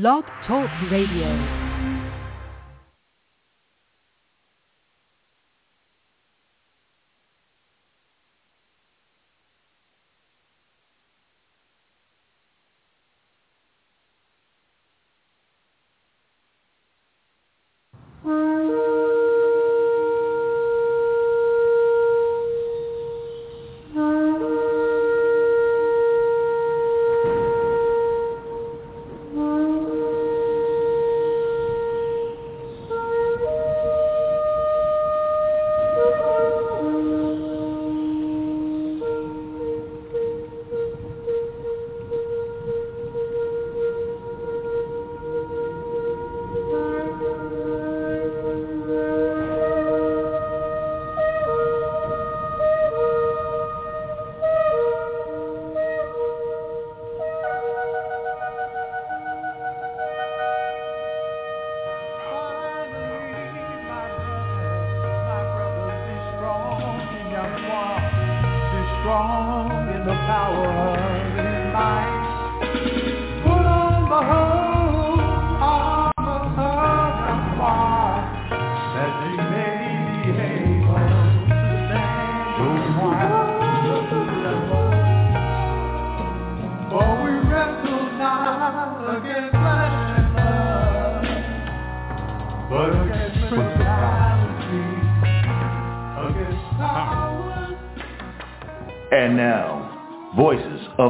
Blog Talk Radio.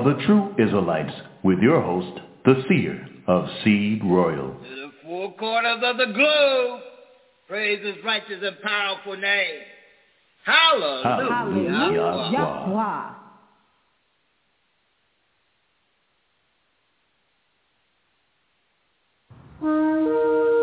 Of the True Israelites with your host, the seer of Seed Royal. To the four corners of the globe, praise his righteous and powerful name. Hallelujah. Hallelujah. Yahweh. And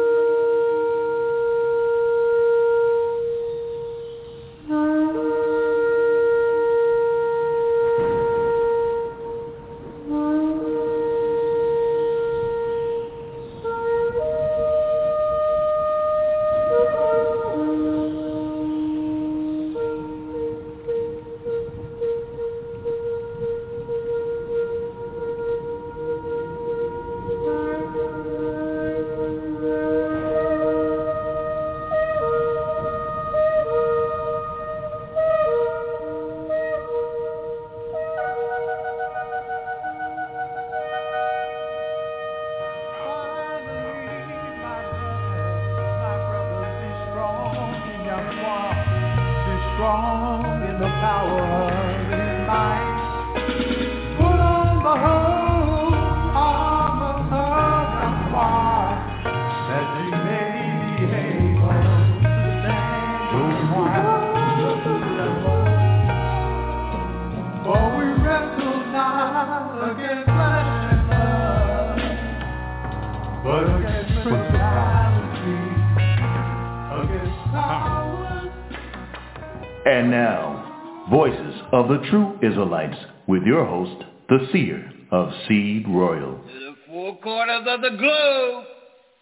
the True Israelites with your host, the Seer of Seed Royal. To the four corners of the globe,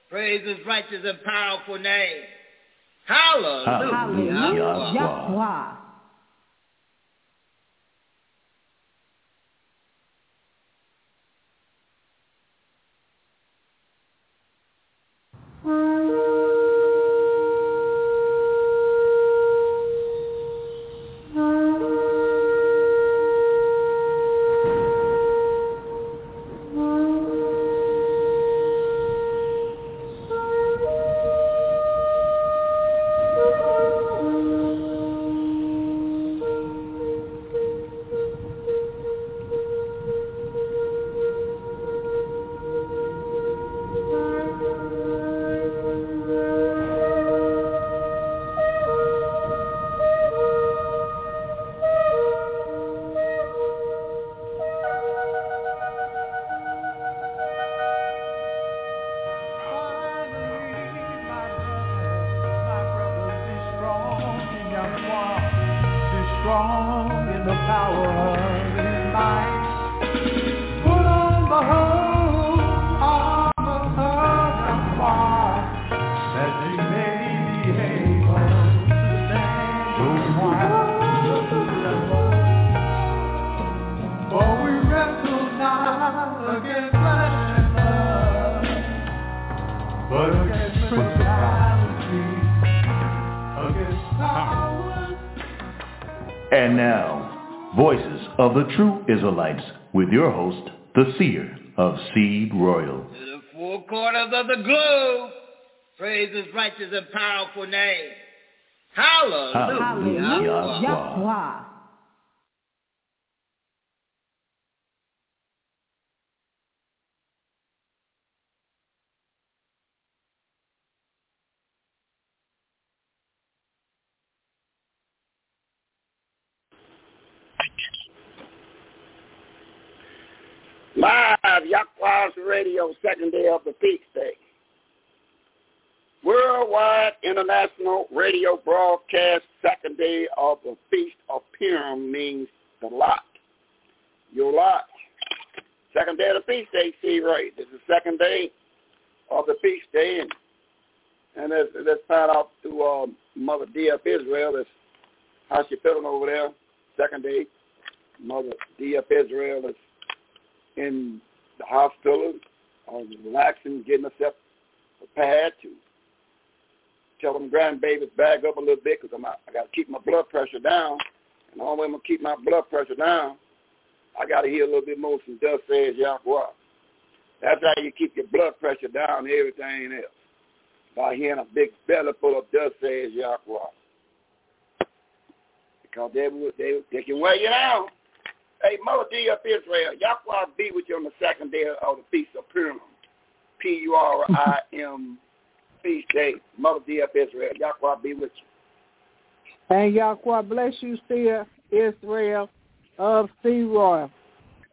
praise his righteous and powerful name. Hallelujah. Hallelujah. Voices of the True Israelites with your host, the seer of Seed Royal. To the four corners of the globe, praise his righteous and powerful name. Hallelujah. Hallelujah. Yahweh. Live, Radio, second day of the feast day. Worldwide International Radio Broadcast, second day of the Feast of Purim means the lot. Your lot. Second day of the feast day, see right. This is the second day of the feast day. And, and let's, let's out to um, Mother D.F. Israel, is how she feeling over there. Second day, Mother D.F. Israel is in the hospital, uh, relaxing, getting herself prepared to tell them grandbabies bag up a little bit because I got to keep my blood pressure down. And the only way I'm going to keep my blood pressure down, I got to hear a little bit more from Thus says Yahweh. That's how you keep your blood pressure down and everything else. By hearing a big belly full of Thus says Yahweh. Because they, they, they can wear you down. Hey, Mother D of Israel, Yahweh be with you on the second day of the Feast of Purim. P-U-R-I-M feast day. Mother D of Israel, Yahweh be with you. And Yahweh bless you, Seer Israel of Seed Royal.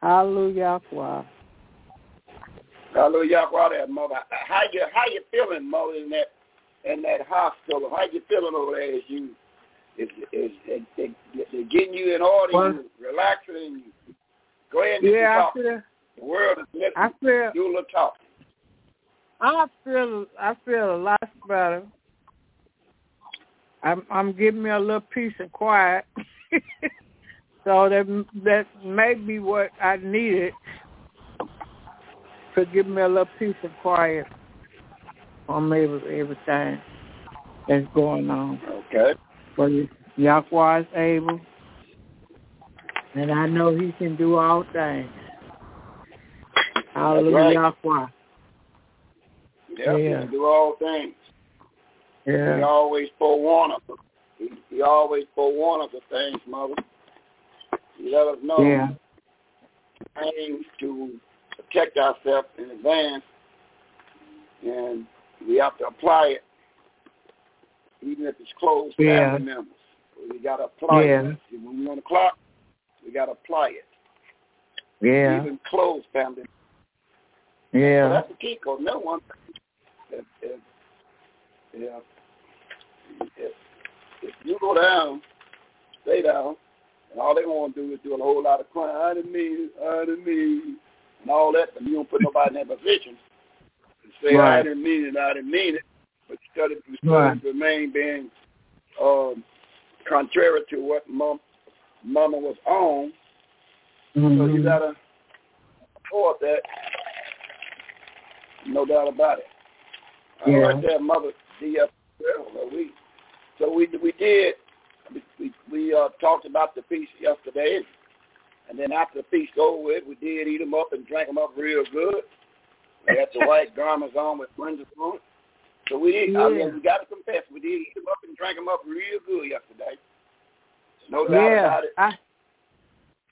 Hallelujah, Yahweh. Hallelujah, Yahweh, there, Mother. How you how you feeling, Mother, in that in that hospital? How you feeling over there as you is is they, they, getting you in order, Well- relaxing, you go ahead and Yeah, I talk. feel, The world is listening. I feel, Do a little talk. I feel, I feel a lot better. I'm, I'm getting me a little peace and quiet. so that that may be what I needed to give me a little peace and quiet on every, everything that's going on. Okay. But Yahweh is able, and I know He can do all things. Hallelujah, right. Yahweh. Yeah, Yeah. you can do all things. He Yeah, always forewarn us. He, he always forewarn us of things, Mother. He let us know yeah, things to protect ourselves in advance, and we have to apply it, even if it's close Yeah. family members. We got to apply Yeah. it. When we're on the clock, we got to apply it. yeah, Even close family. So yeah, that's the key, because no one, if, if, yeah, if, if you go down, stay down, and all they want to do is do a whole lot of crying, I didn't mean it, I didn't mean it, and all that, but you don't put nobody in that position to say, I didn't mean it, I didn't mean it, but you study, you Right. remain being um, contrary to what mom, mama was on, so you Mhm. gotta support that. No doubt about it. Yeah. right there, mother. The uh, well, we so we we did we we, we uh, talked about the feast yesterday, and then after the feast over with, we did eat them up and drank them up real good. We had the white garments on with fringes on. So we did. Oh, I mean, we got to confess, we did eat them up and drank them up real good yesterday. No doubt yeah. about it. I,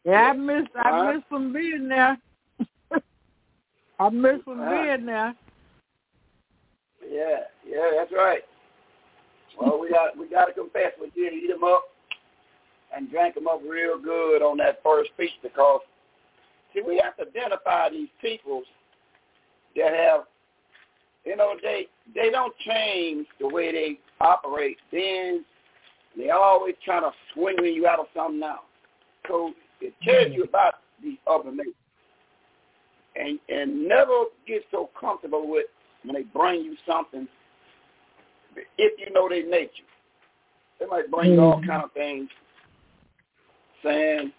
yeah, I miss, I Huh? miss from being there. I miss from Huh? being there. Yeah, yeah, that's right. Well, we got we got to confess we did eat them up and drank them up real good on that first feast because see we have to identify these peoples that have you know they they don't change the way they operate. Then they always trying to swing you out of something now. So it tells you mm-hmm. about these other nations. And and never get so comfortable with when they bring you something, if you know their nature, they might bring you all mm-hmm. kind of things, saying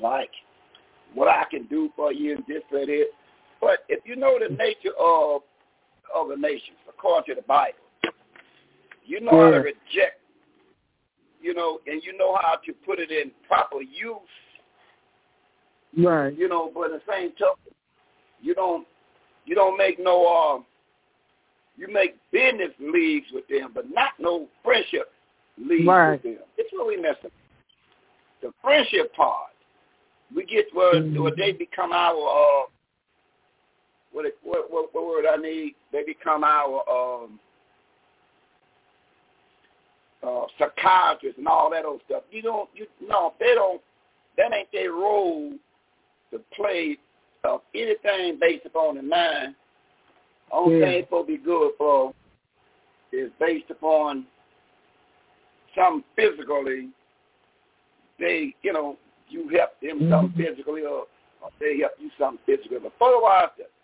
like what I can do for you and this and that. But if you know the nature of of the nations, according to the Bible. You know how to reject, you know, and you know how to put it in proper use, Right. you know, but in the same token, you don't you don't make no uh you make business leagues with them, but not no friendship leagues Right. with them. It's what we mess up. The friendship part. We get where, Mhm. where they become our uh what, it, what what what word I need? They become our um uh psychiatrists and all that old stuff. You don't you no, they don't that ain't their role to play of anything based upon the mind. Only Yeah. thing it's supposed to be good for is based upon something physically. They, you know, you help them something Mhm. physically or, or they help you something physically. But otherwise, the, the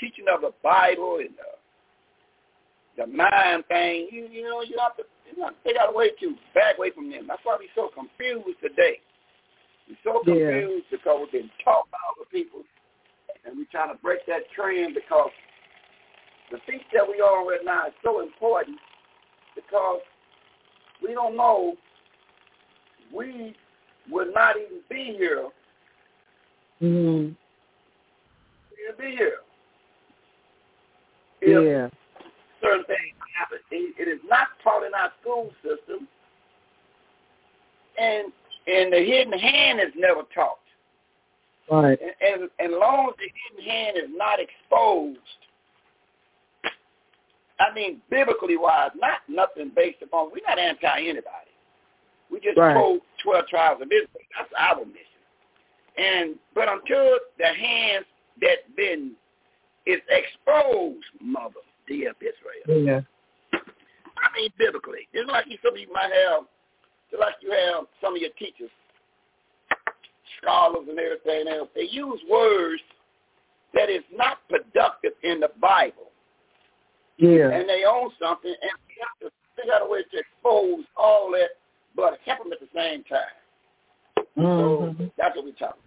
teaching of the Bible and the, the mind thing, you, you know, you have to, you they got to back away from them. That's why we're so confused today. We're so Yeah. confused because we've been taught by other people and we're trying to break that trend because the feast that we are right now is so important because we don't know we would not even be here. Mhm. We'd be here. If Yeah. certain things happen. It, it is not taught in our school system, and and the hidden hand is never taught. Right. And, and, and long as the hidden hand is not exposed, I mean, biblically wise, not nothing based upon, we're not anti-anybody. We just Right. told 12 tribes of Israel. That's our mission. And, but until the hands that been, is exposed, mother, dear Israel. Yeah. I mean, biblically. Just like you, some of you might have, just like you have some of your teachers, scholars and everything else, they use words that is not productive in the Bible. Yeah. And they own something, and we have to figure out a way to expose all that, but help them at the same time. Mhm. So that's what we're talking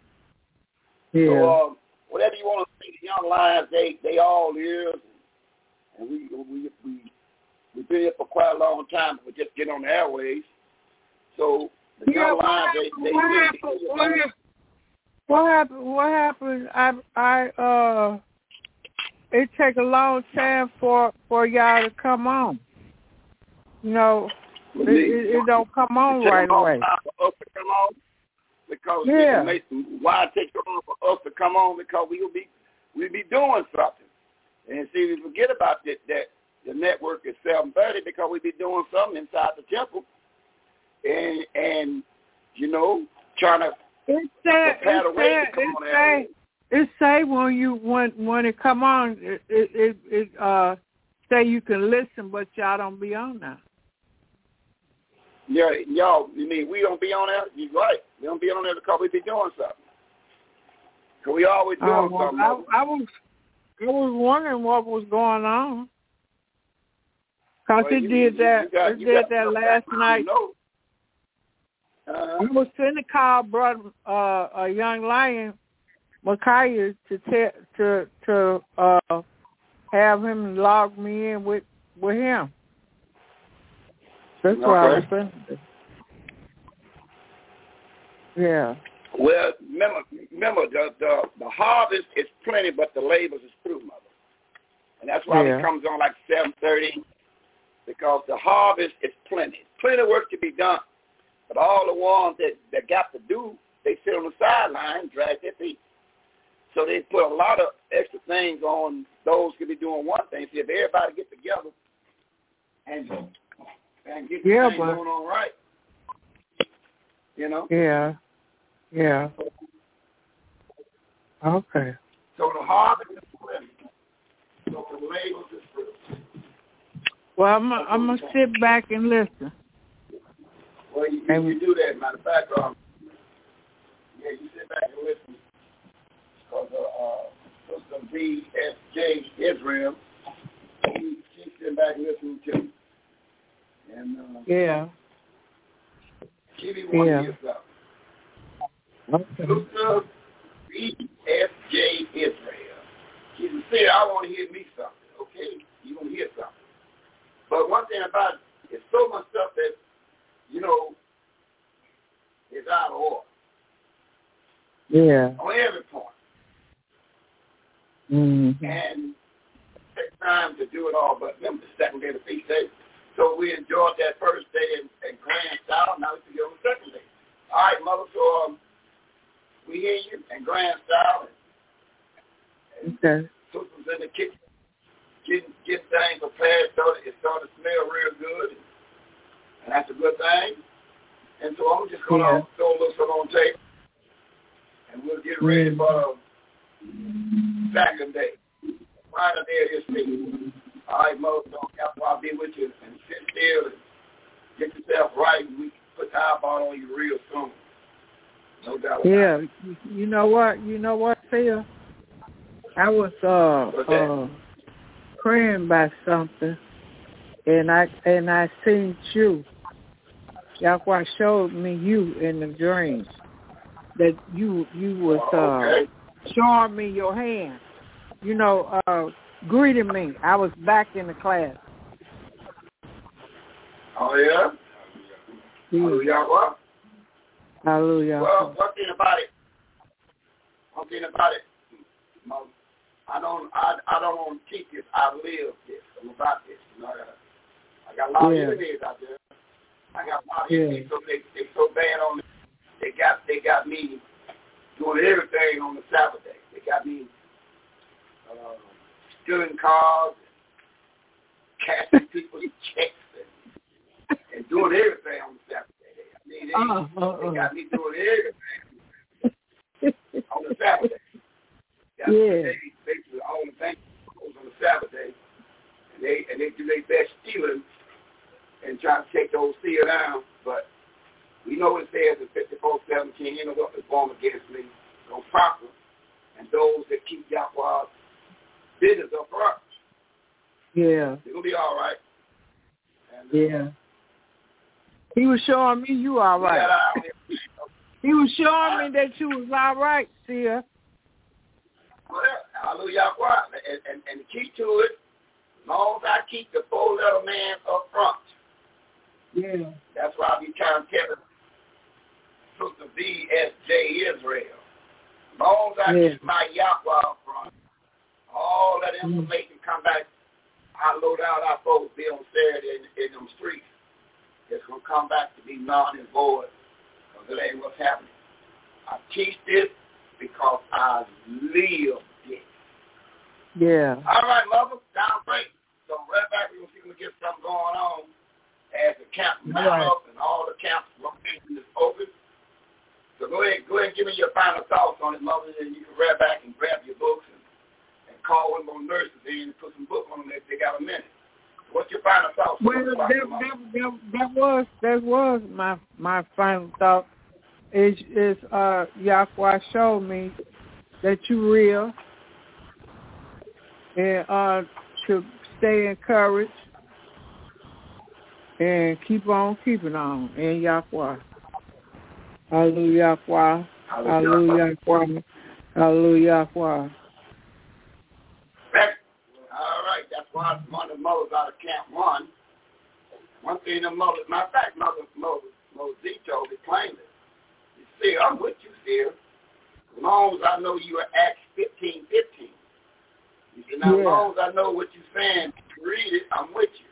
Yeah. So um, whatever you want to say, the young lions, they they all ears, and we we we we've been here for quite a long time, but we just get on the airways. So the Yeah, young what lions, they happened? they What happened? What happened? What happened? What happened? I I uh, it take a long time for for y'all to come on. You know, it, it, it don't come on right away. time for us to come on because Yeah. it makes, why it so long for us to come on because we will be we'll be doing something. And see, we forget about that that the network is seven thirty because we be doing something inside the temple, and and you know trying to It say prepare the it way say to come on it there. say when you when when it come on it it it, it uh say you can listen, but y'all don't be on now. Yeah, y'all, you mean we don't be on there? You're right. We don't be on there because we be doing something. Because we always doing Uh, well, something. I, I was I was wondering what was going on. Cause Well, it you- did that. you got- it did that last night. Uh, I was finna call brother uh, a young lion, Micaiah, to te- to to uh, have him log me in with with him. That's what I was Okay. Yeah. well, remember, remember the, the the harvest is plenty, but the labors is through, mother. And that's why Yeah. it comes on like seven thirty, because the harvest is plenty. Plenty of work to be done, but all the ones that that got to do, they sit on the sideline, drag their feet. So they put a lot of extra things on those could be doing one thing. See if everybody get together and mm-hmm. And get Yeah, thing but- going on right. You know? Yeah. Yeah. Okay. So the harvest is plenty. So the labors is through. Well, I'm I'm gonna sit back and listen. Well, you, you, you do that. Matter of fact, um, yeah, you sit back and listen. Because uh, uh, Sister B.S.J. Israel, she, she's sitting back and listening too. And uh, Yeah. one Yeah. of yourself. Okay. Sister B.S.J. Israel. She said, I want to hear me something. Okay, you gonna hear something. But one thing about it, it's so much stuff that, you know, is out of order Yeah. on every point. Mm-hmm. And take time to do it all, but remember the second day of the feast day. So we enjoyed that first day in, in grand style. Now we can go on the second day. All right, mother. So um, we hear you in grand style. And, Okay. sisters in the kitchen getting getting things prepared so it started to smell real good, and that's a good thing. And so I'm just gonna Yeah. throw a little something on tape, and we'll get ready Mm. for second day, Friday this week. All right, Mother, don't have to be with you and sit still and get yourself right, and we can put the eyeball on you real soon. No doubt. Yeah. You- You know what? You know what, Phil? I was uh uh praying about something, and I and I seen you. Yahweh showed me you in the dream that you you was Oh, uh okay. showing me your hand. You know, uh greeting me. I was back in the class. Oh yeah. Hallelujah. What? Hallelujah. Well, one thing about it, one thing about it, I don't, I, I don't want to teach this. I live this. I'm about this. You know, I got, I got a lot Yeah. of enemies out there. I got a lot of Yeah. enemies, so they, they so bad on me. They got, they got me doing everything on the Sabbath day. They got me uh, stealing cars, cashing people's checks, and, and doing everything on the Sabbath day. I mean, they, Uh, uh, they got me doing everything on the Sabbath day. Got Yeah. They basically all the things goes on the Sabbath day, and they and they do their best stealing and try to take those seal down. But we know it says in 54:17, you know what born against me gonna prosper, and those that keep Yahweh's business upright, Yeah. they're gonna be all right. And, uh, Yeah. He was showing me you all right. our- He was showing me that you was all right, Sia. Well, hallelujah? And, and, and the key to it, as long as I keep the four-letter man up front, Yeah. that's why I be trying to tell Sister V.S.J. Israel. As long as I Yeah. keep my Yahweh up front, all that mm. information come back, I load out our folks be on Saturday in, in them streets. It's going to come back to be non and void because it ain't what's happening. I teach this because I live this. Yeah. All right, mother, down break. So right back, we're going to see if we get something going on as the camp mount Right. up and all the camp location is open. So go ahead, go ahead and give me your final thoughts on it, mother, and you can right back and grab your books and call one of those nurses in and put some book on them if they got a minute. What's your final thoughts? Well, that, that, that, that was that was my my final thought. Is is uh Yahweh showed me that you real and uh to stay encouraged and keep on keeping on in Yahweh. Hallelujah. Hallelujah, Yahweh. Hallelujah, Yahweh. Right. All right, that's why one of the mothers out of Camp One. One thing the mother, matter of fact, mother, mother, mother Z told me plainly. You see, I'm with you, still. As long as I know you are Acts 15, 15. You see, now, as long as I know what you're saying, read it, I'm with you.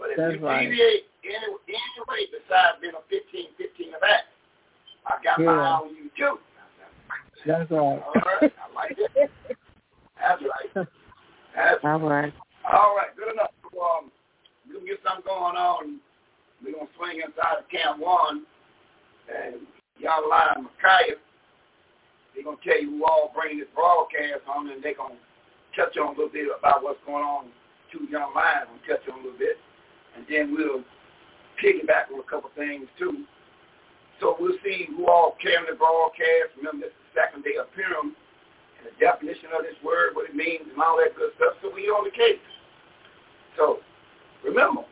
But if That's you right. deviate any, any way besides being a 15, 15 of Acts, I got my eye on you, too. That's right. All right, I like it. That's right. That's All right. All right, good enough. Um, we're gonna get something going on. We're gonna swing inside of Camp One, and y'all line Micaiah. They're gonna tell you who all bring this broadcast on, and they're gonna touch on a little bit about what's going on. Two young lions will touch on a little bit, and then we'll piggyback on a couple things too. So we'll see who all carrying the broadcast. Remember, this is the second day of Purim, and the definition of this word, what it means, and all that good stuff. So we on the case. So remember,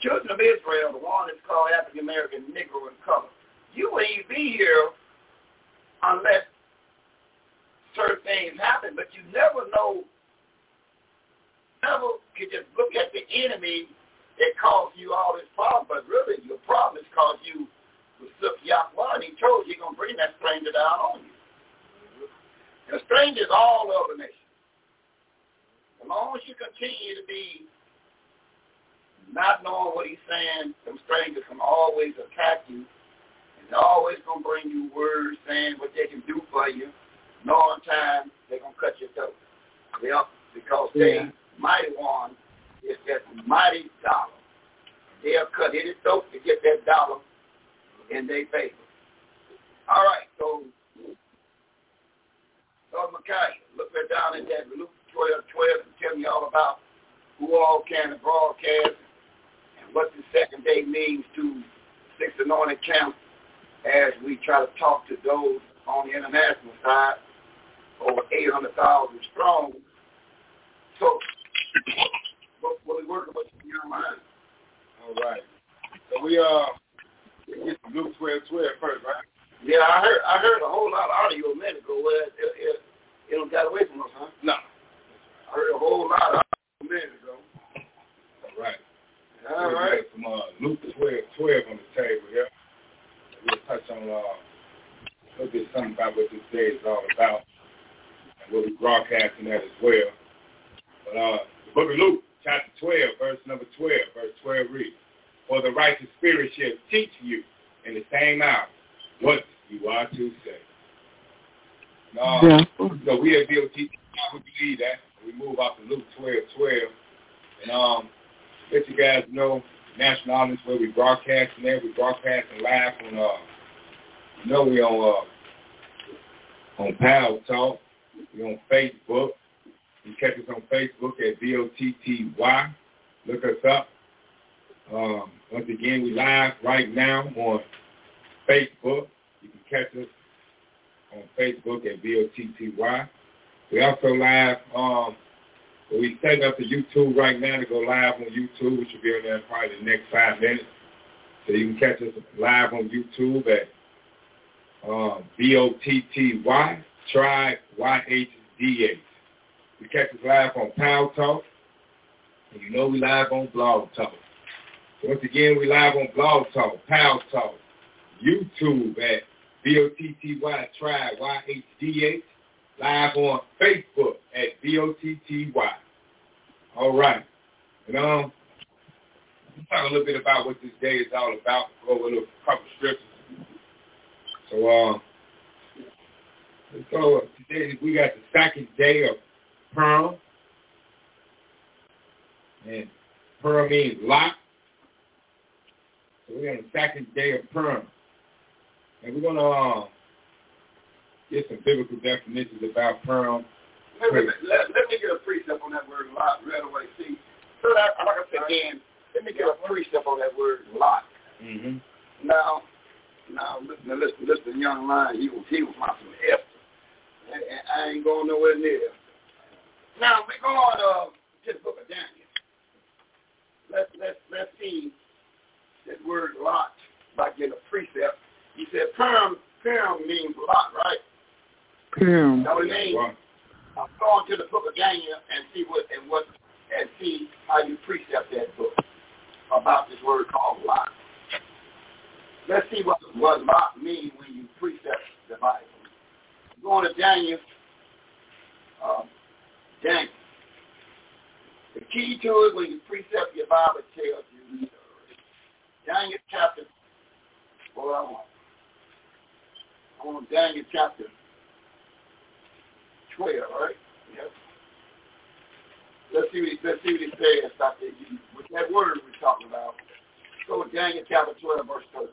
children of Israel, the one that's called African American Negro in color, you ain't be here unless certain things happen, but you never know, never can just look at the enemy it caused you all this problem, but really your problem is caused you with Suk Yahweh, and he told you he's going to bring that stranger down on you. The strangers all over the nation. As long as you continue to be not knowing what he's saying, some strangers can always attack you, and they're always going to bring you words saying what they can do for you. Knowing time, they're going to cut your throat. Yep, because Yeah. they mighty one is that mighty dollar. They'll cut any throat to get that dollar in their favor. All right, so Lord Micaiah, look right down in that Luke 12, 12 and tell me all about who all can broadcast and what the second day means to six anointed camp as we try to talk to those on the international side, over 800,000 strong. So, what, what we working with in your mind? All right. So we uh get to Luke 12, 12 first, right? Yeah, I heard I heard a whole lot of audio a minute ago where it, it, it, it got away from us, huh? No. I heard a whole lot of audio though. minute ago. All right. All We'll right. get Some uh, Luke 12, 12 on the table here. We'll touch on uh, a little bit something about what this day is all about, and we'll be broadcasting that as well. But uh, the book of Luke, chapter 12, verse number 12, verse 12 reads, For the righteous spirit shall teach you in the same hour what you are to say. Uh, Yeah. So we at DOT, we believe that. We move off to Luke 12, 12. And um, let you guys know, national audience where we broadcasting there. We broadcasting live on, uh, you know we on, uh, on Power Talk. We on Facebook. You catch us on Facebook at D-O-T-T-Y. Look us up. Um, once again, we live right now on Facebook. You can catch us on Facebook at V-O-T-T-Y. We also live, um, we setting up the YouTube right now to go live on YouTube, which will be on there in probably the next five minutes. So you can catch us live on YouTube at um, B-O-T-T-Y, Tribe Y-H-D-H. You catch us live on Power Talk, and you know we live on Blog Talk. Once again, we live on Blog Talk, Power Talk, YouTube at B-O-T-T-Y, Tribe Y-H-D-H, live on Facebook at B-O-T-T-Y. All right. And um, let's talk a little bit about what this day is all about. Go over a little couple scriptures. So um, let's. Today we got the second day of Purim. And Purim means lock. So we're on the second day of Purim. And we're going to uh, get some biblical definitions about Purim. Let me, let, let me get a precept on that word lot right away. See, so that, like I said again, let me get a precept on that word lot. Mm-hmm. Now, now listen, listen, listen, young lion, he was he was my son Esther. And, and I ain't going nowhere near. Now we're going uh to the book of Daniel. Let's let's let's see that word lot by getting a precept. He said Purim Purim means lot, right? Purim. That what it means? Well, I'm going to the book of Daniel and see what and what and see how you precept that book about this word called lot. Let's see what what lot means when you precept the Bible. Going to Daniel, um, Daniel. The key to it when you precept your Bible tells you Daniel chapter. What I want. I want Daniel chapter 12, right? Yes. Let's see what he, let's see what he says about that. With that word we're talking about. Go to Daniel chapter 12, verse 13.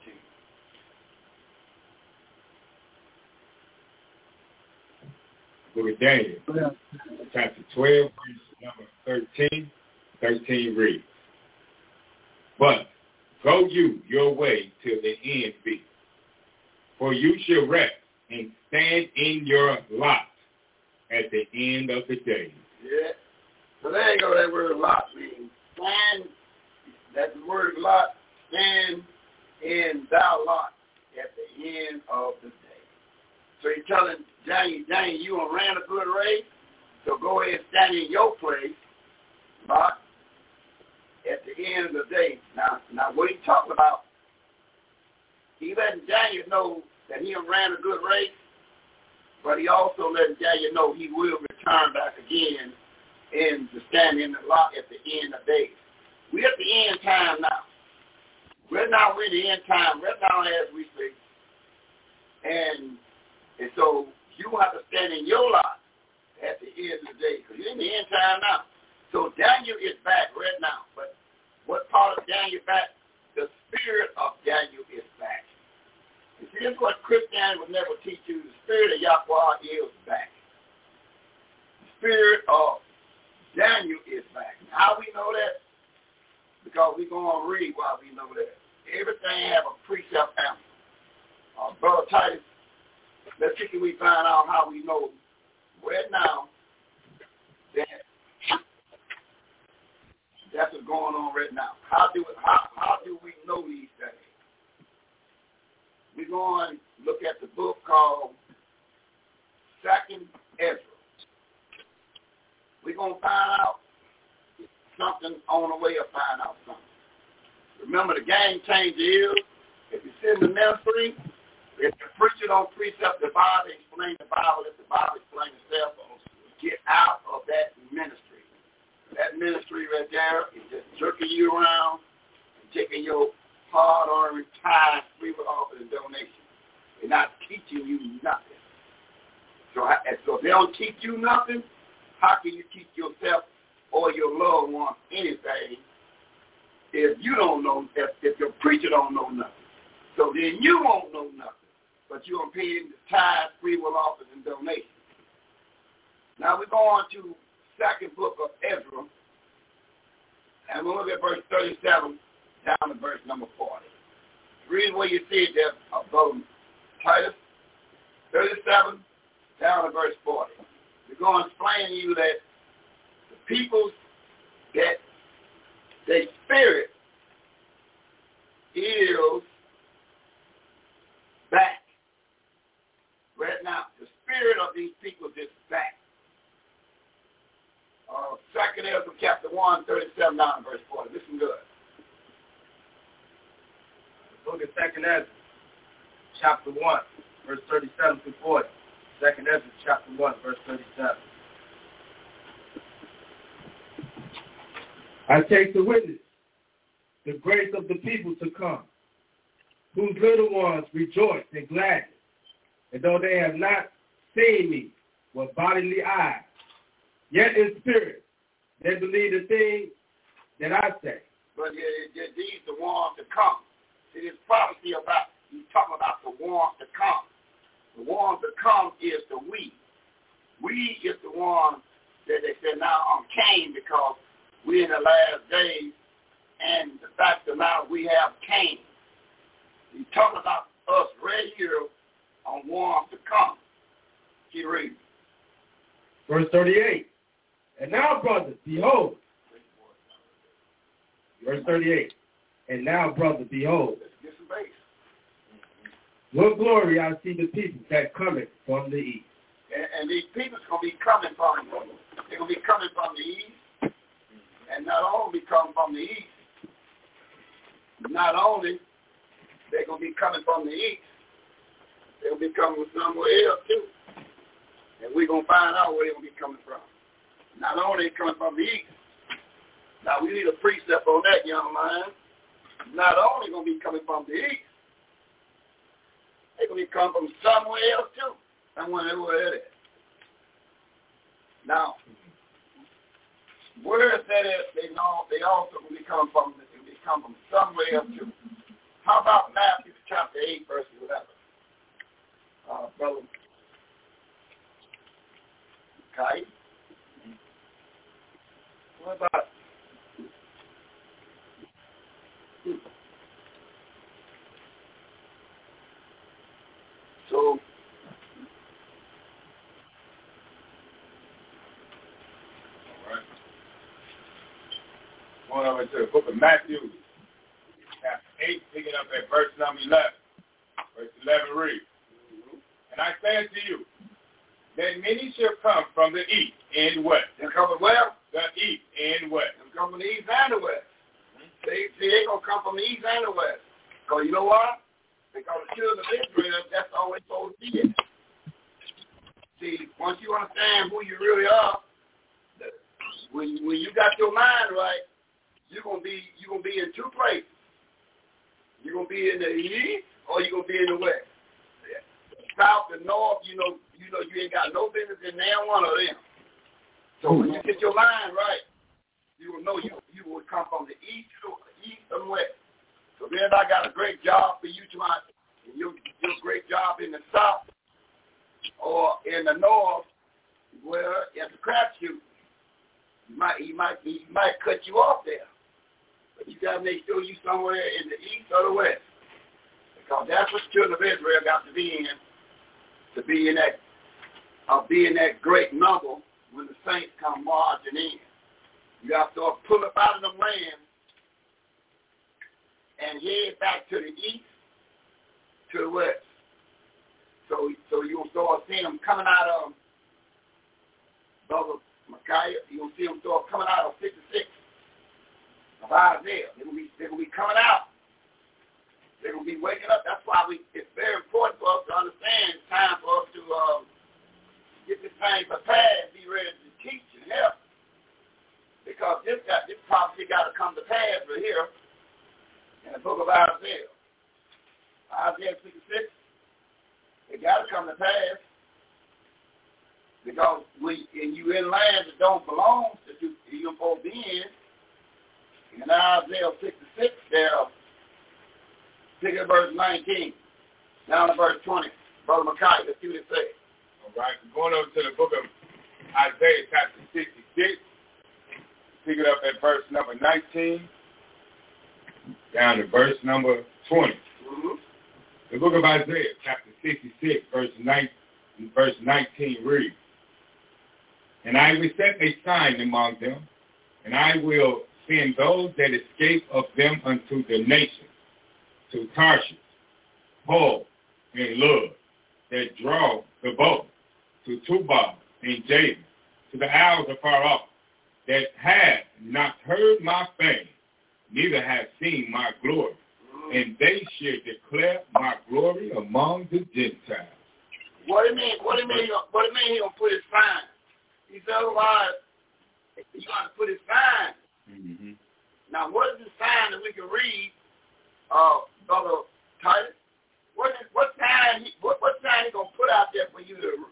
Book of Daniel, chapter 12, verse number 13. 13 reads, But go you your way till the end be, for you shall rest and stand in your lot at the end of the day. Yeah. So there you go, that word lot means stand, that word lot, stand in thou lot at the end of the day. So he's telling Daniel, Daniel, you ran a good race, so go ahead and stand in your place, lot, at the end of the day. Now, now what he talking about, he letting Daniel know that he ran a good race, but he also letting Daniel know he will return back again and to stand in the lot at the end of days. We're at the end time now. We're now in the end time. Right now as we speak. And and so you have to stand in your lot at the end of the day because you're in the end time now. So Daniel is back right now. But what part of Daniel back? The spirit of Daniel is back. See, this is what Christianity would never teach you. The spirit of Yahweh is back. The spirit of Daniel is back. How we know that? Because we're going to read why we know that. Everything have a precept answer. Uh, Brother Titus, let's see if we find out how we know right now that that's what's going on right now. How do how how do we know these things? We're going to look at the book called Second Ezra. We're going to find out something on the way of find out something. Remember, the game changer is if you in the ministry, if the preacher don't precept the Bible, explain the Bible, if the Bible explain itself, get out of that ministry. That ministry right there is just jerking you around and taking your hard-earned time, free with offering and donation. They're not teaching you nothing. So, so if they don't teach you nothing, how can you teach yourself or your loved ones anything if you don't know, if, if your preacher don't know nothing. So then you won't know nothing, but you're paying the tithe, free will offers, and donations. Now we're going to second book of Ezra, and we'll look at verse 37 down to verse number 40. Read what you see there about Titus 37 down to verse 40. We're going to explain to you that the people that their spirit is back. Right now, the spirit of these people is back. Uh, Second Ezra chapter 1, 37 down verse 40. Listen good. Look at Second Ezra chapter 1, verse 37 to 40. Second Ezra chapter 1, verse 37. I take the witness, the grace of the people to come, whose little ones rejoice and gladden, and though they have not seen me with bodily eyes, yet in spirit they believe the thing that I say. But these the ones to come. See, this prophecy about, he's talking about the ones to come. The ones to come is the we. We is the one that they said now on Cain because we're in the last days, and the fact the matter, we have Cain. He's talking about us right here on one to come. Keep reading. Verse 38. And now, brothers, behold. Verse 38. And now, brother, behold. What glory I see the people that cometh from the east. And, and these people's going to be coming from, they're going to be coming from the east, and not only come from the east, not only they're going to be coming from the east, they'll be coming from somewhere else too. And we're going to find out where they're going to be coming from. Not only coming from the east, now we need a precept on that, young man. Not only going to be coming from the east, they're going to be coming from somewhere else too. Somewhere where it is. Now, where that is, they know they also will be coming from they come from somewhere else too. How about Matthew chapter eight, verse eleven? Uh, brother Kai. What about so going over to the book of Matthew, chapter 8, picking up at verse number 11. Verse 11 reads, And I say unto you, that many shall come from the east and west. They're coming where? The east and west. They're coming from the east and the west. See, they going to come from the east and the west. Because you know why? Because the children of Israel, that's always supposed to be it. See, once you understand who you really are, when when you got your mind right, you're gonna be you're gonna be in two places. You're gonna be in the east or you're gonna be in the west. South and north, you know, you know you ain't got no business in there one of them. So when you get your mind right, you will know you you will come from the east to east and west. So then I got a great job for you tonight. You do a great job in the south or in the north, well, it's a crapshoot. He might, he might, he might cut you off there, but you gotta make sure you somewhere in the east or the west, because that's what the children of Israel got to be in, to be in that, uh, be in that great number when the saints come marching in. You have to pull up out of the land and head back to the east, to the west. So so you'll start seeing them coming out of Brother Micaiah. You'll see them start coming out of 56 of Isaiah. They're going to be, they're to be coming out. They're going to be waking up. That's why we. it's very important for us to understand time for us to uh, get this thing prepared, be ready to teach and help. Because this got this prophecy got to come to pass right here in the book of Isaiah. Isaiah 66 it got to come to pass. Because we, and you in lands that don't belong to you, you're supposed to be in. In Isaiah 66 there, pick at verse 19, down to verse 20. Brother Micaiah, let's see what it says. All right, going over to the book of Isaiah chapter 66. Pick it up at verse number 19, down to verse number 20. Mm-hmm. The book of Isaiah, chapter 66, verse 19, verse 19 reads, And I will set a sign among them, and I will send those that escape of them unto the nations, to Tarshish, Pul, and Lud, that draw the bow, to Tubal and Javan, to the isles afar off, that have not heard my fame, neither have seen my glory and they shall declare my glory among the Gentiles. What do you mean? What do you mean? What do you mean he gonna put his sign? He said otherwise he gonna put his sign. Mm-hmm. Now what is the sign that we can read, uh, brother Titus? What is what sign he what, what sign he gonna put out there for you to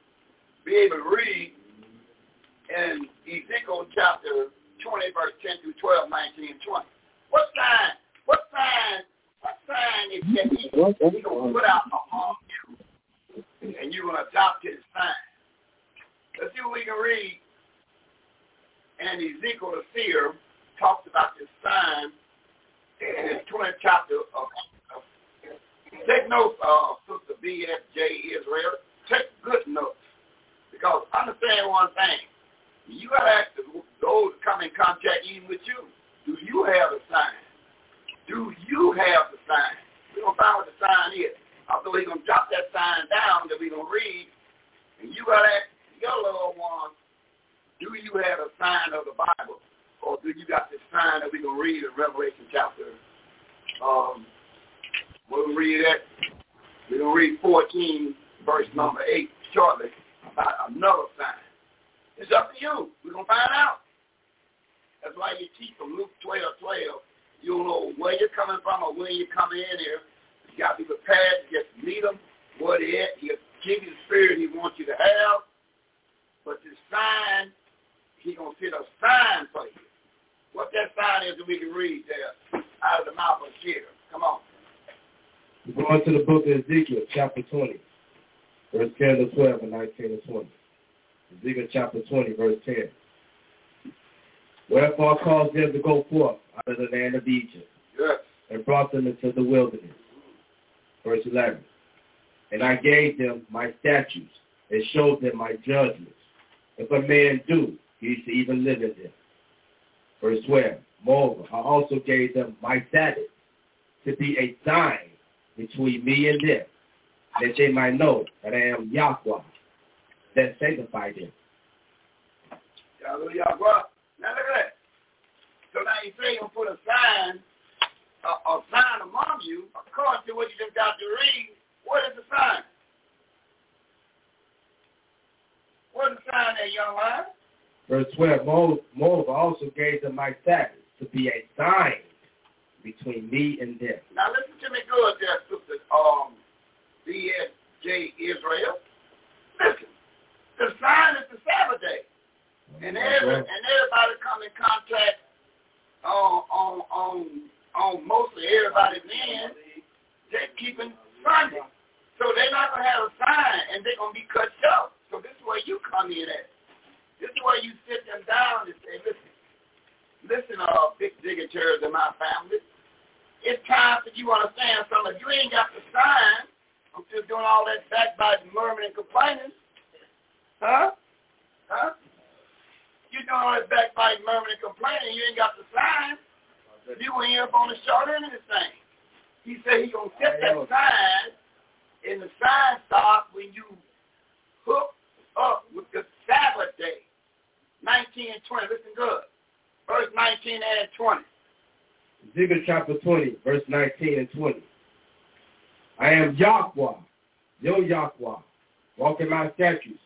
be able to read in Ezekiel chapter 20, verse 10 through 12, 19, and 20? What sign? What sign what sign is that he, going to put out among you? And you're going to adopt his sign. Let's see what we can read. And Ezekiel the seer talks about this sign in his 20th chapter of, of Take notes, uh, Sister BFJ Israel. Take good notes. Because understand one thing. You got to ask those come in contact even with you. Do you have a sign? do you have the sign? We're going to find what the sign is. Although he's going to drop that sign down that we're going to read. And you got to ask your little one, do you have a sign of the Bible? Or do you got this sign that we're going to read in Revelation chapter, um, we'll read that. We're going to read 14, verse number 8 shortly about another sign. It's up to you. We're going to find out. That's why you teach from Luke 12, 12 you don't know where you're coming from or when you're coming in here. You got to be prepared to just meet him where they at. He'll give you the spirit he wants you to have. But the sign, he's going to set a sign for you. What that sign is that we can read there out of the mouth of Shir. Come on. We're going to the book of Ezekiel, chapter 20, verse 10 to 12 and 19 to 20. Ezekiel chapter 20, verse 10. Wherefore I caused them to go forth out of the land of Egypt yes. and brought them into the wilderness. Verse 11. And I gave them my statutes and showed them my judgments. If a man do, he shall even live in them. Verse 12. Moreover, I also gave them my Sabbath to be a sign between me and them, that they might know that I am Yahweh, that sanctified them. Yahweh. Now look at that. So now you say you put a sign a, a sign among you, according to what you just got to read, what is the sign? What is the sign there, young man? Verse 12, Mo- Moreover also gave them my Sabbath to be a sign between me and them. Now listen to me good there, sister um, BSJ Israel. Listen, the sign is the Sabbath day. And, every, and everybody come in contact on, on, on, on mostly everybody's end, they're keeping Sunday. So they're not going to have a sign and they're going to be cut short. So this is where you come in at. This is where you sit them down and say, listen, listen, uh, big dignitaries in my family. It's time that you understand something. If you ain't got the sign, I'm just doing all that backbiting, murmuring, and complaining. Huh? Huh? You doing all that backbiting, murmuring, and complaining, you ain't got the sign. You ain't up on the short end of this thing. He said he gonna set that sign, and the sign starts when you hook up with the Sabbath day. 19 and 20. Listen good. Verse 19 and 20. Ezekiel chapter 20, verse 19 and 20. I am Yahweh, your Yahweh. Walk in my statutes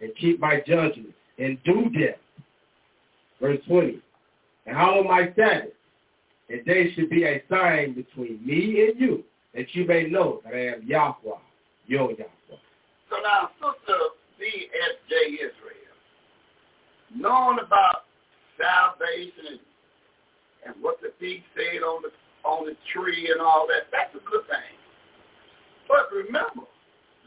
and keep my judgments and do them. Verse 20. And hallow my Sabbath, and they should be a sign between me and you, that you may know that I am Yahweh, your Yahweh. So now, Sister B.S.J. Israel, knowing about salvation and, and what the thief said on the on the tree and all that, that's a good thing. But remember,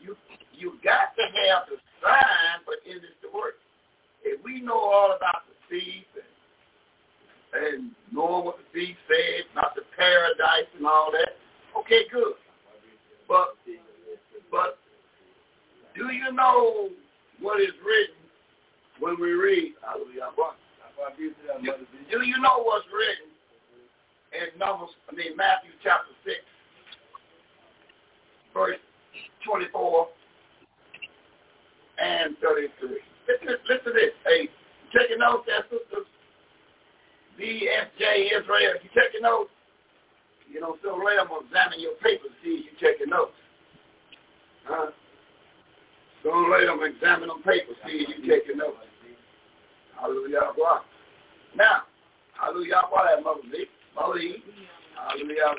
you you got to have the sign, for this to work. If we know all about the thief and and knowing what the thief said, not the paradise and all that, okay, good. But but do you know what is written when we read? Do you know what's written in Numbers, I mean Matthew chapter six, verse twenty-four and thirty-three? Listen, listen to this. Hey, taking notes there, sisters. BFJ Israel, you taking notes? You know, so later I'm gonna examine your papers, see if you taking notes. Huh? Sooner later, I'm going to examine them papers, see if you taking notes. Hallelujah. Now, hallelujah. That Mother Lee. Hallelujah.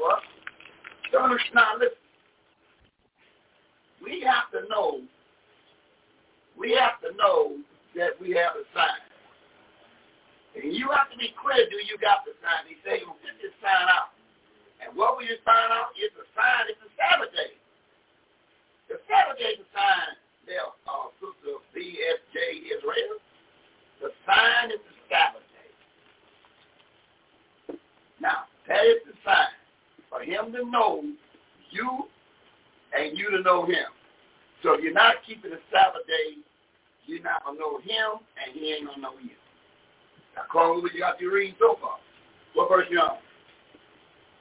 So, now, listen. We have to know, we have to know that we have a sign. And you have to be clear, do you got the sign? He said, you get this sign out. And what we just find out is the sign is the Sabbath day. The Sabbath day is the sign there, uh, Sister BSJ Israel. The sign is the Sabbath day. Now, that is the sign for him to know you and you to know him. So if you're not keeping the Sabbath day, you're not going to know him and he ain't going to know you. Now, Carl, what you got to read so far? What verse you on?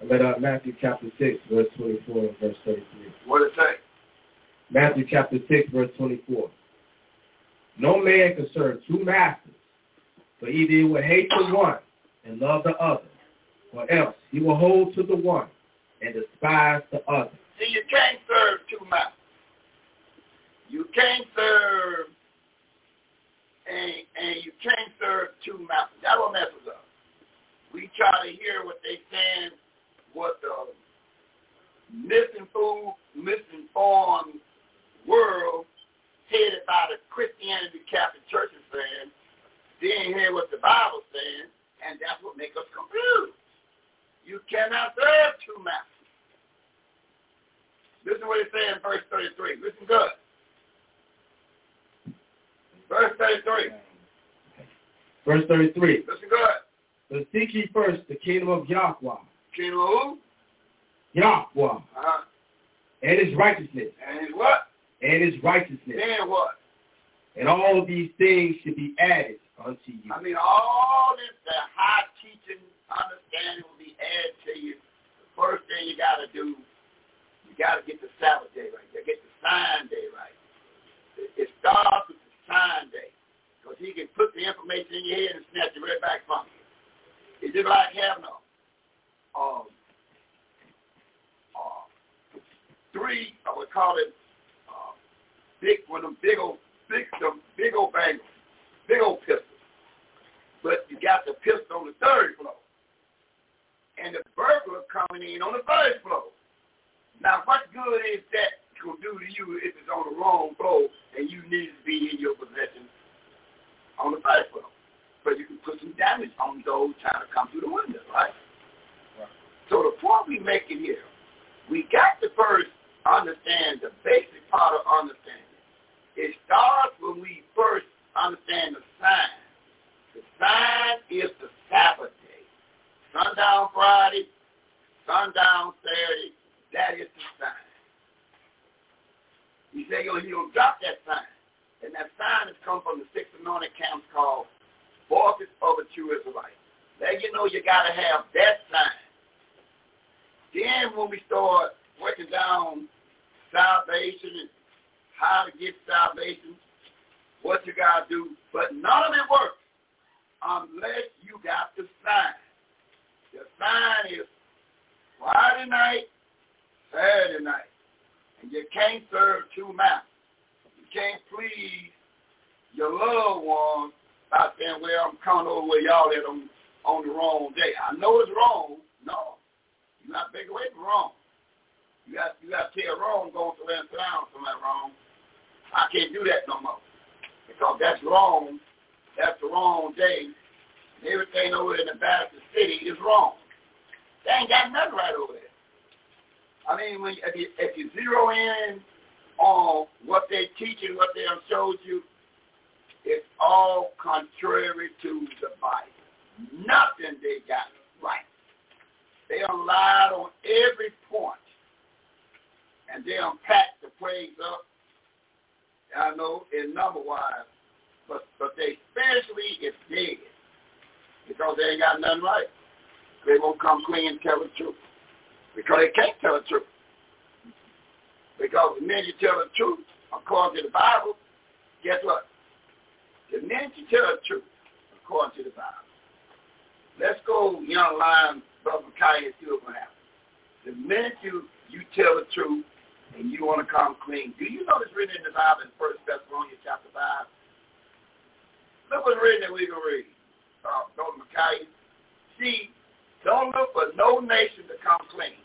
I'm at uh, Matthew chapter 6, verse 24 and verse 33. What it say? Matthew chapter 6, verse 24. No man can serve two masters, for either he will hate the one and love the other, or else he will hold to the one and despise the other. See, you can't serve two masters. You can't serve and, and you can't serve two masters. That will mess us up. We try to hear what they saying, what the misinformed, misinformed world headed by the Christianity Catholic Church is saying, then hear what the Bible's saying, and that's what makes us confused. You cannot serve two masters. Listen to what it says in verse 33. Listen good. Verse 33. Verse 33. Listen good. But seek ye first the kingdom of Yahweh, Kingdom of who? Yahweh, Uh-huh. and his righteousness, And his what? and his righteousness. Then what? And all these things should be added unto you. I mean, all this, the high teaching, understanding will be added to you. The first thing you got to do, you got to get the Sabbath day right. You got to get the sign day right. It, it starts with the sign day. Because he can put the information in your head and snatch it right back from you. It's just like having a, um, three, I would call it uh, big, one of them big old, big, them big old bangles, big old pistols. But you got the pistol on the third floor. And the burglar coming in on the first floor. Now, what good is that going to do to you if it's on the wrong floor and you need to be in your possession on the first? But you can put some damage on those trying to come through the window, right? right. So the point we make it here, we got to first understand the basic part of understanding. It starts when we first understand the sign. The sign is the Sabbath day. Sundown Friday, sundown Saturday, that is the sign. He said he'll, he'll drop that sign. And that sign has come from the six anointed camps called Voices of a True Israelite. Let you know you got to have that sign. Then when we start working down salvation and how to get salvation, what you got to do, but none of it works unless you got the sign. The sign is Friday night, Saturday night. And you can't serve two masters. Can't please your loved ones by saying, well, I'm coming over where y'all at on, on the wrong day. I know it's wrong. No. You're not big away from wrong. You got you got to tell wrong going to and down something wrong. I can't do that no more. Because that's wrong. That's the wrong day. And everything over in the Baptist city is wrong. They ain't got nothing right over there. I mean, when if you, if you zero in on what they're teaching, what they have showed you, it's all contrary to the Bible. Nothing they got right. They have lied on every point, and they unpacked the praise up. I know in number wise, but but they spiritually is dead because they ain't got nothing right. They won't come clean and tell the truth. Because they can't tell the truth. Because the minute you tell the truth, according to the Bible, guess what? The minute you tell the truth, according to the Bible. Let's go, young lion, Brother Micaiah, and see what's going to happen. The minute you, you tell the truth and you want to come clean, do you know it's written in the Bible in 1 Thessalonians chapter 5? Look what's written that we can read. Uh, Brother Micaiah. See, don't look for no nation to come clean.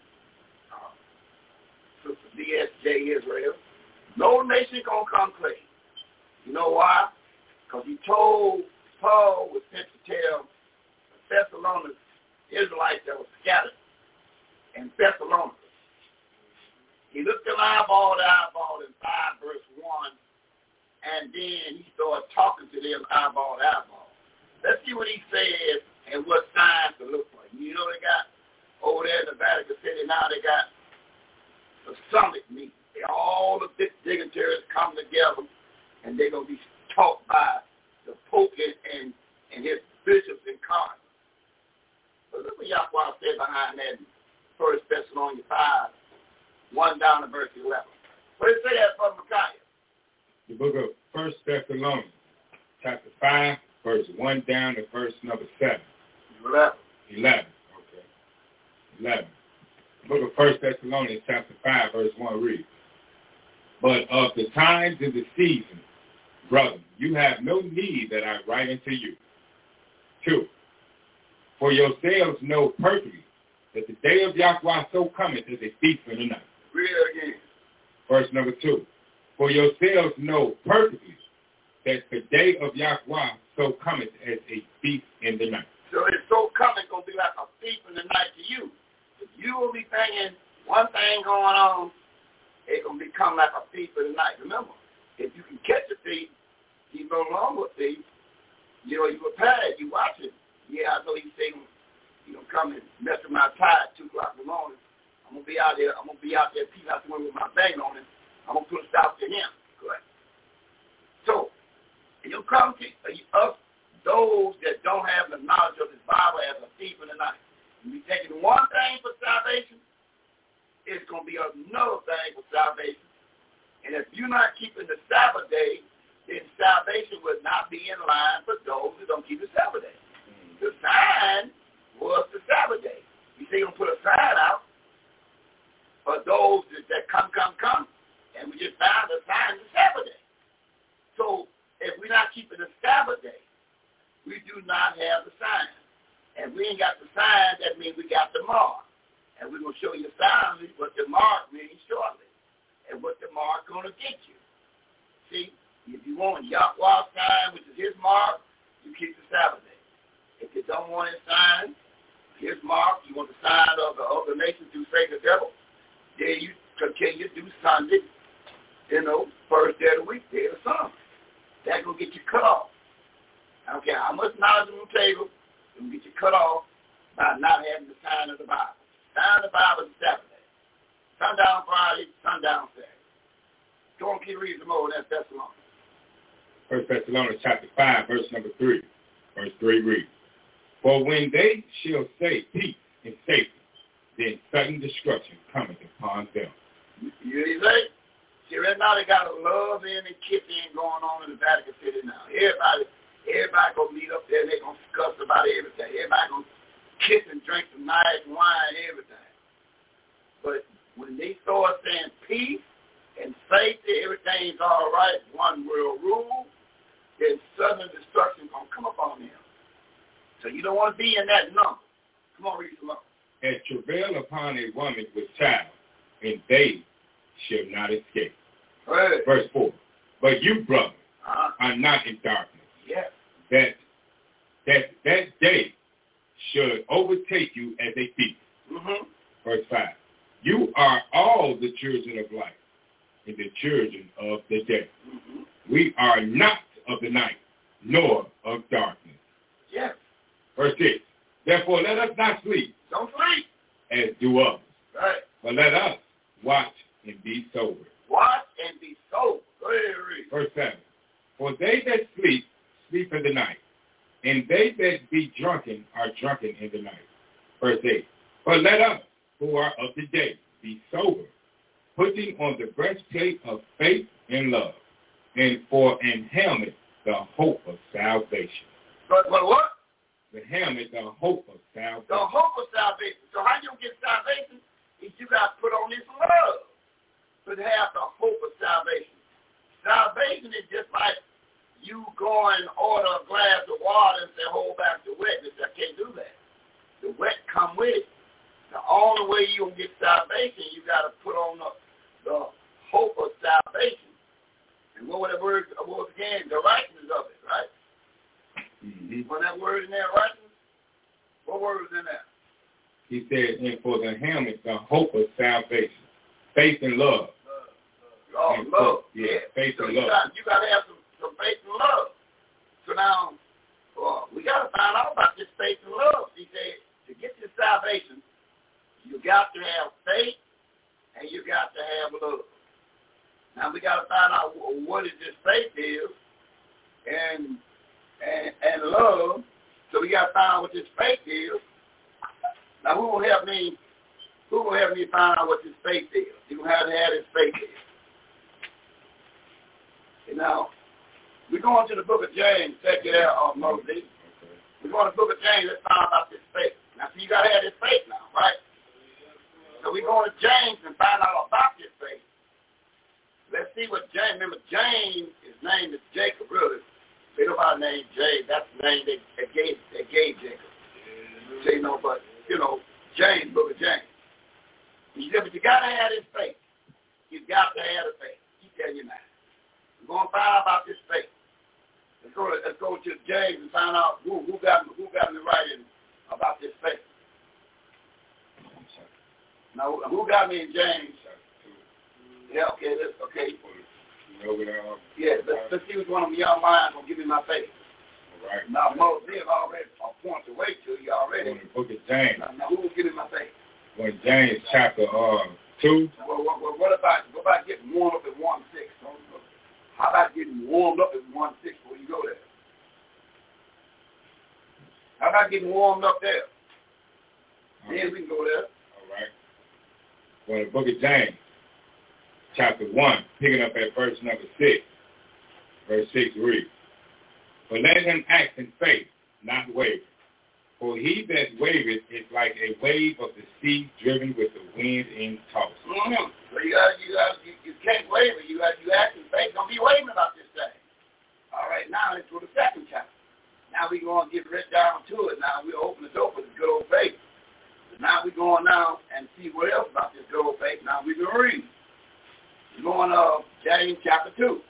DSJ Israel. No nation to come clean. You know why? Because he told Paul was sent to tell Thessalonians, Israelites that were scattered in Thessalonica. He looked them eyeball to eyeball in 5 verse 1, and then he started talking to them eyeball to eyeball. Let's see what he says and what signs to look for. You know they got over there in the Vatican City now they got the summit meeting. All the big dignitaries come together and they're gonna be taught by the Pope and and, and his bishops and cardinals. But look what Yahweh said behind that First Thessalonians five, one down to verse eleven. What did it say that from Micaiah? The book of First Thessalonians, chapter five, verse one down to verse number seven. Eleven. 11. Okay. 11. Book of First Thessalonians chapter 5, verse 1 reads, But of the times and the seasons, brother, you have no need that I write unto you. Two, for yourselves know perfectly that the day of Yahweh so cometh as a thief in the night. Read it again. Verse number two, for yourselves know perfectly that the day of Yahweh so cometh as a thief in the night. So it's so coming going to be like a thief in the night to you. You will be thinking one thing going on, going to become like a thief in the night. Remember, if you can catch a thief, he's no longer a thief. You know, you prepared, you watch it. Yeah, I know you say, you know, come and mess with my tie at 2 o'clock in the morning. I'm going to be out there, I'm going to be out there peeing out the window with my bang on it. I'm going to put a stop to him. Correct. So, you come to uh, us those that don't have the knowledge of this Bible as a thief in the night. When you're taking one thing for salvation, it's going to be another thing for salvation. And if you're not keeping the Sabbath day, then salvation would not be in line for those who don't keep the Sabbath day. Mm-hmm. The sign was the Sabbath day. You see, going to put a sign out for those that, that come, come, if we ain't got the sign, that means we got the mark. And we're going to show you silently what the mark means shortly and what the mark going to get you. See, if you want Yahweh sign, which is his mark, you keep the Sabbath day. If you don't want his sign, his mark, you want the sign of the other nation through Satan the devil, then you continue to do Sunday, you know, first day of the week, day of the summer. That's going to get you cut off. I don't care how much knowledge on the table, to get you cut off by not having the sign of the Bible. Sign of the Bible is Saturday. Sundown Friday, sundown Saturday. Go on, keep reading some more. That's Thessalonians. First Thessalonians chapter 5, verse number 3. Verse 3 reads, For when they shall say peace and safety, then sudden destruction cometh upon them. You hear what he say? See, right now they got a love in and kissing going on in the Vatican City now. Everybody, everybody gonna meet up there and they gonna discuss about everything. Everybody gonna kiss and drink some nice wine and everything. But when they start saying peace and safety, everything's all right, one world rule, then sudden destruction gonna come upon them. So you don't want to be in that number. Come on, read some more. And travail upon a woman with child, and they shall not escape. Right. Verse 4. But you, brother, Uh-huh. are not in darkness, Yes. that that that day should overtake you as a thief. Mm-hmm. Verse 5. You are all the children of light and the children of the day. Mm-hmm. We are not of the night, nor of darkness. Yes. Verse 6. Therefore let us not sleep Don't sleep. as do others, Right. but let us watch and be sober. Watch and be sober. Go ahead and read. Verse 7. For they that sleep, sleep in the night, and they that be drunken are drunken in the night. Verse 8. But let us, who are of the day, be sober, putting on the breastplate of faith and love, and for an helmet the hope of salvation. But, but what? The helmet, the hope of salvation. The hope of salvation. So how you get salvation? Is you got to put on this love. But have the hope of salvation. Salvation is just like you go and order a glass of water and say, hold back the wetness. I can't do that. The wet come with it. The only way you can get salvation, you got to put on the, the hope of salvation. And what was that word what was again? The righteousness of it, right? Mhm. When that word in there, righteousness, what word was in there? He said, and for the helmet, the hope of salvation, faith and love. Oh, And love. so- yeah, faith so and you love. Got, you got to have some, some faith and love. So now, well, we got to find out about this faith and love. He said, to get this salvation, you got to have faith and you got to have love. Now we got to find out wh- what is this faith is and and and love. So we got to find out what this faith is. Now who will help me? Who will help me find out what this faith is? You gonna have to have this faith is. And now we're going to the book of James. Check it out, uh, Moses. We're going to the book of James. Let's find out about this faith. Now, see, you got to have this faith now, right? So we're going to James and find out about this faith. Let's see what James, remember James, his name is Jacob, really. They Ain't nobody named James. That's the name they, they gave they gave Jacob. So, you know, but, you know, James, book of James. He said, but you got to have this faith. You got to have the faith. He tell you now. We're going to find out about this faith. Let's go, to, let's go to James and find out who, who got who got me right in about this faith. Now, who got me in James? Yeah, okay, let's, okay. You know what, Yeah, let's, let's see which one of young minds will give me my faith. all right. Now, most them already a point to wait to you already. On the book of James, Now, now who will give me my faith? when James chapter uh, 2, Well, what, about what about getting warmed up at one six? How about getting warmed up at one six before you go there? How about getting warmed up there? Then we can go there. When the book of James, chapter 1, picking up at verse number 6, verse 6 reads, But let him act in faith, not waver. For he that wavereth is like a wave of the sea driven with the wind and tossed. Mm-hmm. So you got you got you, you can't waver. You got you acting faith. Don't be wavering about this thing. All right, now let's go to the second chapter. Now we're going to get right down to it. Now we'll open the door for the go on now we're going out and see what else about this gold faith. Now we can read. We're going uh James chapter two.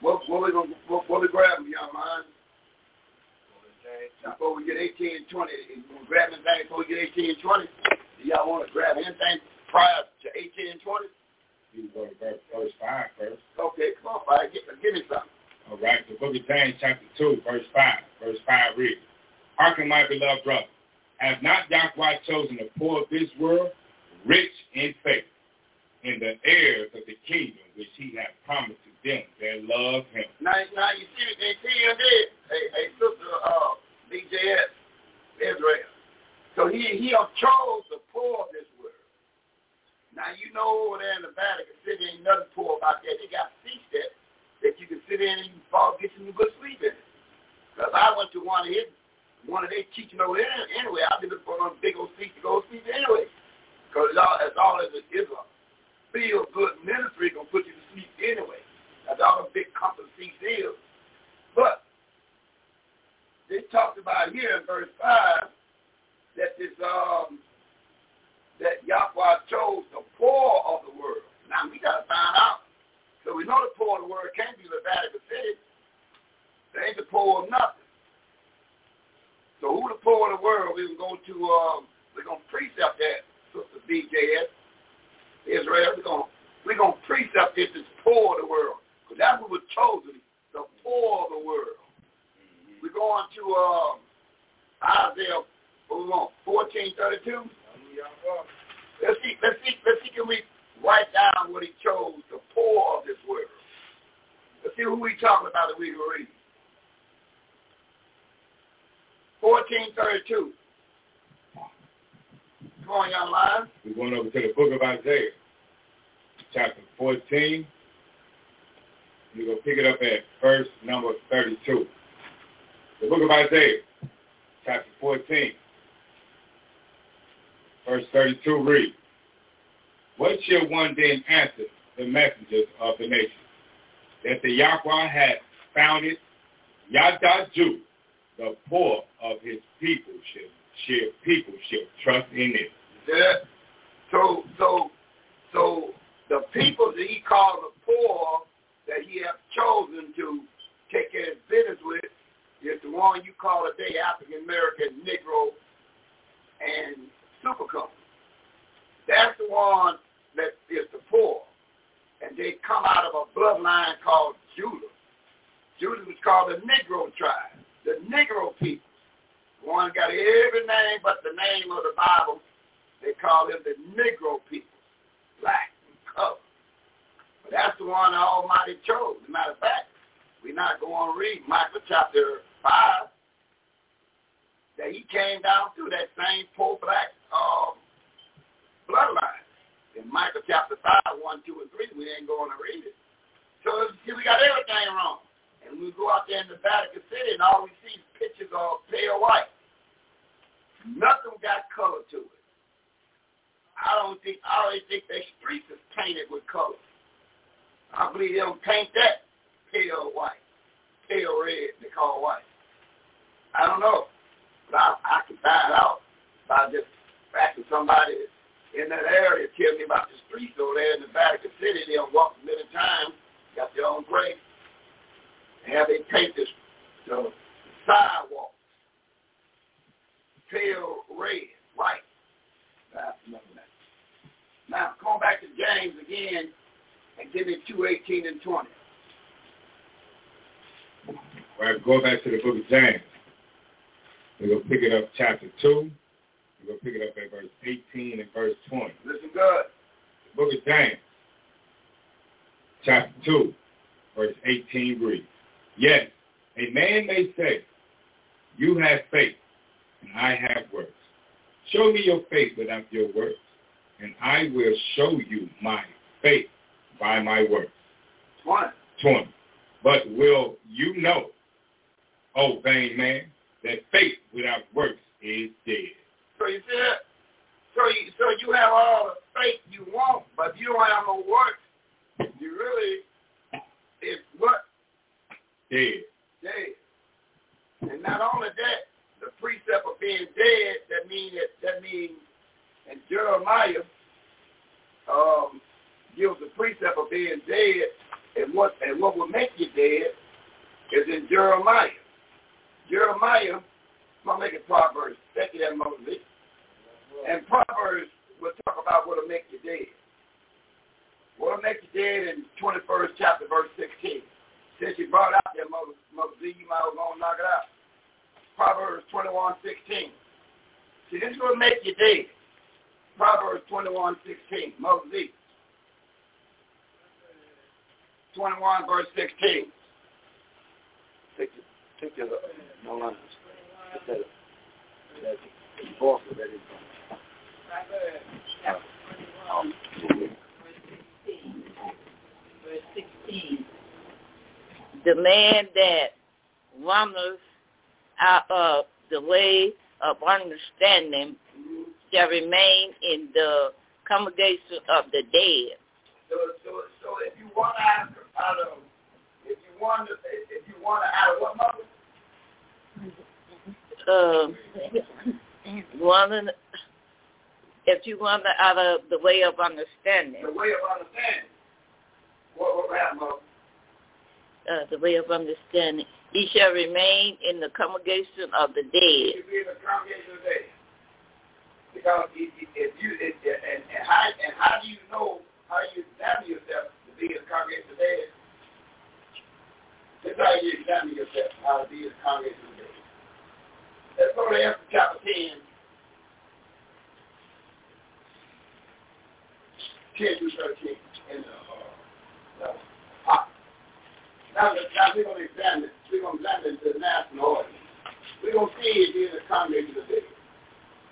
What what we gonna what, what we grabbing, young man? Before we get 18 and 20, you gonna grab anything before we get 18 and 20? Do y'all want to grab anything prior to 18 and 20? You can go to verse, verse 5 first. Okay, come on, Fire. Give, give me something. All right, the book of James chapter 2, verse 5. Verse 5 reads, Hearken, my beloved brother, have not Yahweh chosen the poor of this world, rich in faith, in the heirs of the kingdom which he hath promised to them that love him. Now, now you see, it they did. Hey, hey, sister, uh, BJS, Israel. So he he chose the poor of this world. Now you know over there in the Vatican City ain't nothing poor about that. They got seats there that you can sit in and you fall, get some good sleep in. Because I went to one of his, one of their teaching over there anyway. I've been looking for one big old seats to go sleep anyway. Because as all as it is a feel good ministry gonna put you to sleep anyway. That's all the big comfort seats is. But they talked about here in verse five that this um that Yahweh chose the poor of the world. Now we gotta find out. So we know the poor of the world can't be the Vatican City. They ain't the poor of nothing. So who the poor of the world? We can go to um we're gonna precept that, Sister BJS, Israel. We're gonna we're gonna precept this as poor of the world. Because that's what was chosen, the poor of the world. We're going to um Isaiah what we want, fourteen thirty two. Let's see, let's see, let's see can we write down what he chose, the poor of this world. Let's see who we talking about that we can read. Fourteen thirty two. Come on, young lion. We're going over to the book of Isaiah, chapter 14. We're going to pick it up at verse number 32. The book of Isaiah, chapter 14, verse 32 reads, What shall one then answer the messengers of the nation? That the Yahweh had founded Yadaju, the poor of his people shall, shall people shall trust in it. Yeah. So so so the people that he called the poor that he has chosen to take care of business with is the one you call today African American, Negro, and Supercom. That's the one that is the poor. And they come out of a bloodline called Judah. Judah was called the Negro tribe, the Negro people. One got every name but the name of the Bible. They call them the Negro people, black and color. But that's the one the Almighty chose. As a matter of fact, we're not going to read Micah chapter 5, that he came down through that same poor black um, bloodline. In Micah chapter 5, 1, 2, and 3, we ain't going to read it. So see, we got everything wrong. And we go out there in the Vatican City, and all we see is pictures of pale white. Nothing got color to it. I don't think, I always think their streets is painted with color. I believe they don't paint that pale white, pale red, they call white. I don't know. But I, I can find out by just asking somebody in that area tell me about the streets over there in the Vatican City. They'll walk many times, got their own grave. Have they paint this, the sidewalk pale red, white. Now, come back to James again and give me 218 and 20. All right, go back to the book of James. We're going to pick it up chapter 2. We're going to pick it up at verse 18 and verse 20. Listen good. The book of James, chapter 2, verse 18 reads, Yes, a man may say, You have faith, and I have works. Show me your faith without your works, and I will show you my faith by my works. 20. 20. But will you know, O vain man, that faith without works is dead? So you see that? So you, so you have all the faith you want, but if you don't have no works, you really is what? Dead. Dead. And not only that, the precept of being dead, that means that, means and Jeremiah um, gives the precept of being dead, and what and what will make you dead is in Jeremiah. Jeremiah, I'm it Proverbs. Thank you, that Moses. And Proverbs will talk about what'll make you dead. What'll make you dead in 21st chapter, verse 16. Since you brought out there, Moses, Moses you might as well knock it out. Proverbs 21, 16. See, this is what make you dead. Proverbs 21, 16. Moses 21, verse 16. Take your, take your, uh, no lines. Put that, that, that, that is Verse 16. The man that wanders out of the way of understanding shall remain in the congregation of the dead. So, so, so if you want out of, out of if you want to, if you want out of what mother? Uh, one if you want out of the way of understanding. The way of understanding. What what happened, mother? Uh, the way of understanding. He shall remain in the congregation of the dead. He be in the congregation. Because if, if you if, and, and how and how do you know how you examine yourself to be in the congregation of the dead? That's how you examine yourself how to be in the congregation of the dead. Let's go to Esther chapter ten. 10 through 13 in the, uh, uh, now, now we're going to examine it. We're going to examine the national audience. We're going to see it in the congregation of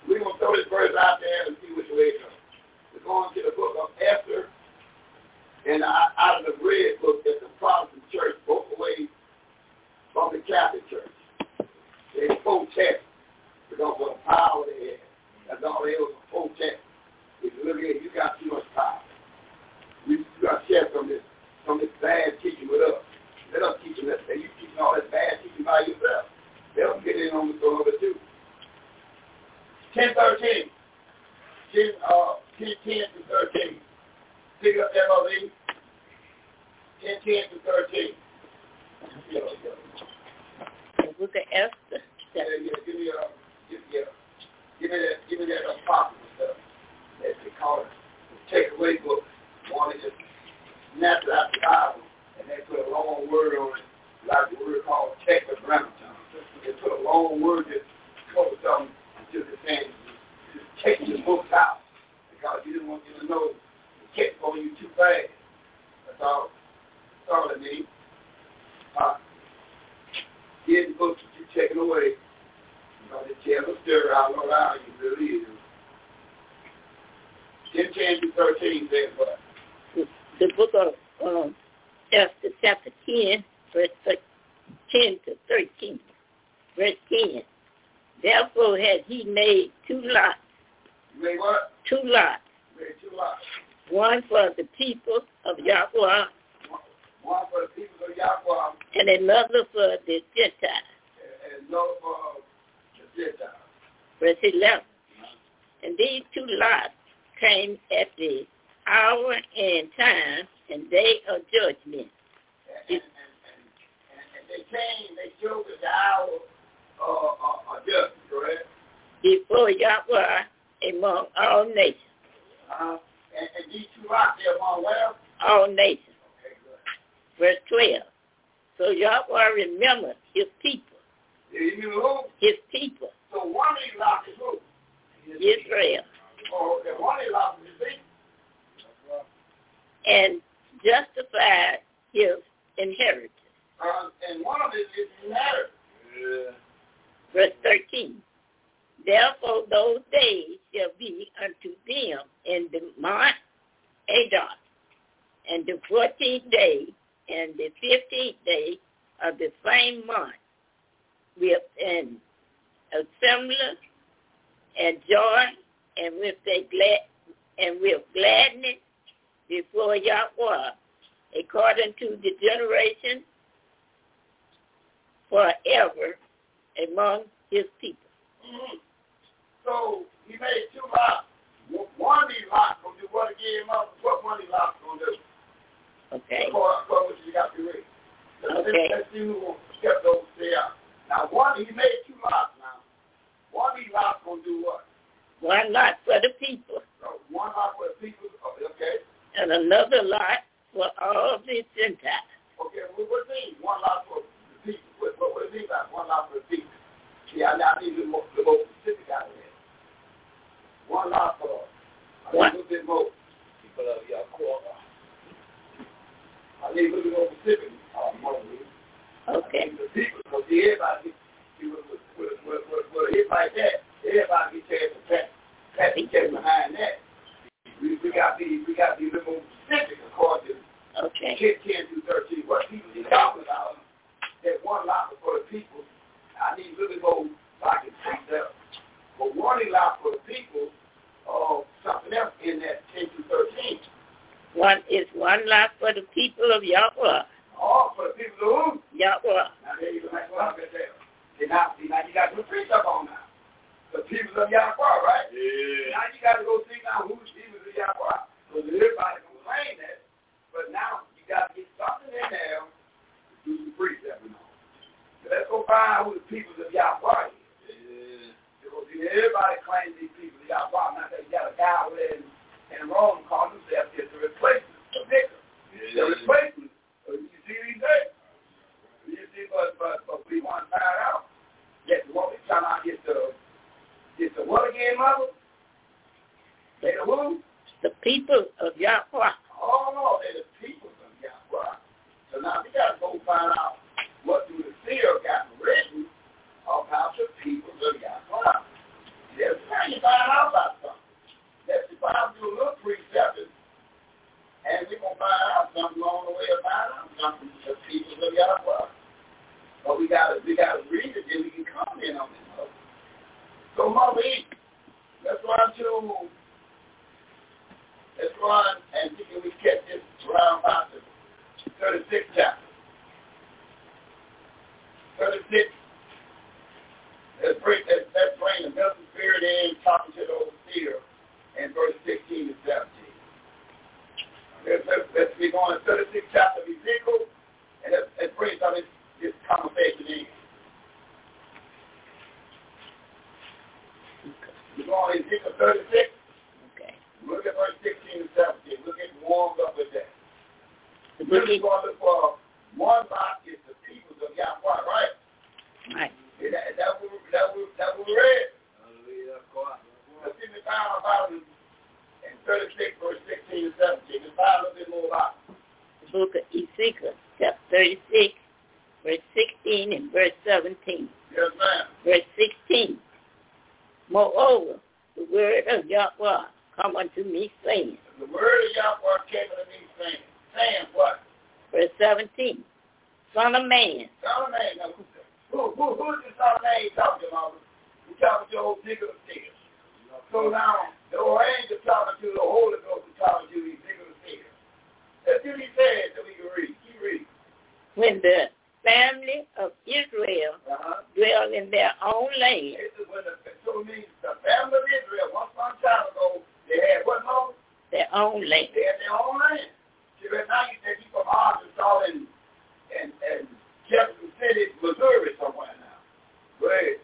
We're going to throw this verse out there and see which way it goes. We're going to the book of Esther and out of the red book at the Protestant church, broke away from the Catholic church. They protest because of the power they had. That's all they was, a protest. If you look at it, you got too much power. We you got to share from this from this bad teaching with us. Let us teach them that. You teaching all this bad teaching by yourself. They don't get in on the number two. 10, 13. 10, uh, 10, 10 to 13. Pick up that MLE. 10, 10 to 13. Yeah, yeah. Look at Esther. Yeah, yeah, give me a, give me a, give me that, give me that apocryphal stuff. As they call it, the takeaway book. One is just snapped it out the Bible, and they put a long word on it, like the word called tetragrammaton. They put a long word that covers something to the thing. Just take the books out because you didn't want you to know it kept on you too fast. That's all. That's all it means. Uh, getting books that you're taking away. You know, the tell a story out loud you really is. 10, 10 to 13 says what? The book of um, Esther chapter 10, verse 10 to 13. Verse 10. Therefore had he made two lots. Made what? Two lots. Made two lots. One for the people of Yahweh. One for the people of Yahweh. And another for the Gentiles. And another for uh, the Gentiles. Verse 11. And these two lots came at the hour and time and day of judgment. And, and, and, and they came, they chose the hour uh, uh, of judgment, correct? Before Yahweh among all nations. Uh-huh. And, and these two lots, they're among where? All nations. Okay, good. Verse 12. So Yahweh remembered his people. You who? His people. So one of these lots is who? Israel. Oh, okay. One lots is his people. And justified his inheritance. Uh, and one of it is inheritance. Yeah. Verse 13. Therefore those days shall be unto them in the month Adar, and the fourteenth day and the fifteenth day of the same month with an assembly and joy and with a glad and with gladness before Yahweh according to the generation forever among his people. Mm-hmm. So he made two lots. One of these lots gonna do what again, mother? What one of these lots gonna do? Okay. Before, which you got to read. Okay. let's see who kept those there. Now one, he made two lots now. One of these lots gonna do what? One lot for the people. So one lot for the people. Okay and another lot for all the Gentiles. Okay, what, what mean? One lot for the people. What, what, what does it mean by one lot for the people? Yeah, I, I need little more, a more specific out of there. One lot for, I need a little bit more. People of your quarter. I need a little bit more specific. Oh, more, Okay. The people, because everybody, with, with, with, with, with, with a hit like that, everybody gets a pat, pat the cat behind that. We, we got to be, we got a little more specific according to Okay. 10, 10 through 13, what people is talking about, that one lot for the people, I need really more so I can take that. But one lot for the people, uh, something else in that 10 through 13. One is one lot for the people of Yahweh. All for the people of who? Yahweh. Now there you go, that's what I'm going to tell. See, now, see, now you got to preach up on now. The people of Yahweh, right? Yeah. Now you got to go see now who's the people of Yahweh. Because everybody complain that, but now you got to get something in there to do some precept and all. So let's go find out who the people of Yahweh is. Yeah. Because everybody claims these people of Yahweh. Now you got a guy over there in, in Rome calling himself just a replacement, a victim. The replacement. So you see what he's saying? You see, but, but, but we want to find out that what we trying to get the, get the what again, mother? Say the who? The people of Yahweh. Oh, they're the people of Yahweh. So now we got to go find out what do the seer got written about the people of Yahweh. Let's try to find out about something. Let's find out, do a little precept, and we're to find out something along the way finding out something the people of Yahweh. But we got to we got to read it, then we can comment on it. So, E, let's run to run and see if we catch this around about the 36th chapter. 36. Let's bring, let's, let's bring the mental spirit in, talking to the overseer, in verse 16 to 17. Let's, let's, let's be going to 36th chapter of Ezekiel, and let's, let's bring some of this, this conversation in. We're going to Ezekiel 36. Okay. Look at verse 16 and 17. Look at warmed up with that. The We're book going to look for one lot is the people of Yahweh, right? right. Is that, is that, what, we- that, what, that what we read? Let's see if we find about it in 36, verse 16 and 17. Let's find a little bit more about it. The book of Ezekiel, chapter 36, verse 16 and verse 17. Yes, ma'am. Verse 16. Moreover, the word of Yahweh come unto me saying, The word of Yahweh came to me saying, saying what? verse 17, Son of man, Son of man. Now, who, who, who, who is the son of man talking about? You talking to old of tears. So now, the old angel talking to the Holy Ghost is talking to these niggas of tears. Let's see what he said that we can read. Keep reading. when the family of Israel Uh-huh. dwell in their own land, This is when the, so means the family of Israel, once upon a time ago, they had what, Moses? their own land. They had their own land. See, right now you said you from Arkansas and, and, and Jefferson City, Missouri somewhere now. Ahead.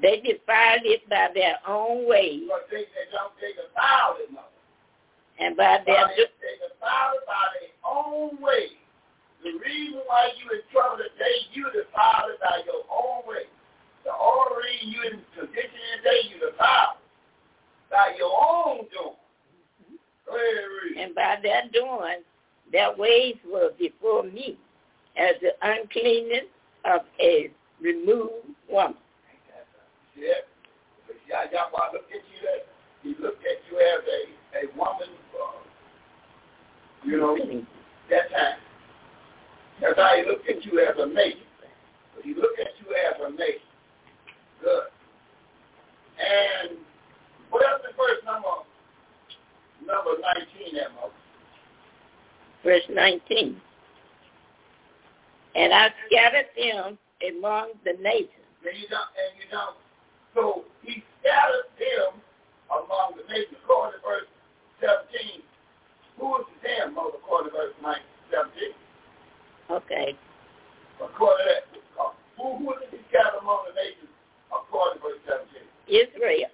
They defiled it by their own ways But they, they don't take a in them. and by their They take a foul by their own way. The reason why you in trouble today, you defile it by your own way. The only reason you in position today, you defile by your own doing. And by their doing, their ways were before me as the uncleanness of a removed woman. Yeah. But Yahweh look at you as he looked at you as a, a woman uh, you know, that time. That's how he looked at you as a mate. But he looked at you as a mate. Good. And well, that's in verse number, number 19, Emma. Verse 19. And I scattered them among the nations. And you don't, and you don't. So he scattered them among the nations, according to verse 17. Who is the damn mother, according to verse 19, 17? Okay. According to that, uh, who, who who is he scattered among the nations, according to verse 17? Israel.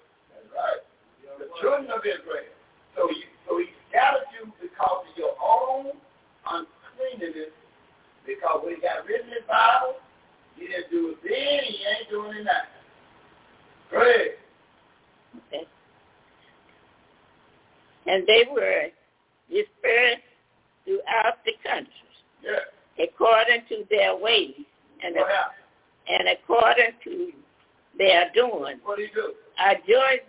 So you, so he scattered you because of your own uncleanness. Because when he got written in the Bible, he didn't do it then. He ain't doing it now. Go ahead. Okay. And they were dispersed throughout the country Yeah. according to their ways and, What happened? and according to their doing. What did he do? I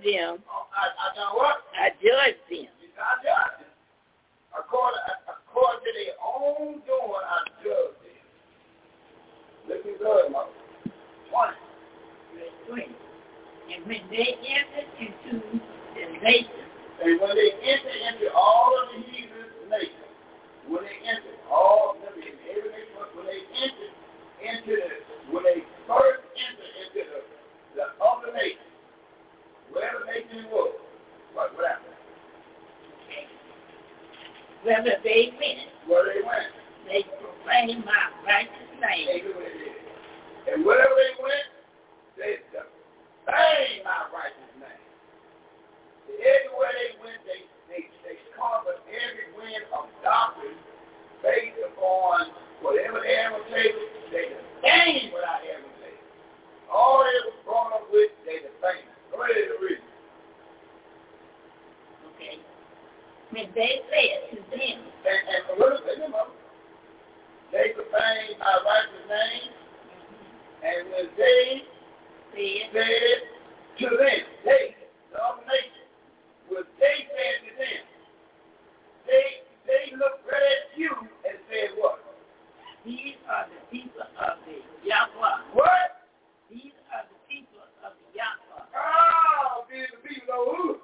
them. Oh, I, I done what? I judged them. I judged them. According, according to their own doing, I judged them. Listen good, mother. One. Verse 20. And when they entered into the nation, And when they enter into all of the heathen nations, when they enter all of them every nation, when they enter into the, when they first enter into the, the other nation, wherever nation it was, what, what happened? whether they went, Where they went, they proclaimed my righteous name. do what they did. And wherever they went, they sang my righteous name. Everywhere they went, they, they, they conquered every wind of doctrine based upon whatever they table, they sang what I table. All they was brought up with, they the same. Go ahead mm-hmm. and read. Okay. When they said to them, And, and what is it, remember? They proclaim my righteous name, and when they said, said to them, they, the other nation, what they said to them, they they looked right at you and said what? These are the people of the Yahweh. What? These are the people of the Yahweh. Oh, these the people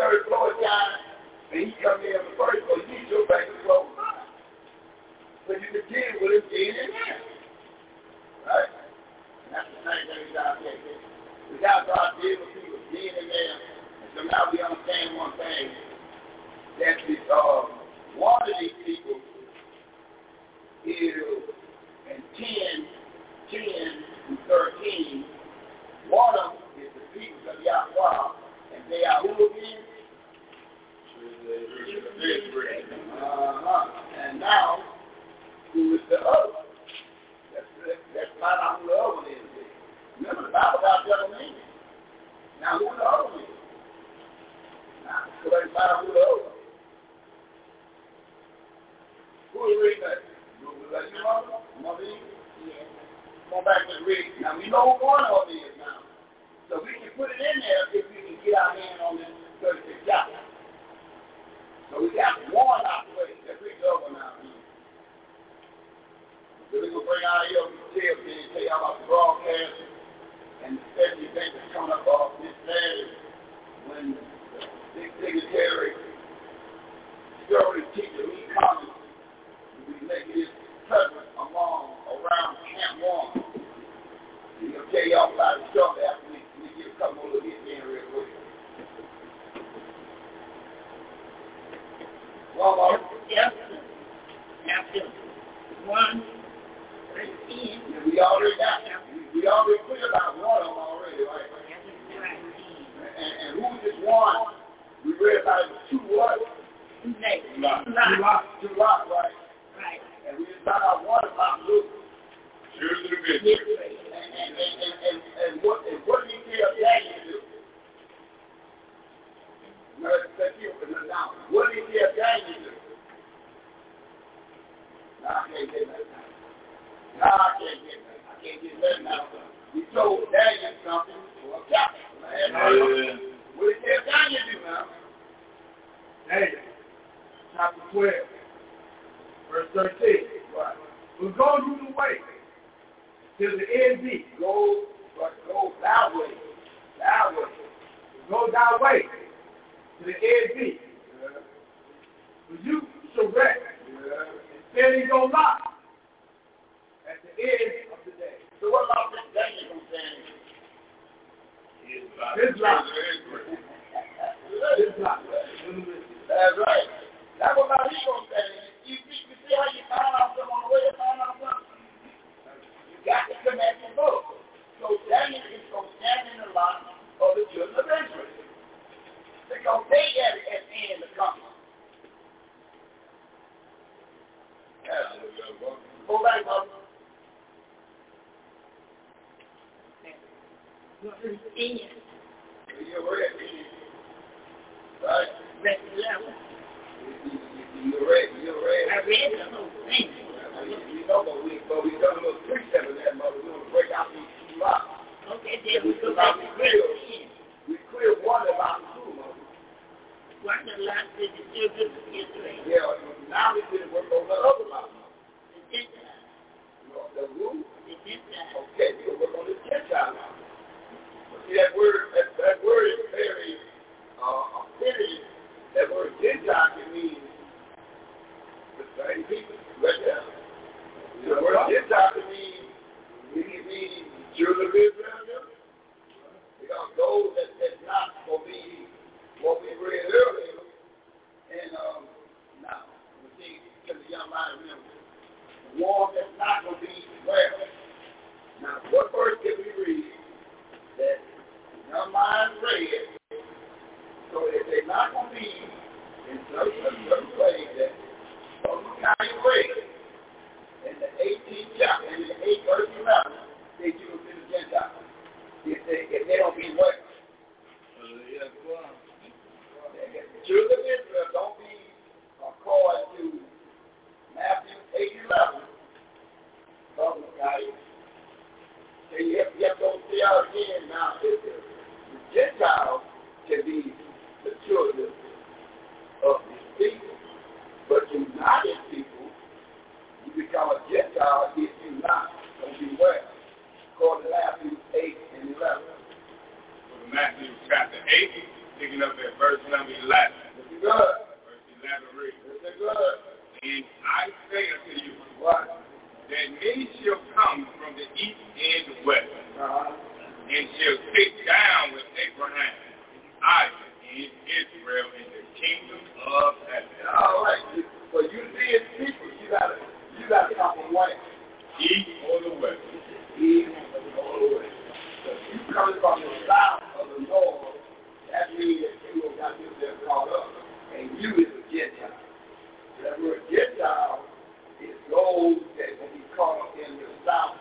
third floor guy and he come in the first floor, you need your bank to close up. So you can deal with it in and out. Right? And that's the same thing we gotta take. We gotta start dealing with people being in there. And so now we understand one thing. That the, uh, one of these people is in 10, 10 and 13, one of them is the people of Yahweh, and they are who again? Uh-huh. And now, who is the other? Let's, let's, let's find out who the other one is. Remember, the Bible got double meaning. Now, who the other one is? Now, so let's find out who the other one is. Who is reading that? Like your mother? Mother Yes. Go back and read. Now we know who one of them is now. So we can put it in there if we can get our hand on this 36 chapter. We got one out the way. Let's read the other one now. So we're going to bring out here tell you about the broadcast and the special event that's coming up off this Saturday when the big dignitary, story teacher, Lee Collins, will be making his presence among around Camp. He's gonna tell y'all about it after we, we get a couple of little hits in real quick. Yes. Chapter 1, verse 10. Yeah, we already got we, already clear about one of them already, right? And, and who one? We read about two what? Two lots. Two lots, right? Right. And we just found out one about Luke. Choose the victory. And, and, and, and, what and what did he tell Daniel do? What did he? No, I can't get I can't get. I can't get told Daniel something. What did Daniel do now? Daniel, chapter 12, verse 13. Right. But go you the way, to the end be. Go, but go that way. Way. Go thy way to the be. Yeah. When you surrender Yeah. and stand in your life at the end of the day. So what about this Daniel gonna stand in? His life. His life. That's right. That's what he gonna stand. You, you, you see how you find out something on the way to find out something? You got to connect the book. So Daniel is gonna stand in the line of the children of Israel. Because they had it at the end of coming. Go back. Christina, You're ready. Right? verse 11. You're ready. You're ready. I read the whole thing. You know, but we, but a little precept of that, mother. We're going to break out these two. Okay, then we go to verse 10. We clear one mother. What the lot did the children of Israel, Yeah, now we can work on the other lot. the Gentiles, You know, the rule. the Gentiles. Okay, we can work on the Gentile now. See, that word, that, that word is very uh, affinity. That word Gentile can mean the same people. Right there. The word Gentile can mean, it can mean children of Israel. Because those that, that's not to be what we read earlier. And um, now, we see, because the young man remember, one that's not going to be well. Now, what verse can we read that young man read so if they're not going to be in certain, a certain way that some kind of way in the 18th chapter, in the 8th verse 11, they Jews and the Gentiles. If they, if they don't be well. Children of Israel don't be uh, according to Matthew 8 11. Talking about it. So you have, you have to out again now. If the, the can be the children of these people. But not people, you become a Gentile if you not don't be. According to Matthew 8 and 11. Matthew chapter 8, picking up at verse number 11. This is good. Verse 11 reads, This is good. And I say unto you, What? that many shall come from the east and the west, Uh-huh. and shall sit down with Abraham, Isaac, and Israel in the kingdom of heaven. All right. So you see his people, you gotta you gotta come from where? East or the west. East or the west. So you coming from the south or the north, that means that you have got yourself caught up. And you is a Gentile. That word Gentile is those that will be caught up in the south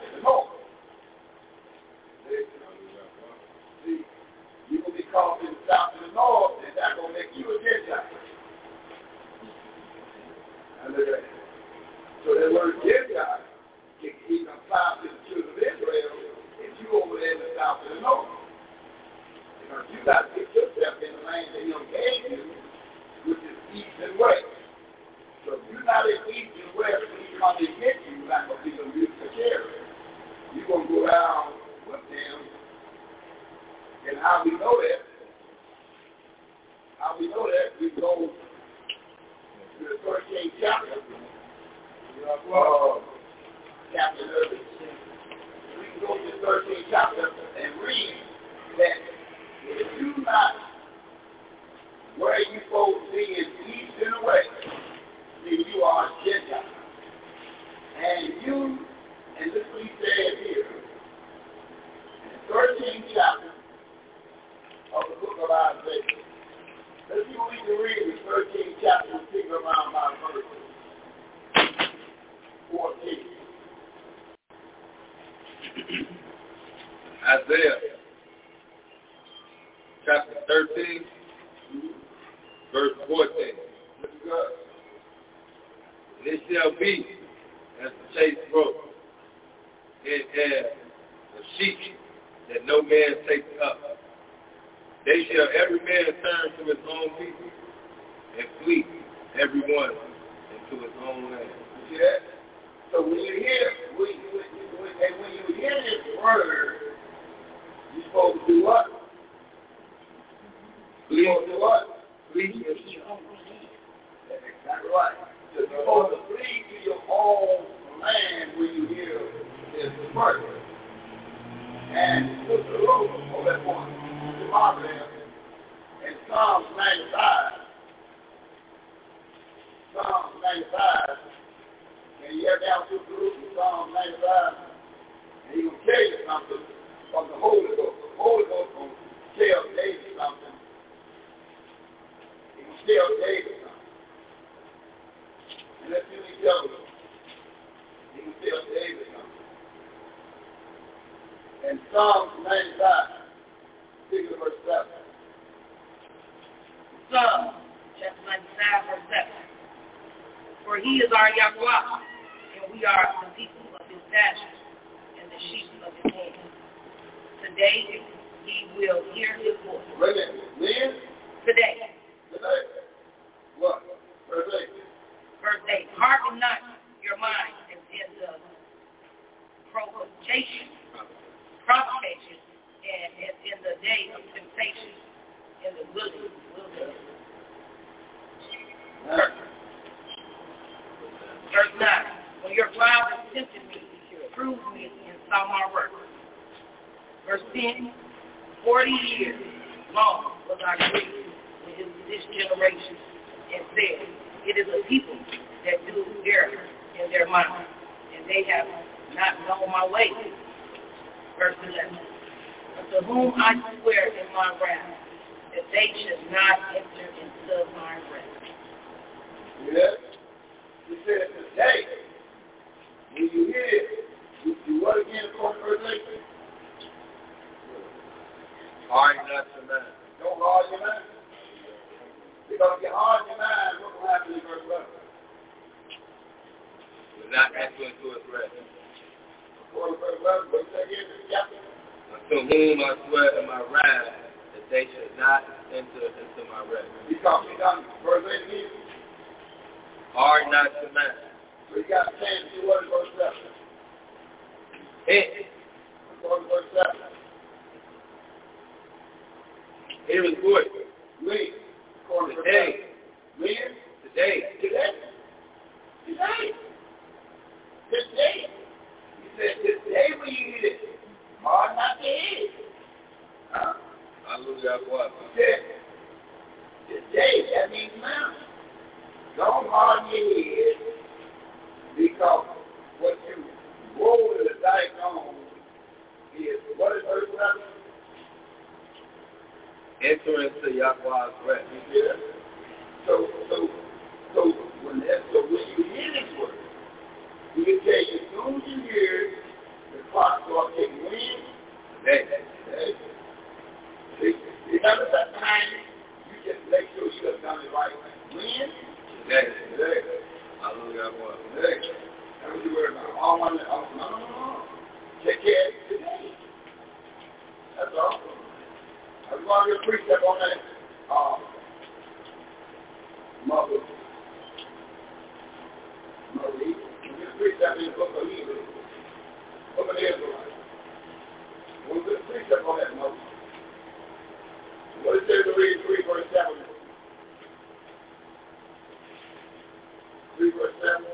three verse seven,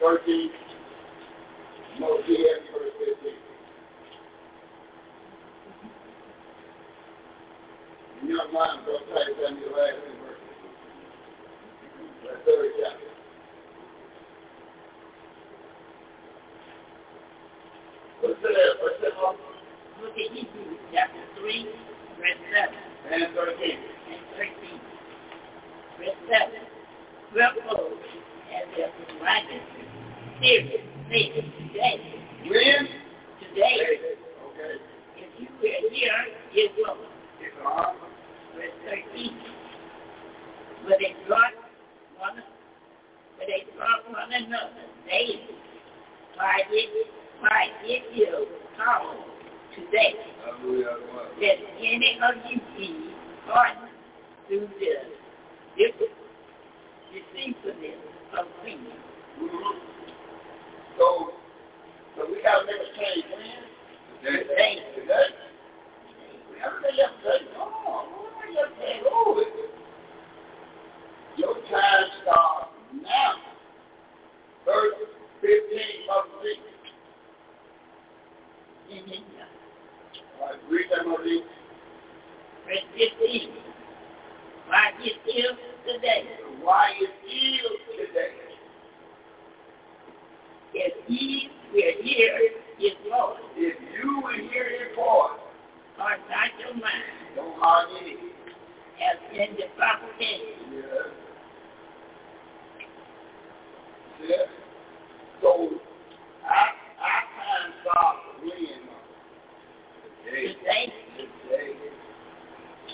thirteen, verse fifteen. Don't chapter three, verse seven. And thirteen. And thirteen. Verse seven reproach as their righteousness. Serious, serious, today. When? Today. If you were here, it will. It's on. But they brought but they brought one another daily. Why did, why did you come today? That any of you be hardened through the deceitfulness of sin. Mm-hmm. So, so we got to make a change, man. Today. Today. Today. Everybody else says, no, everybody else says, oh, your time starts now. Verse 15 of 6. Mm-hmm. All right, read that, Mother. Verse 15. Why it is today. Why it is today. If ye will hear his voice, If you will hear his voice, or not your mind, don't harden it. as in the proper. Yes. So, I, I start when? Today. Today, Today.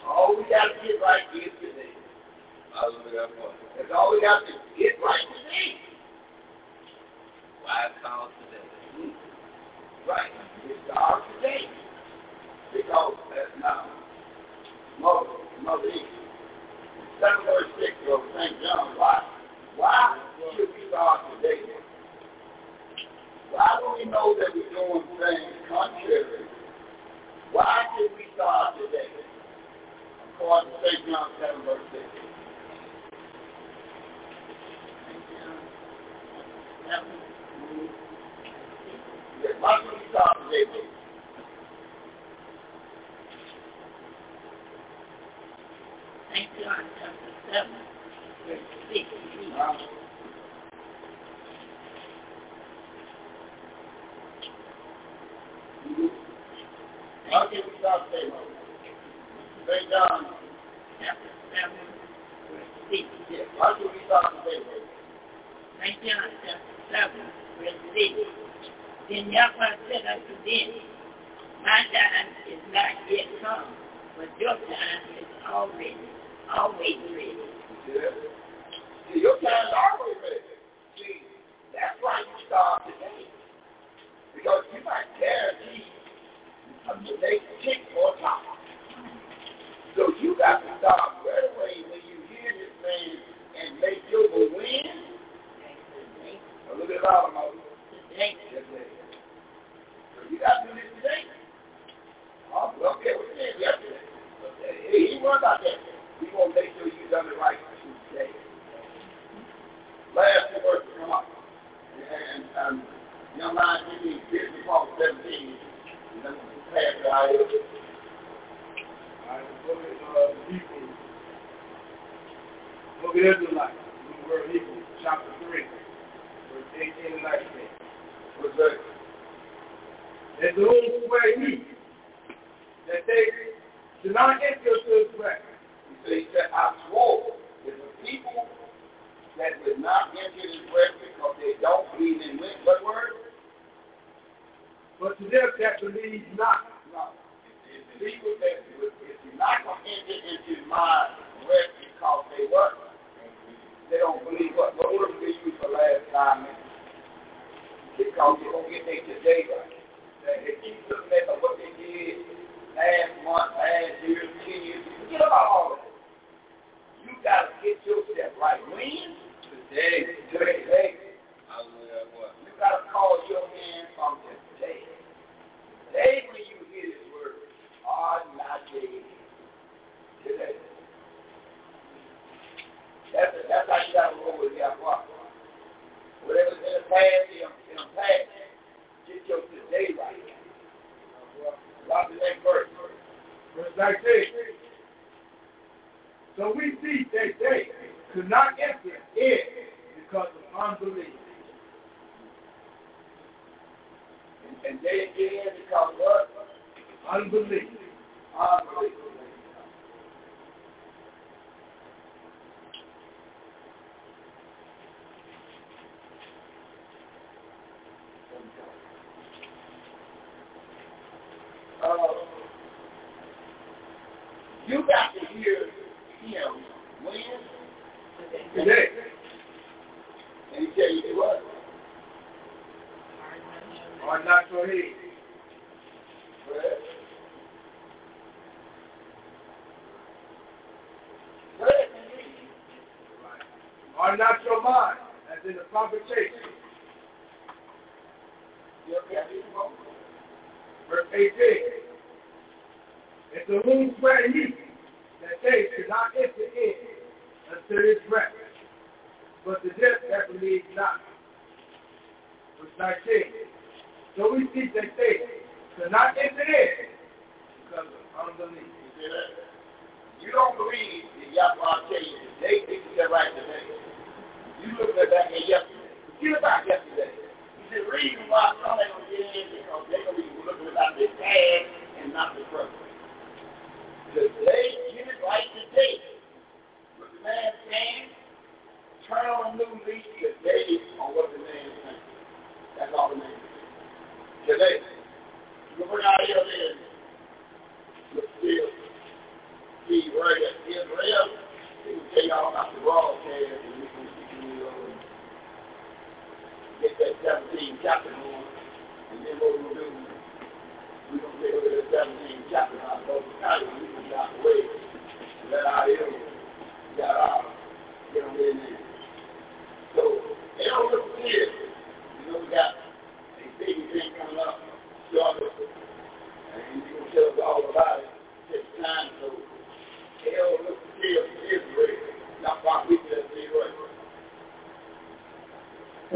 All we got to get right is today. Hallelujah. That's all we got to get right today. Why it's called today? Right. It starts today. Because that's now. Mother, Mother Eve. 736 of St. John. Why? Why should we start today? Why do we know that we're doing things contrary? Why should we start today? According to St. John 7 verse 6. Yeah, why should we start today? baby? St. John chapter 7, verse 6. Huh? Why should we start today? St. John Chapter 7, verse 6. Yeah, why should we start today? baby? St. John chapter 7, verse 6. Then Yahweh said unto them, My time is not yet come, but your time is already, always ready. Yeah. See, your time's always ready. See, that's why you start today. Because you might guarantee a tick or top. So you got to start right away when you hear this thing and make your win. A little bit louder, Moses. Today. So you got to do this today. Well, okay, we said yesterday. He worried about that. We gonna make sure you done it right today. Last two verses come up. And um, young man, give me business part seventeen. And then pass it. Right, look chapter 3, verse 18 and 19. What's that? And those he that they do not enter into rest. He said, I swore that the people that not enter rest because they don't believe in what, word? But to them that believe not, No. People that would, if you're not to enter into my rest because they what? They don't believe what? What did they use for last time? Because they don't get their today right. They they keep looking at what they did last month, last year, ten years. Forget about all of that. You got to get yourself right. When? Today. Today. You got to call your man from today. Today when you hear this word, are not today. Today. That's, that's how you got to roll with your heart. Whatever's in the past, in the past. Get your today right. Watch the next verse. verse 19. So we see that they could not enter in because of unbelief. And, they in because what? Unbelief. Unbelief. You got to hear him when Today.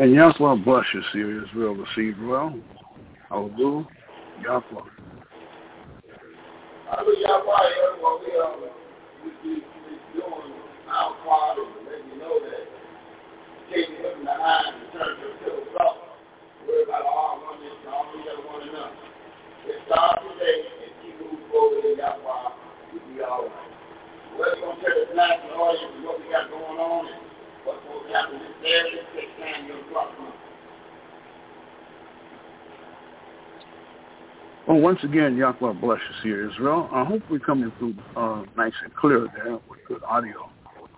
And Yahweh bless you, see Israel received well. Hallelujah. Yahweh. Hallelujah. Yahweh, what we are we, we, we doing our part and letting you know that taking him behind and turn to the up. Worry about all one this and all the other one enough. It starts today and keep moving forward in Yahweh, we'll be all right. Whether you're going to tell the national audience what we got going on and what's going to happen this Saturday, take time to drop them. Well, once again, Yahweh bless you, here, Israel. I hope we're coming through uh, nice and clear there with good audio.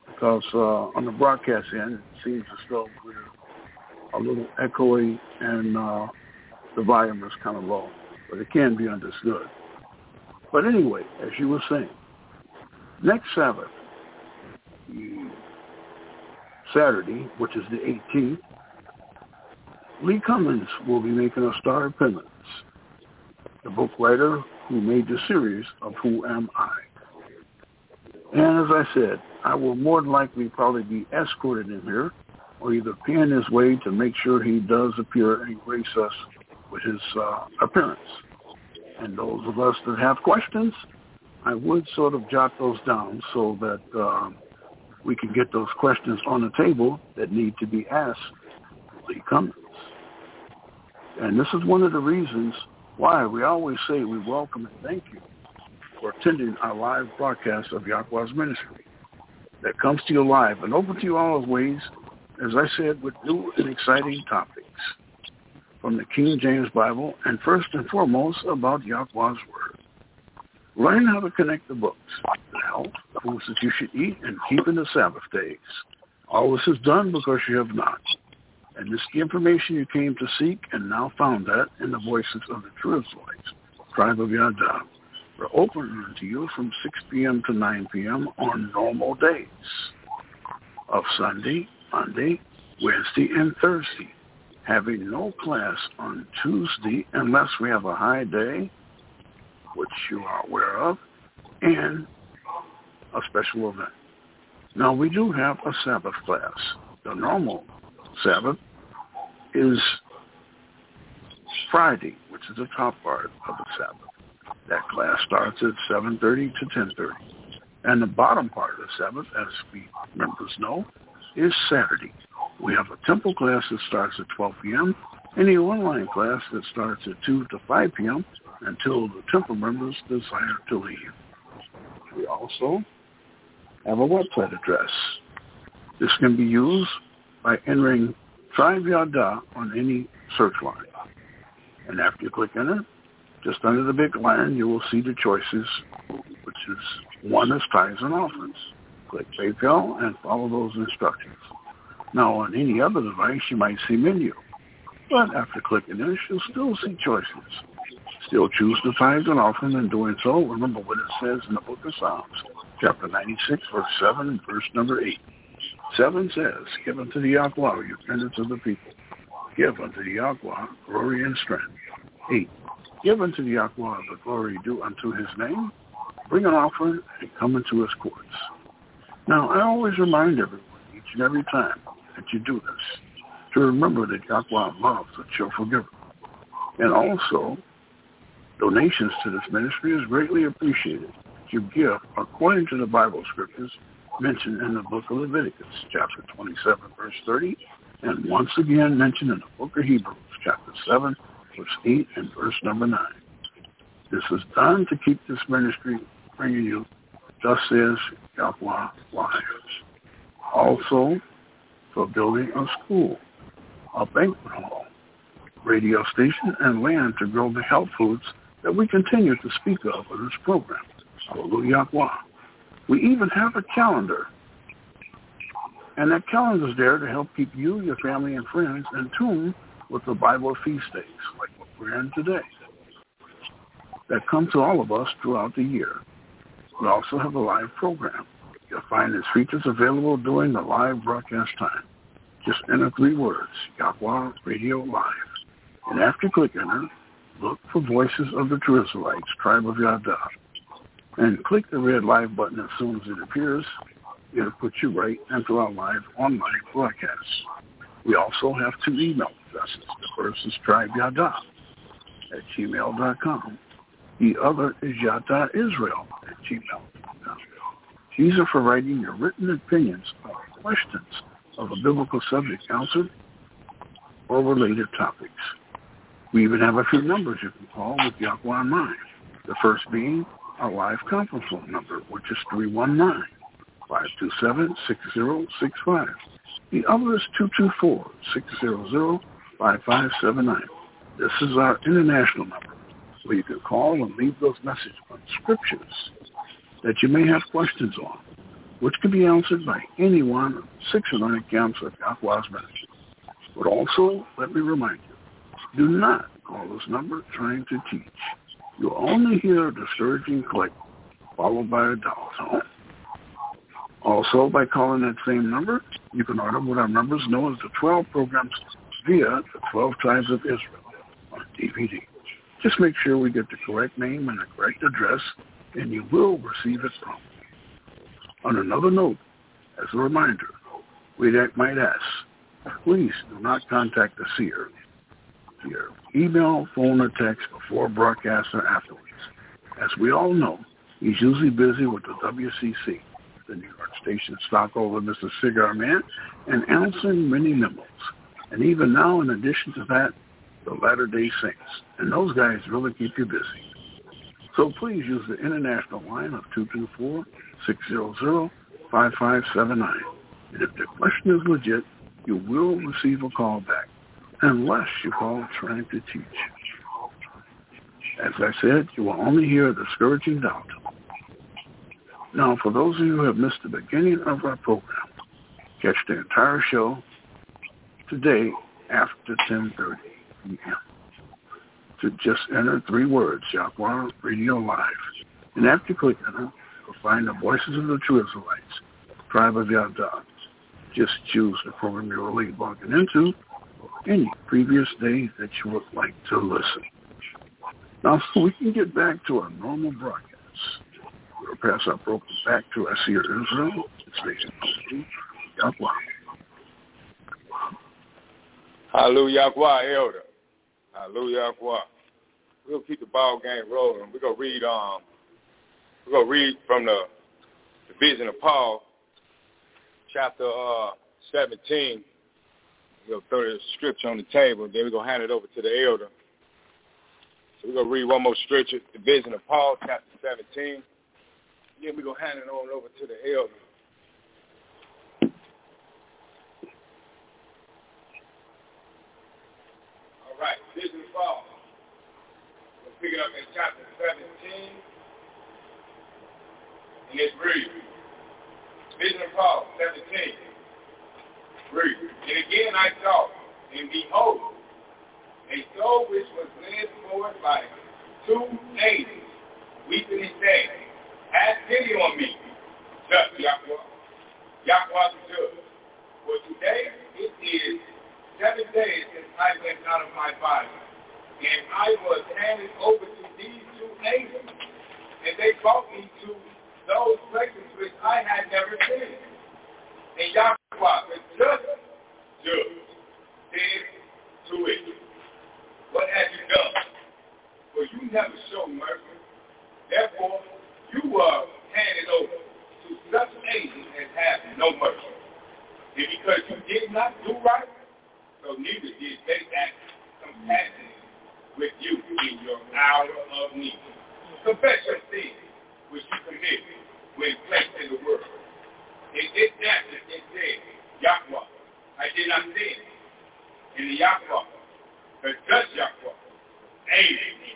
Because uh, on the broadcast end, it seems as though we're a little echoey and uh, the volume is kind of low. But it can be understood. But anyway, as you were saying, next Sabbath, Saturday, which is the 18th, Lee Cummins will be making a star appearance book writer who made the series of Who Am I? And as I said, I will more than likely probably be escorted in here or either paying his way to make sure he does appear and grace us with his uh, appearance. And those of us that have questions, I would sort of jot those down so that uh, we can get those questions on the table that need to be asked Lee Cummins. And this is one of the reasons why we always say we welcome and thank you for attending our live broadcast of Yahweh's ministry that comes to you live and open to you always, as I said, with new and exciting topics from the King James Bible and first and foremost about Yahweh's Word. Learn how to connect the books, the health, foods that you should eat, and keeping the Sabbath days. All this is done because you have not. And this is the information you came to seek and now found that in the voices of the true Israelites, tribe of Yada. We're open to you from 6 p.m. to 9 p.m. on normal days of Sunday, Monday, Wednesday, and Thursday, having no class on Tuesday unless we have a high day, which you are aware of, and a special event. Now, we do have a Sabbath class. The normal Sabbath is Friday, which is the top part of the Sabbath. That class starts at 7.30 to 10.30. And the bottom part of the Sabbath, as we members know, is Saturday. We have a temple class that starts at 12 p.m. and the online class that starts at 2 to 5 p.m. until the temple members desire to leave. We also have a website address. This can be used by entering Tribe Yada on any search line. And after you click it, just under the big line, you will see the choices, which is one is tithes and offerings. Click PayPal and follow those instructions. Now, on any other device, you might see menu. But after clicking this, you'll still see choices. Still choose the tithes and offering, and doing so, remember what it says in the book of Psalms, chapter 96, verse 7 and verse number 8. 7 says, Give unto the Yahweh your penance of the people. Give unto the Yahweh glory and strength. 8. Give unto the Yahweh the glory due unto his name. Bring an offering and come into his courts. Now, I always remind everyone, each and every time that you do this, to remember that Yahweh loves a cheerful giver. And also, Donations to this ministry is greatly appreciated. You give according to the Bible scriptures mentioned in the book of Leviticus, chapter 27, verse 30, and once again mentioned in the book of Hebrews, chapter 7, verse 8 and verse number 9. This is done to keep this ministry bringing you, thus says Yahweh lives. Also, for building a school, a banquet hall, radio station, and land to grow the health foods that we continue to speak of in this program. Hallelujah. We even have a calendar. And that calendar is there to help keep you, your family, and friends in tune with the Bible feast days, like what we're in today, that come to all of us throughout the year. We also have a live program. You'll find its features available during the live broadcast time. Just enter three words, Yahweh Radio Live. And after click enter, look for Voices of the True Israelites, Tribe of Yada. And click the red live button as soon as it appears. It'll put you right into our live online broadcast. We also have two email addresses. The first is tribeyada at gmail.com. The other is yada.israel at gmail.com. These are for writing your written opinions or questions of a biblical subject answered or related topics. We even have a few numbers you can call with Yahweh in mind. The first being our live conference phone number, which is 319-527-6065. The other is 224-600-5579. This is our international number, where you can call and leave those messages on scriptures that you may have questions on, which can be answered by any one of six or nine accounts of Yahweh's ministry. But also, let me remind you, do not call this number trying to teach. You'll only hear a discouraging click followed by a dial tone. Also, by calling that same number, you can order what our members know as the 12 programs via the 12 Tribes of Israel on DVD. Just make sure we get the correct name and the correct address, and you will receive it promptly. On another note, as a reminder, we might ask, please do not contact the seer via email, phone, or text before broadcast or afterwards. As we all know, he's usually busy with the WCC, the New York Station stockholder, Mr. Cigar Man, and answering many memos. And even now, in addition to that, the Latter-day Saints. And those guys really keep you busy. So please use the international line of 224-600-5579. And if the question is legit, you will receive a call back, unless you call trying to teach. As I said, you will only hear a discouraging doubt. Now, for those of you who have missed the beginning of our program, catch the entire show today after 10.30 p.m. To just enter three words, Yahweh Radio Live. And after you click enter, you'll find the Voices of the True Israelites, Tribe of Yada. Just choose the program you're really logging into any previous day that you would like to listen. Now, so we can get back to our normal broadcast. We'll pass our program back to our seer Israel. It's Nation Yahweh. Hallelujah, Elder. Hallelujah. We'll keep the ball game rolling. We're gonna read um we're gonna read from the, the vision of Paul, chapter uh seventeen. We'll throw the scripture on the table, then we're gonna hand it over to the elder. So we're gonna read one more scripture, the vision of Paul, chapter seventeen. Then we're gonna hand it on over to the elder. All right, vision of Paul. We'll pick it up in chapter 17. And it's read. Vision of Paul, 17. And again I saw, and behold, a soul which was led forward by two angels, weeping and saying, Have pity on me, just Yahweh. Yahweh the judge. For today it is seven days since I went out of my body. And I was handed over to these two angels. And they brought me to those places which I had never seen. And Yahweh the just judge to it, What have you done? For you never show mercy. Therefore, you are handed over to such agents as have no mercy. And because you did not do right, so neither did they act compassionate with you in your hour of need. Confess your sins which you committed when placed in the world they did that and they said, Yahweh. I did not sin. In the Yahweh. but just Yahweh. Amen.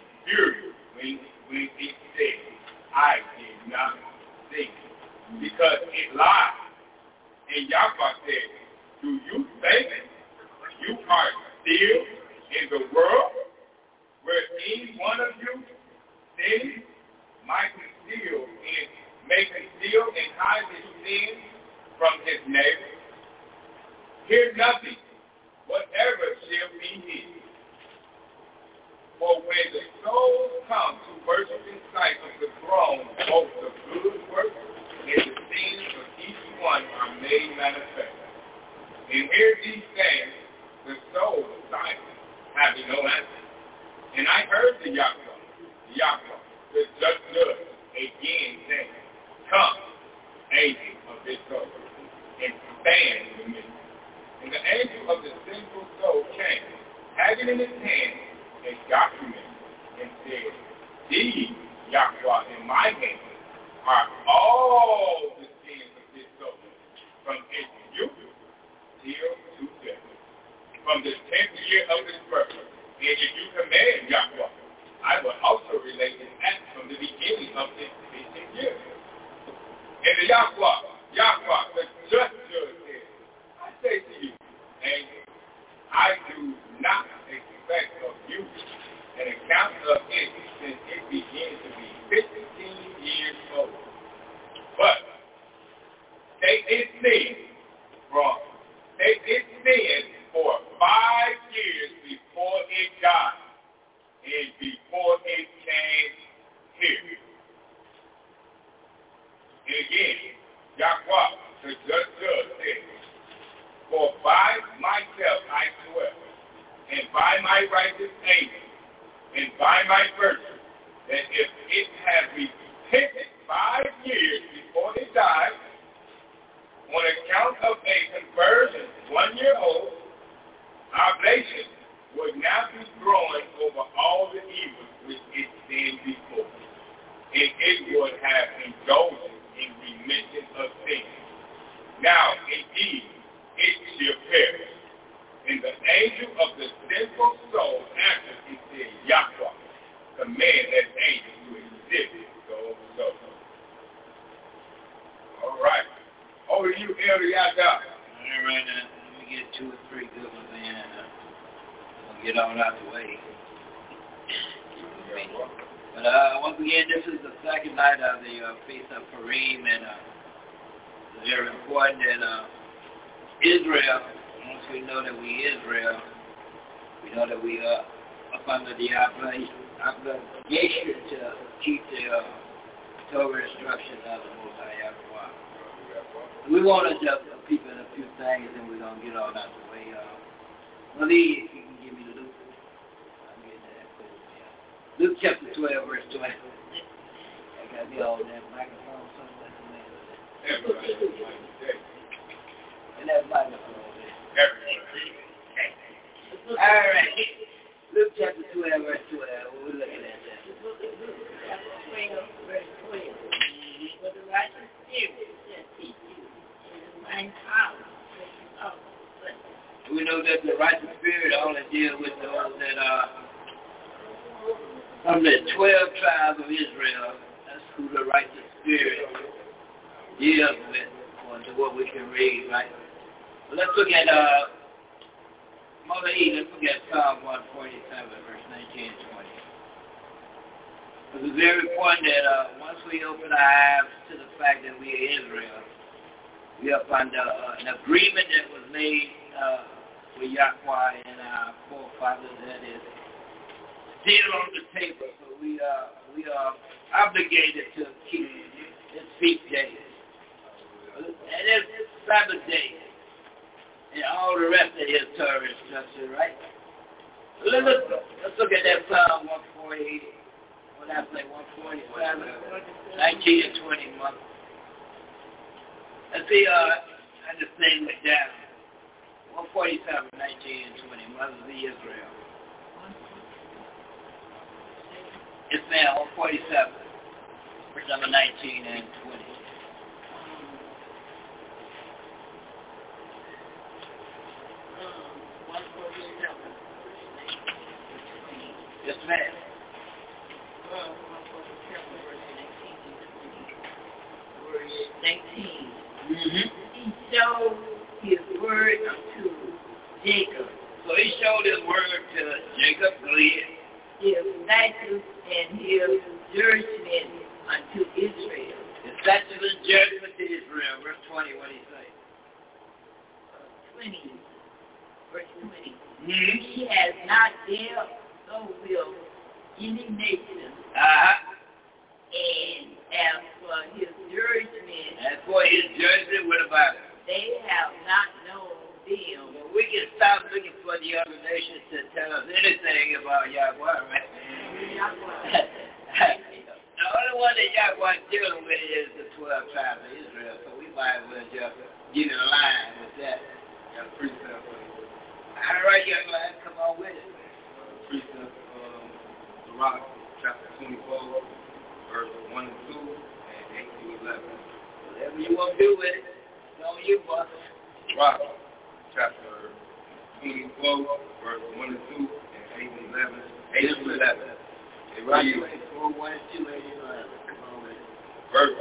near Israel. We are under uh, an agreement that was made uh, with Yahweh and our forefathers that is still on the table. So we are we are obligated to keep this feast day, and this Sabbath day, and all the rest of His Torah instruction, right? Let's look, let's look at that Psalm 148. What I say, 147, 19 and 20 months. Let's see, uh, I just thing went down. 147, 19 and 20 months of Israel. It's now 147, verse number 19 and 20. Yes, ma'am. Mm-hmm. He showed his word unto Jacob. So he showed his word to Jacob, go ahead. His statutes and his judgment unto Israel. His statutes and judgment to Israel. Verse 20, what do you say? 20. Verse 20. Mm-hmm. He has not dealt so will any nation. Uh-huh. And as for his judgment, As for his judgment, what about it? they have not known them. Well, we can stop looking for the other nations to tell us anything about Yahweh, right? the only one that Yahweh is dealing with is the 12 tribes of Israel, so we might as well just get in line with that. Precept. All right, young man, come on with it. Precept, um, Sirach, chapter 24, verse 1 and 2, and 8 to 11. Whatever you want to do with it, it's on you, boss. Sirach, chapter 24, verse 1 and 2, and 8 and 11. 8 to 11. It reads, 4, 1, and 2, 8, and 11. Come on with it. verse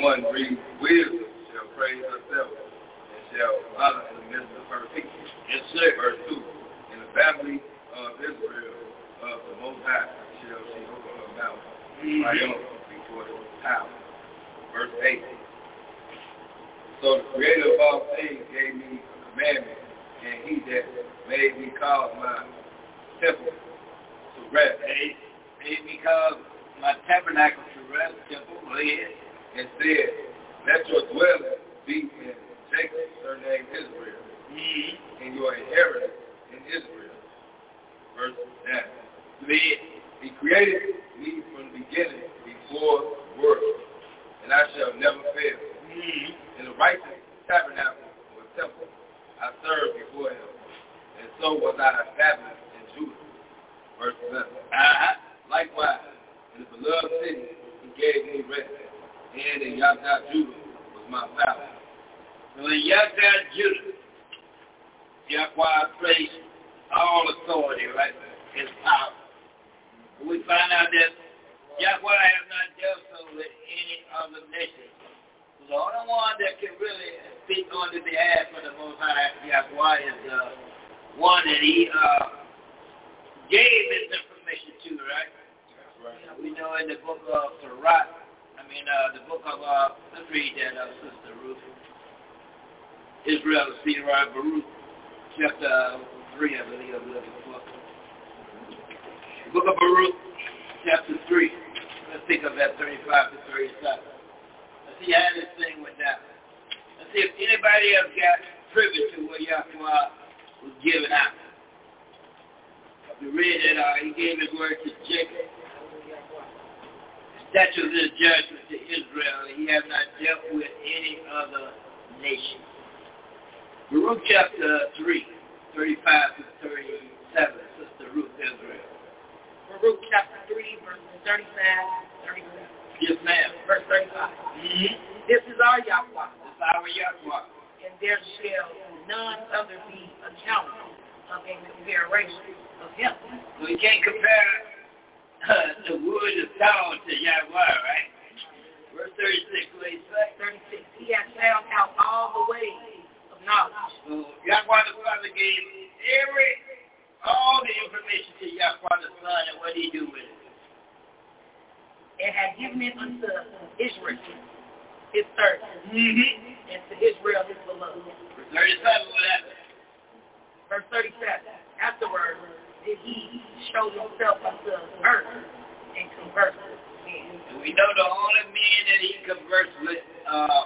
1 reads, Wisdom shall praise herself, and shall honor in the midst of her people. Yes, sir. Verse 2, In the family of Israel of the Most High shall she open her mouth, mm-hmm. triumph before the power. Verse 8, So the Creator of all things gave me a commandment, and he that made me cause my temple to rest, Hey, hey, because my tabernacle to rest, temple, ahead. and said, Let your dwelling be in Jacob, surnamed Israel, Mm-hmm. and your inheritance in Israel. Verse 9. Go ahead. He created me from the beginning before the world, and I shall never fail. In the righteous tabernacle or temple, I served before him, and so was I established in Judah. Verse 11. Uh-huh. Likewise, in the beloved city, he gave me rest, and in Yahweh Judah was my palace. So in Yahweh Judah, Yahweh placed all authority, right? His power. We find out that Yahweh has not dealt so with any other nation. The only one that can really speak on the behalf of the Most High Yahweh is the one that he uh, gave his information to, right? Right. We know in the book of Sirach, I mean, uh, the book of, uh, let's read that, uh, Sister Ruth. Israel, Sirach, Baruch, chapter 3, I believe I'm looking for. Book of Baruch, chapter 3. Let's pick up that 35 to 37. See how this thing went down. Let's see if anybody else got privy to what Yahweh was giving out. We read that uh, he gave his word to Jacob. Statutes and judgment to Israel. He has not dealt with any other nation. Baruch chapter 3, 35 to 37, Sister Ruth Israel. Baruch chapter 3, verses 35, 37. Yes, ma'am. Verse 35. Mm-hmm. This is our Yahweh, This is our Yahweh. and there shall none other be accountable of a comparison of him. You can't compare uh, the wood of stone to Yahweh, right? Verse 36, what he say? 36. He has found out all the ways of knowledge. So Yahweh the Father gave every, all the information to Yahweh the Son, and what he do with it? And had given it unto Israel, his servant, Mm-hmm. and to Israel, his beloved. Verse 37, what happened? Verse 37. Afterwards did he show himself unto earth and converse with men. And we know the only men that he conversed with, uh,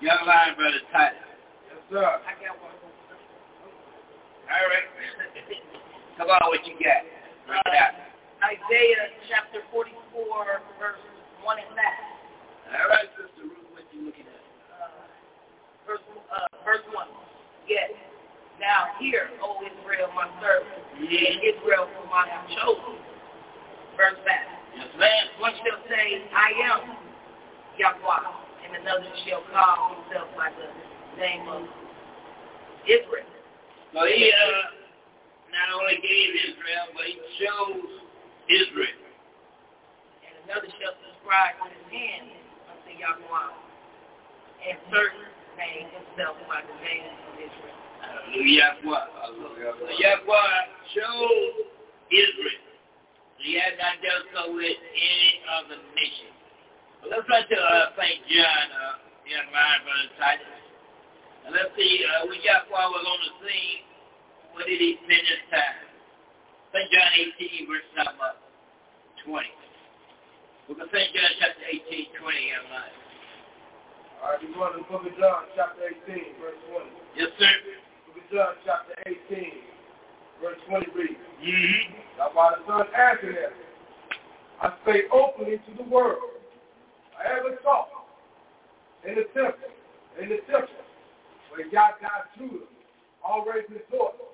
young lion brother Titus. Yes, sir. I got one. All right. Come on, what you got? Bring it out. Isaiah chapter 44, verse 1 and that. All right, Sister Ruth, what you looking at? Uh, verse, uh, verse 1. Yes. Now hear, O Israel, my servant, yes. and Israel whom I have chosen. Verse 5. Yes, ma'am. One shall say, I am Yahweh, and another shall call himself by the name of Israel. So he uh, not only gave Israel, but he chose Israel. And another shall subscribe with his hand unto Yahweh, and certain name himself by the name of Israel. Hallelujah. So Yahweh chose Israel. He had not done so with any other nation. But let's run to uh, St. John, uh, young man, brother Titus. And let's see, uh, when Yahweh was on the scene, what did he spend his time? St. John 18, verse number 20. Book of St. John, chapter 18, 20, young man. All right, we're going to the book of John, chapter 18, verse 20. Yes, sir. Book of John, chapter 18, verse 20 reads, Mm-hmm. Now while the son answered him, I spake openly to the world. I ever saw in the temple, in the temple, where Yah God Judah always resort,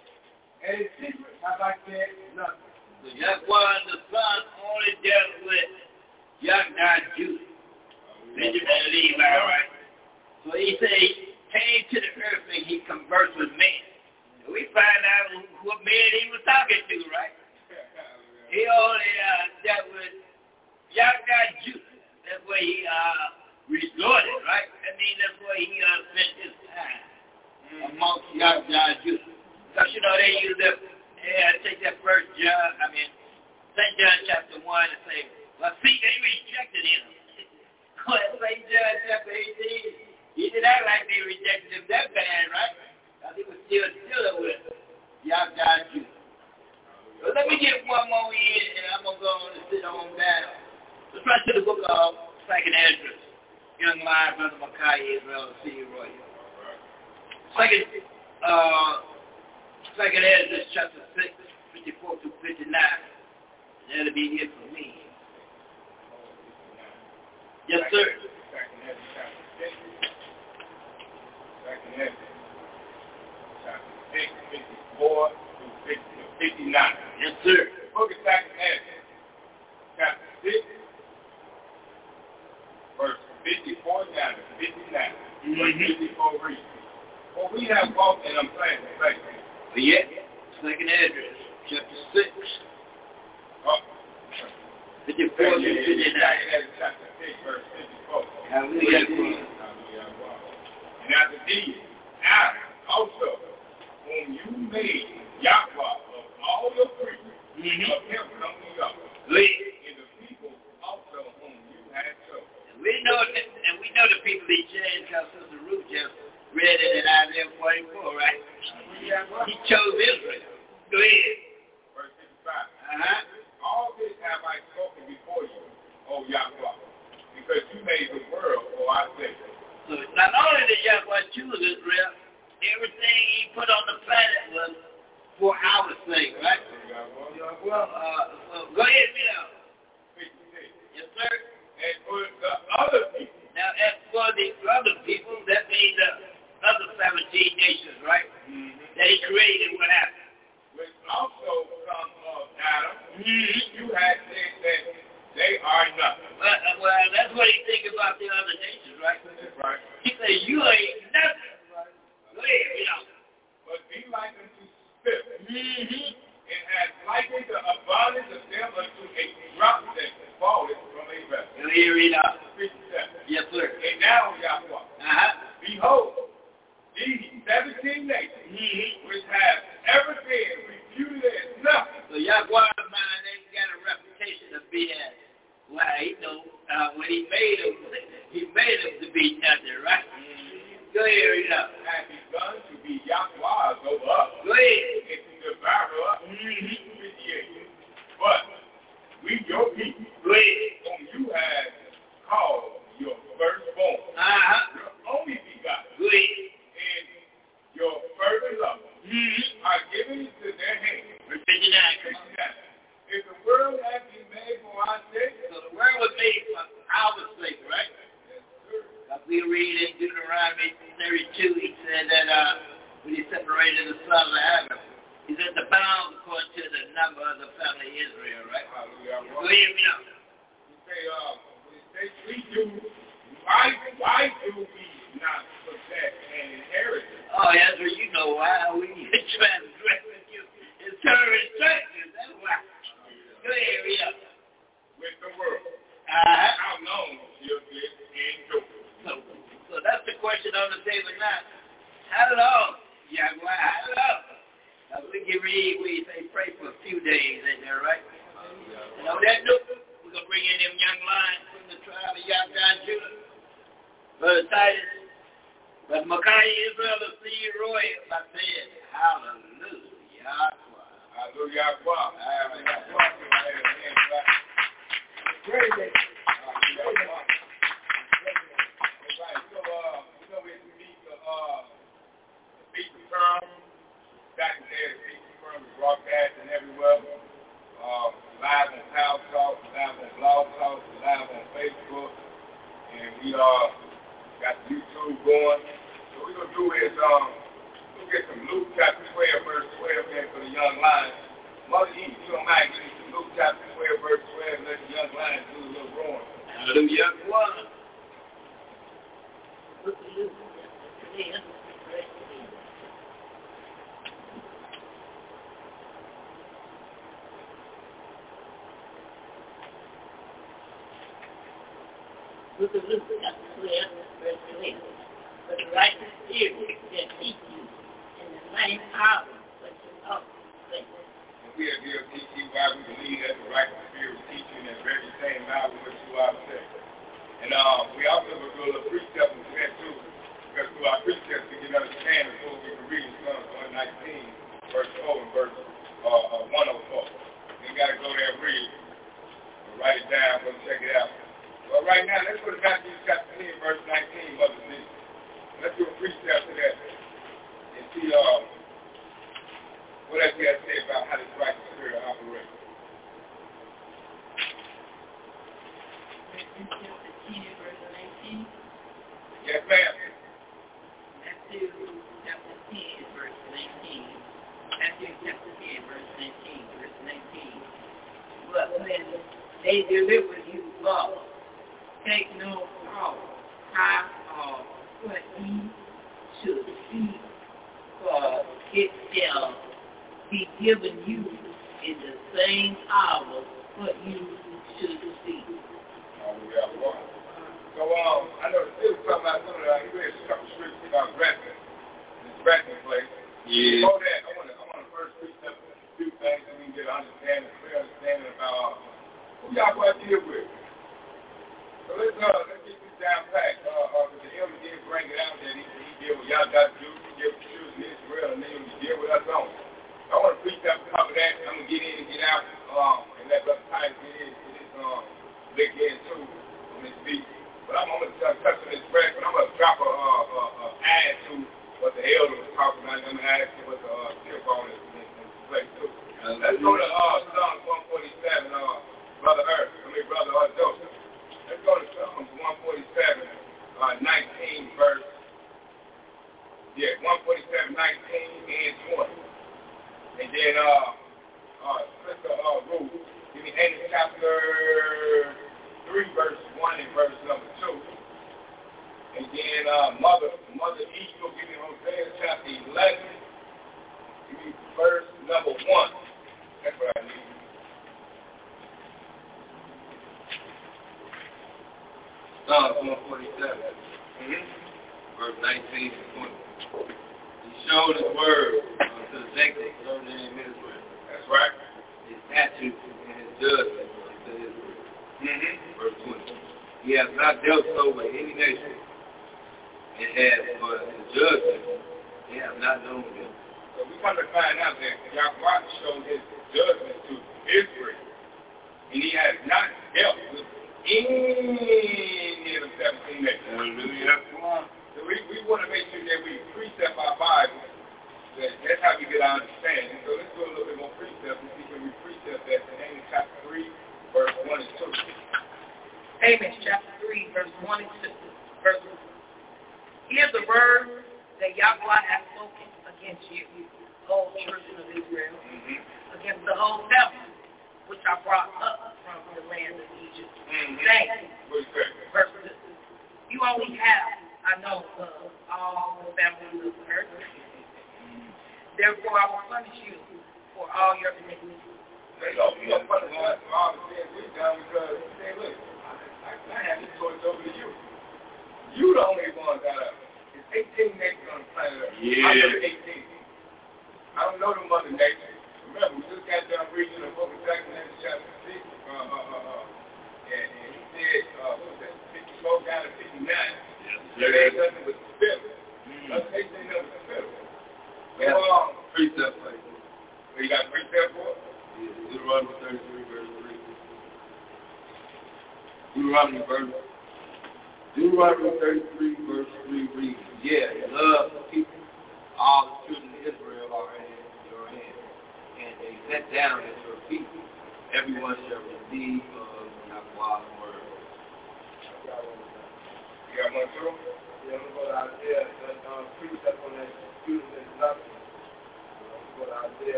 and in secret have I said nothing. So Yahweh the Son only dealt with Yahweh Judah. Benjamin Levi, right? So he said he came to the earth and he conversed with men. And we find out what men he was talking to, right? He only uh,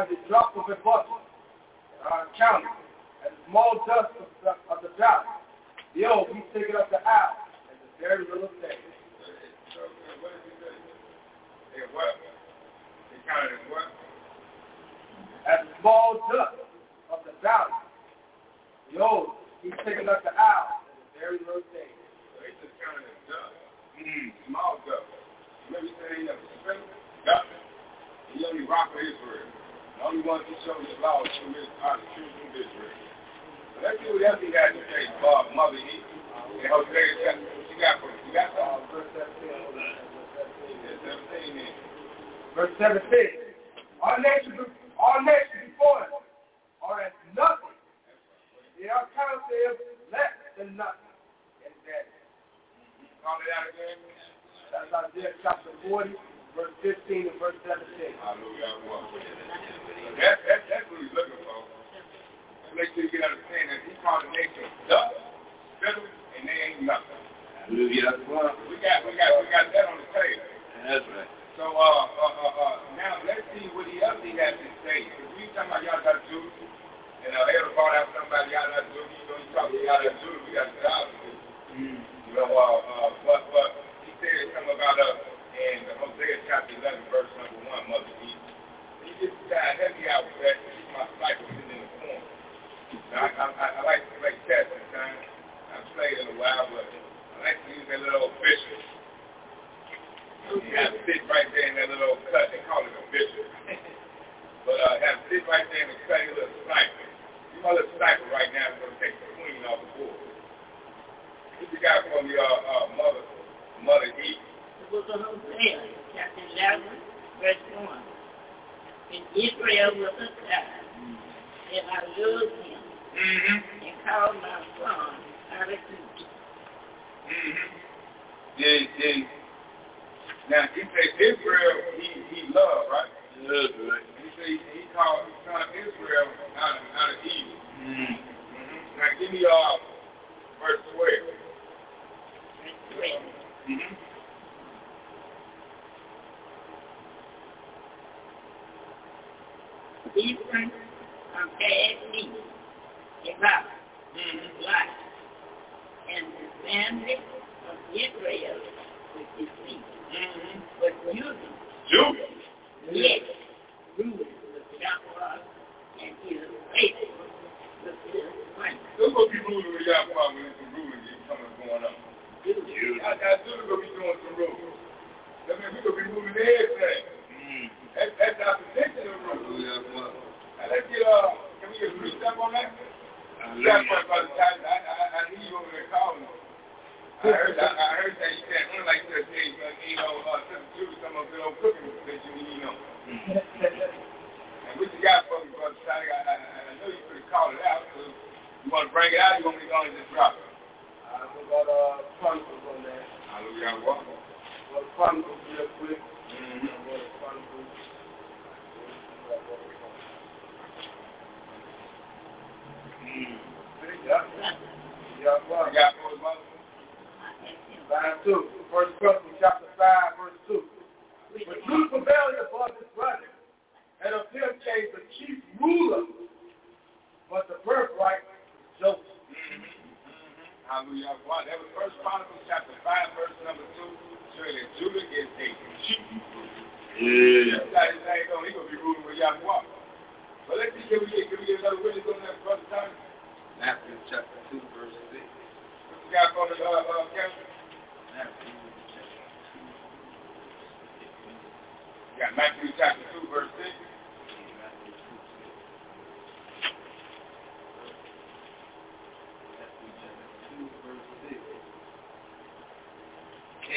are the drop of a and are counted, and the small dust of the, of the valley. Behold, he taken up the owl, and the very little thing. Uh, what? He counted as what? As small dust of the valley. Behold, he's taken up the owl, and the very little thing. So he just counted as dust. Mm, small dust. Remember he said he never spent dust. He only rock for Israel. The only ones he showed his laws to his are the children of Israel. So let's see what else he got to say, Bob, Mother E. And Hosea chapter. What you got for me? You got Uh, something? verse 17. hold on, verse 17. Yeah, 17 then. Verse 17. Our nation, our nation before us are as nothing. They are counted less than nothing. And that, Call it out again. that's Isaiah chapter 40, verse 15 and verse 17. Hallelujah. Well, That, that, that's what he's looking for. Make sure you can understand that he called the nation dust, fiddle, and they ain't nothing. Hallelujah. Well, we got, we got, we got that on the table. That's right. So, uh, uh, uh, uh, now let's see what he else he has to say. Because we talking about y'all got Judah, and uh, Elder brought out something about y'all got Judah. You know, he talking about y'all got Judah. We got the dollars. You know, uh, uh, but, but he said something about us in Hosea chapter 11, verse number 1, Mother E. He just got heavy out with that. He's my cycle in the corner. Now, I, I, I, like to play chess sometimes. I've played in a while, but I like to use that little bishop. You have to sit right there in that little cut. They call it a bishop. but uh, have to sit right there and cut your little sniper. You my little sniper right now is going to take the queen off the board. What you got for me, uh, uh, mother, mother E? Book of Hosea, chapter 11, verse 1. And Israel was a child, and I loved him, Mm-hmm. and called my son out of Egypt. Mm-hmm. Yeah, yeah. Now, he said Israel, he, he loved, right? That's right. He said he, he called his son Israel out of, out of Egypt. Mm. Mm-hmm. Now, give me uh, verse 12. Verse 12. Mm-hmm. Ephraim compared me, Iraq, life, and the family of Israel with defeat. Mm-hmm. But Judah, Judah. yes, ruled with Yahweh and his faithful gonna be ruling with y'all when it's some ruling coming going up. I, I Judah gonna be doing some ruling. That means we gonna be ruling everything. Now let's get, uh, step on that? Brother I, I, I you calling. I heard, I, heard that you that day, you know, uh, of cooking you know. and got me, Brother? I, I, you could have called it out, you want to it out, you want me to go and just drop? Uh, uh, on there. Mm-hmm. Well, Chronicles. Yeah, well, You got for us, Mother? Line two, First Corinthians chapter five, verse two. But and the chief ruler, but the birthright Joseph. Hallelujah. Wow, that was First Chronicles chapter 5, verse number 2. Showing that Judah is a chief ruler. Yeah. His name going. To be ruling with. But? Matthew chapter two, verse six. What you got for the, uh, uh? Matthew got Matthew chapter 2, verse 6.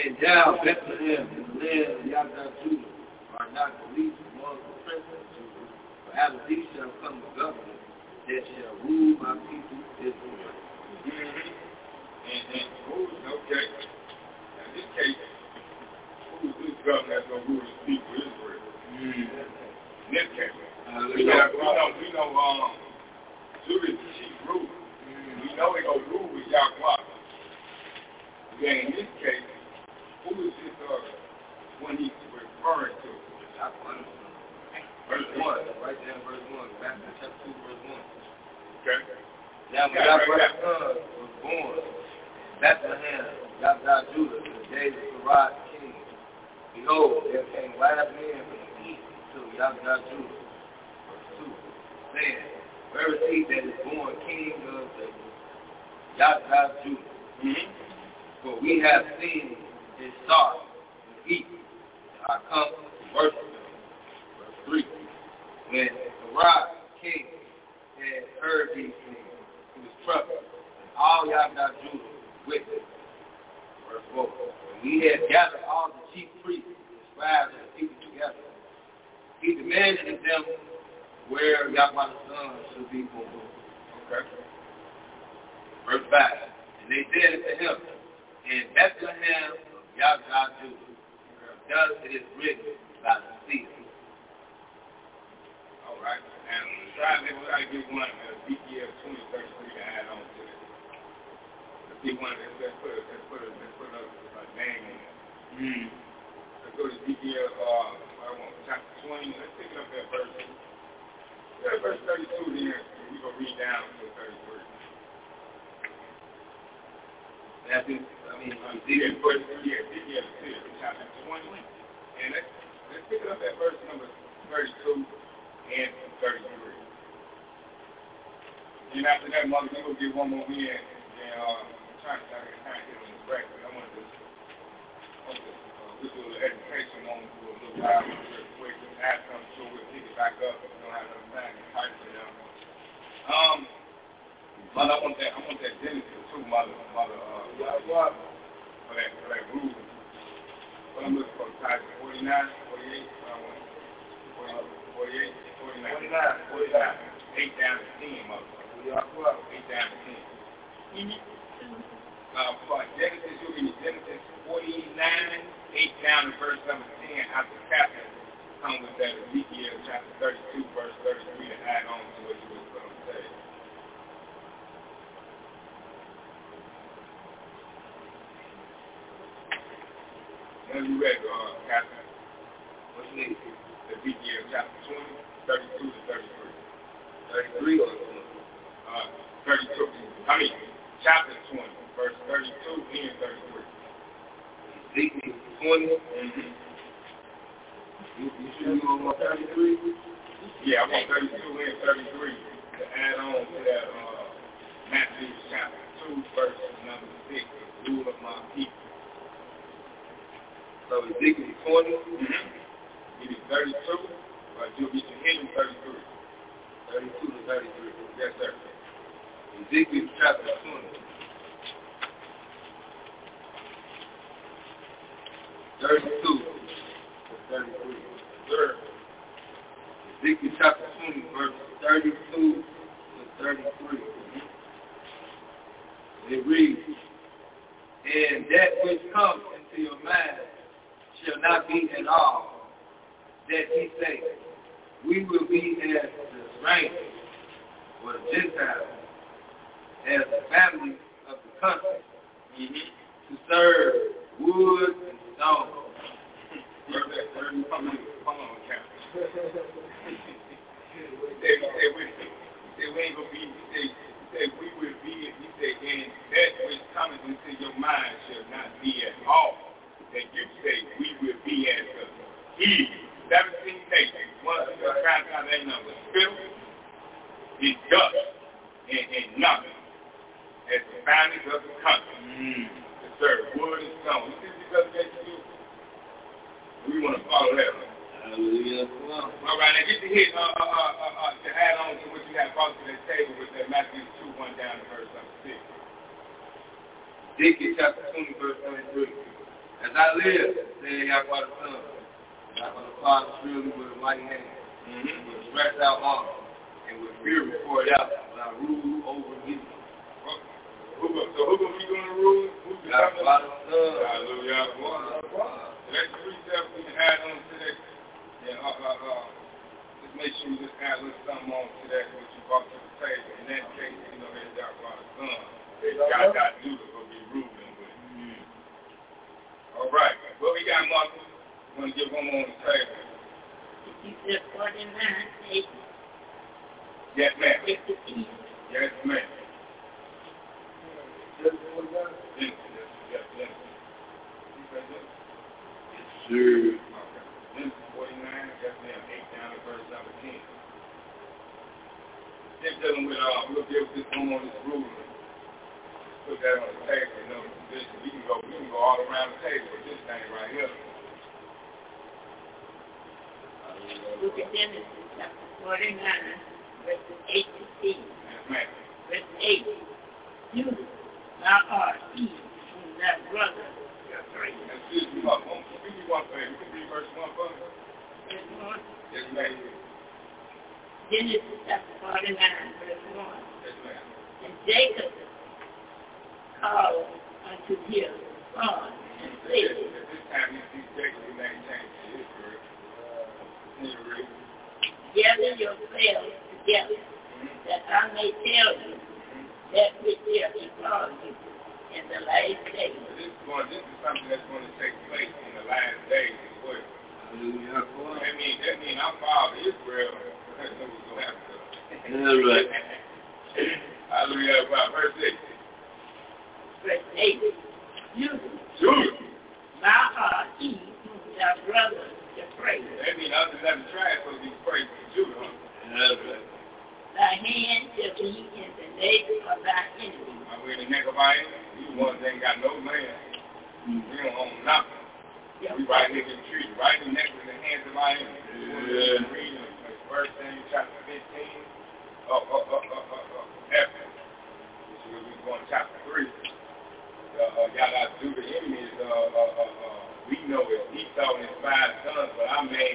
And thou, Bethlehem, the land of Judah, are not the least among the princes of Judah, for out of thee shall come the governor that shall rule my people Israel. And, and who's, okay. In this case, who's this governor that's going to rule his people Israel? In this case. We know, we know, we know um, Judah is the chief ruler. We know they're going to rule with Yahweh. Then in this case, who is this uh, one he's referring to? Verse 1, right there in verse 1, Matthew chapter 2, verse 1. Okay. Now when thy brother son was born, Bethlehem, Yahweh Judah, in the days of the king, behold, there came wise men from the east to Yahweh Judah, verse 2, saying, Where is he that is born king of the Yahweh Judah? Mm-hmm. For we have seen his star in the east, and are come to worship 3, When the rock king had heard these things, he was troubled, and all Yahweh Judah with him. Verse 4, When we had gathered all the chief priests, the scribes, and the people together, he demanded of them where Yahweh the Son should be born. Okay. Verse 5, And they said unto him, In Bethlehem of Yahweh Judah, thus it is written by the seal. Right. And try to try to get one uh, Ezekiel 20, 33 to add on to it. Let's get one. Let's, let's put a, let's put a, let's put a, a name in it. Mm. Let's go to Ezekiel, uh, I want chapter 20. Let's pick it up at verse. Yeah, verse 32 there. and We gonna read down to 33. Matthew, I mean, Ezekiel Ezekiel 20, yeah, Ezekiel 2, chapter 20. And let's let's pick it up at verse number 32 and 33. And after that, mother, we gonna get one more in, and then uh, I'm trying to of get on the track, but I want to just, uh, just do a little education moment for a little while, real quick, and ask them so we'll pick it back up. if We don't have enough time to type it down. Um, mother, I want that, I want that Genesis too, mother, mother, uh, what, for that, for that rule. What I'm looking for, type 49, 48, I want 48, 49, 49, 49, 8 down to 10, mother. 8 down to 10. Uh, for Genesis, you'll be Genesis 49, 8 down to verse number 10, after chapter, come with that Ezekiel chapter 32, verse 33 to add on to what you was going to say. When you read, uh, Captain, what's next? Ezekiel chapter 20, 32 to 33. 33 or uh, 32, I mean, chapter 20, verse 32 and 33. Ezekiel 20. Mm-hmm. You, you sure you want 33? Yeah, I want 32 and 33 to add on to that uh, Matthew chapter 2, verse number 6, the rule of my people. So Ezekiel 20, mm-hmm. it is 32. But you'll be him 33. 32 to 33. Yes, sir. Ezekiel chapter 20. 32 to 33. Sir. Ezekiel chapter 20, verse 32 to 33. It reads, And that which comes into your mind shall not be at all that he said, we will be as the strangers or the Gentiles, as the family of the country, mm-hmm. to serve wood and stone. Come on, come on, they, they, we, they, we ain't gonna be, they, they, we will be, he said, and that which cometh into your mind shall not be at all. That you say, we will be as the evil. 17 cases. One of the crime times that number. Still, is dust and, and nothing. As the boundaries of the country. Mm. To serve wood and stone. You see these other cases? We want to follow that one. Hallelujah. All right, now get to hit, uh, uh, uh, uh, to add on to what you have brought to the table with that Matthew 2, 1 down to verse number 6. Ezekiel chapter 20, verse 23. As I live, said Yahweh the Son, Yahweh the Father, surely with a mighty hand, mm-hmm. with stretched out arm, and with fury poured out, will I rule over you. Who, so who gonna be doing the ruling? Who's the the Son? Hallelujah. That's three steps we can add on to that. Yeah, uh, uh, uh, just make sure you just add a little something on to that what you brought to the table. In that case, you know, that's Yahweh's son. That God got Judah will be ruling with. Mm-hmm. All right. What we got, Marcus? You want to get one more on the table? If You said 49, 8. Yes, ma'am. 50. Yes, ma'am. Yes, yes, yes, yes. You said yes? Yes, sir. Okay. Genesis 49, that's now 8 down to verse number 10. Then dealing with, uh, we'll deal with this one on this ruler. Put that on the table, you know, this, we can go, we can go all around the table with this thing right here. Look at Genesis chapter 49, verses 8 to 10. Yes, ma'am. Verse 8. You, thou art he, whom thy brother, your friend. Excuse me, one, thing. You can read verse 1 for me? Verse 1. Yes, ma'am. Genesis chapter 49, verse 1. Yes, ma'am. And Jacob called unto his son and said, this time, you see Jacob, his name changed to Israel. Can you read? Gather yourselves together, that I may tell you that which shall befall you in the last days. This is, going, this is something that's going to take place in the last days as well. Hallelujah. That means, that means our father Israel knows what's going to happen to us. Hallelujah. Verse 6. Verse 8. You, Judah. thou art he whom thy brother the praise. That means others have the tribe supposed to be praised Judah. Huh? That's. Thy hand shall be in the neck of thy enemy. I mean, the neck of our enemy, these ones ain't got no land. We don't own nothing. We right here in the tree, right in the neck of the hands of our enemy. Yeah. Read uh, verse in chapter 15 of, of, of, of, of, of Esther, which is where we go in chapter 3. Uh, uh, Yada do the enemies, uh, uh, uh, uh, we know it Esau and his five sons,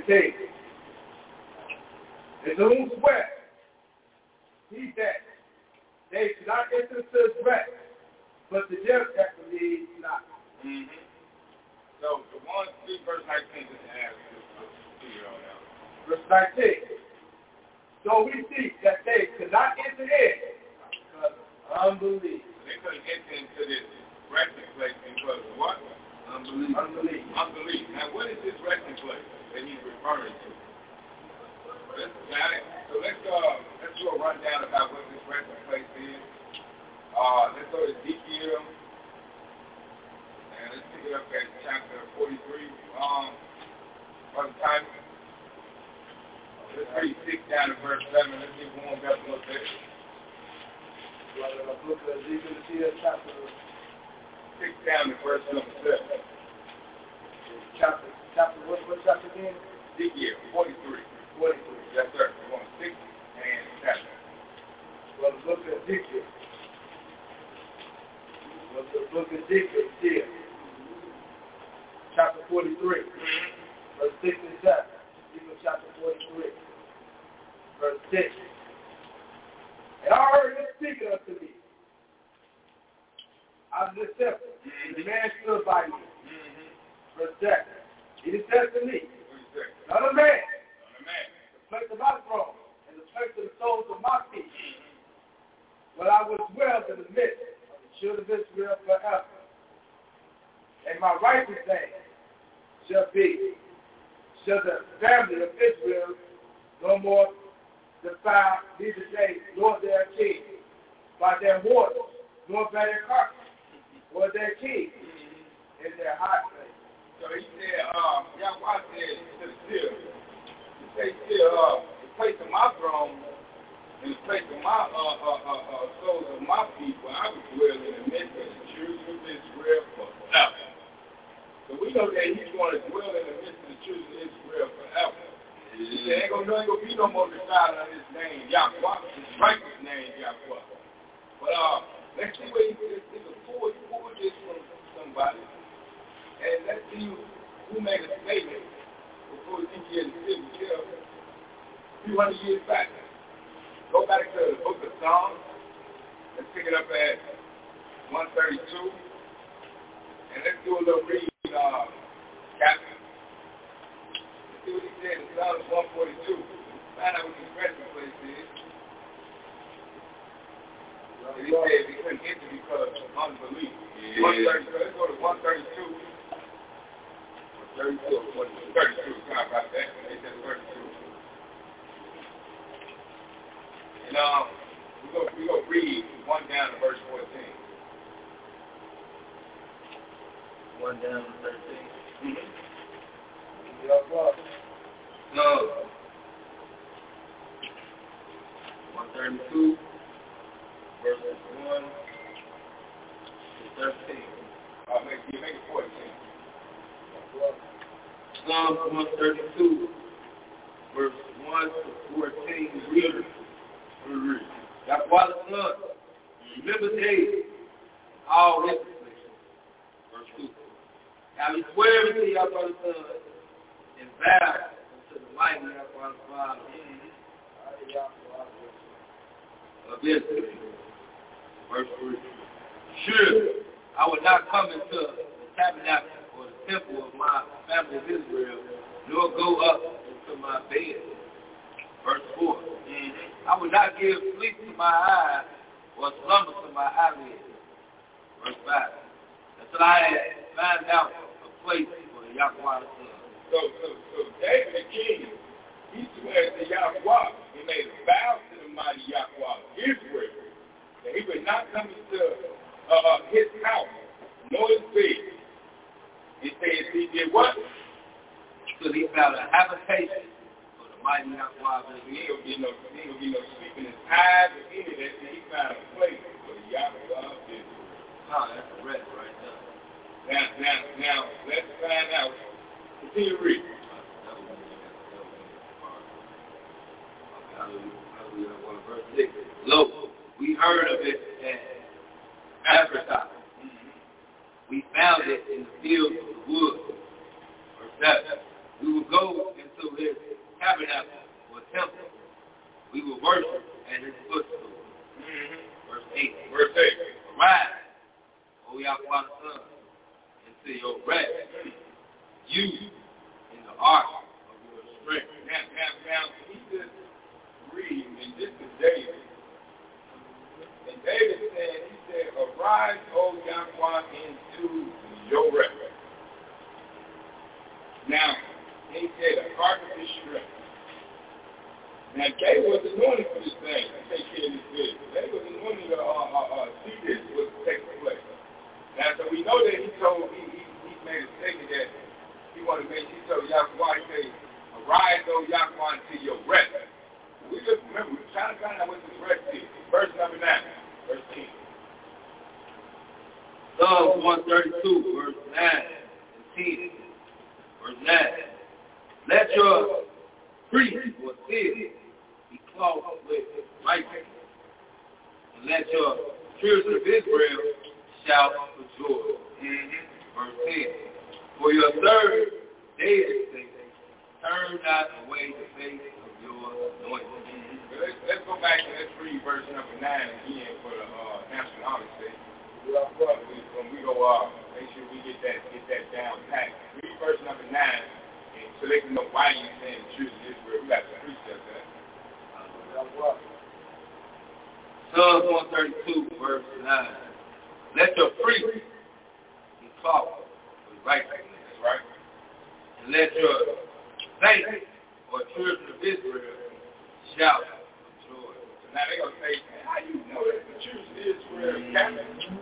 36. Eso es un Yahweh. His righteous name Yahweh. But uh, let's see where he get this nigga forward, forward this from somebody. And let's see who made a statement before you get in the jail. 200 years back. Go back to the book of Psalms. Let's pick it up at 132. And let's do a little read, uh, chapter. Let's see what he said in Psalms 142. Find out what the resting place is. And he said he couldn't enter because of unbelief. Yeah. let's go to 132. 32, 32, God right there. They said 32. And uh, um, we're going we're to read 1 down to verse 14. 1 down to 13. Mm-hmm. No. 132 verses 1 to 13. Uh, make, you make it 14. Psalms 132, verse 1 to 14. Read. Read. Yahweh the Son, remember days, all his afflictions. Verse 2. Now he swear unto Yahweh the Son, and vow unto the mighty Yahweh the Father, of Israel. Verse 3. Surely I would not come into the tabernacle or the temple of my family of Israel, nor go up into my bed. Verse 4. Mm-hmm. I would not give sleep to my eyes or slumber to my eyelids. Verse 5. Until I find out a place for the Yahweh the Son. So, so, so David the king, he swears to Yahweh. He made a vow to the mighty Yahweh, Israel, that he would not come into uh, uh, his house, nor his bed. He says he did what? So he found a habitation for the mighty Yahweh. He ain't gonna get no, he ain't gonna get no sleep in his eyes or any of that. He found a place for the Yahweh of Israel. Oh, that's a rest right there. Now, now, now, let's find out. Continue to read. Verse 6. Lo, we heard of it at Ephrathah. We found it in the field of the wood. Verse 7. We will go into his tabernacle or temple. We will worship at his footstool. Verse 8. Verse 8. Arise, O Yahweh Son, into your rest. You in the ark of your strength. Now, now, now, he just read, and this is David. And David said, he said, arise, O Yahweh, into your rest. Now, he said, a his strength. Now, David was anointed for this thing, to take care of this business. David was anointed to uh, uh, uh, see this was taking place. Now, so we know that he told, he, he, he made a statement that he wanted to make, he told Yahweh, he said, arise, O Yahweh, into your rest. We just remember, we're trying to find out what this rest is. Verse number 9, verse 10. Psalms 132, verse 9 and 10. Verse 9. Let your priest or sin be clothed with righteousness. And let your children of Israel shout for joy. Mm-hmm. Verse 10. For your servant David's sake, turn not away the face Let's, go back and let's verse number 9 again for the uh. When we go, make sure we get that get that down pat. Read verse number 9 and so they can know why you're saying the truth is Israel. We got some precepts there. Psalms 132, verse 9. Let your priest be clothed with. That's right. And let your saints or children of Israel shout for joy. So now they're going to say, man, how you know that the truth is Israel, Captain?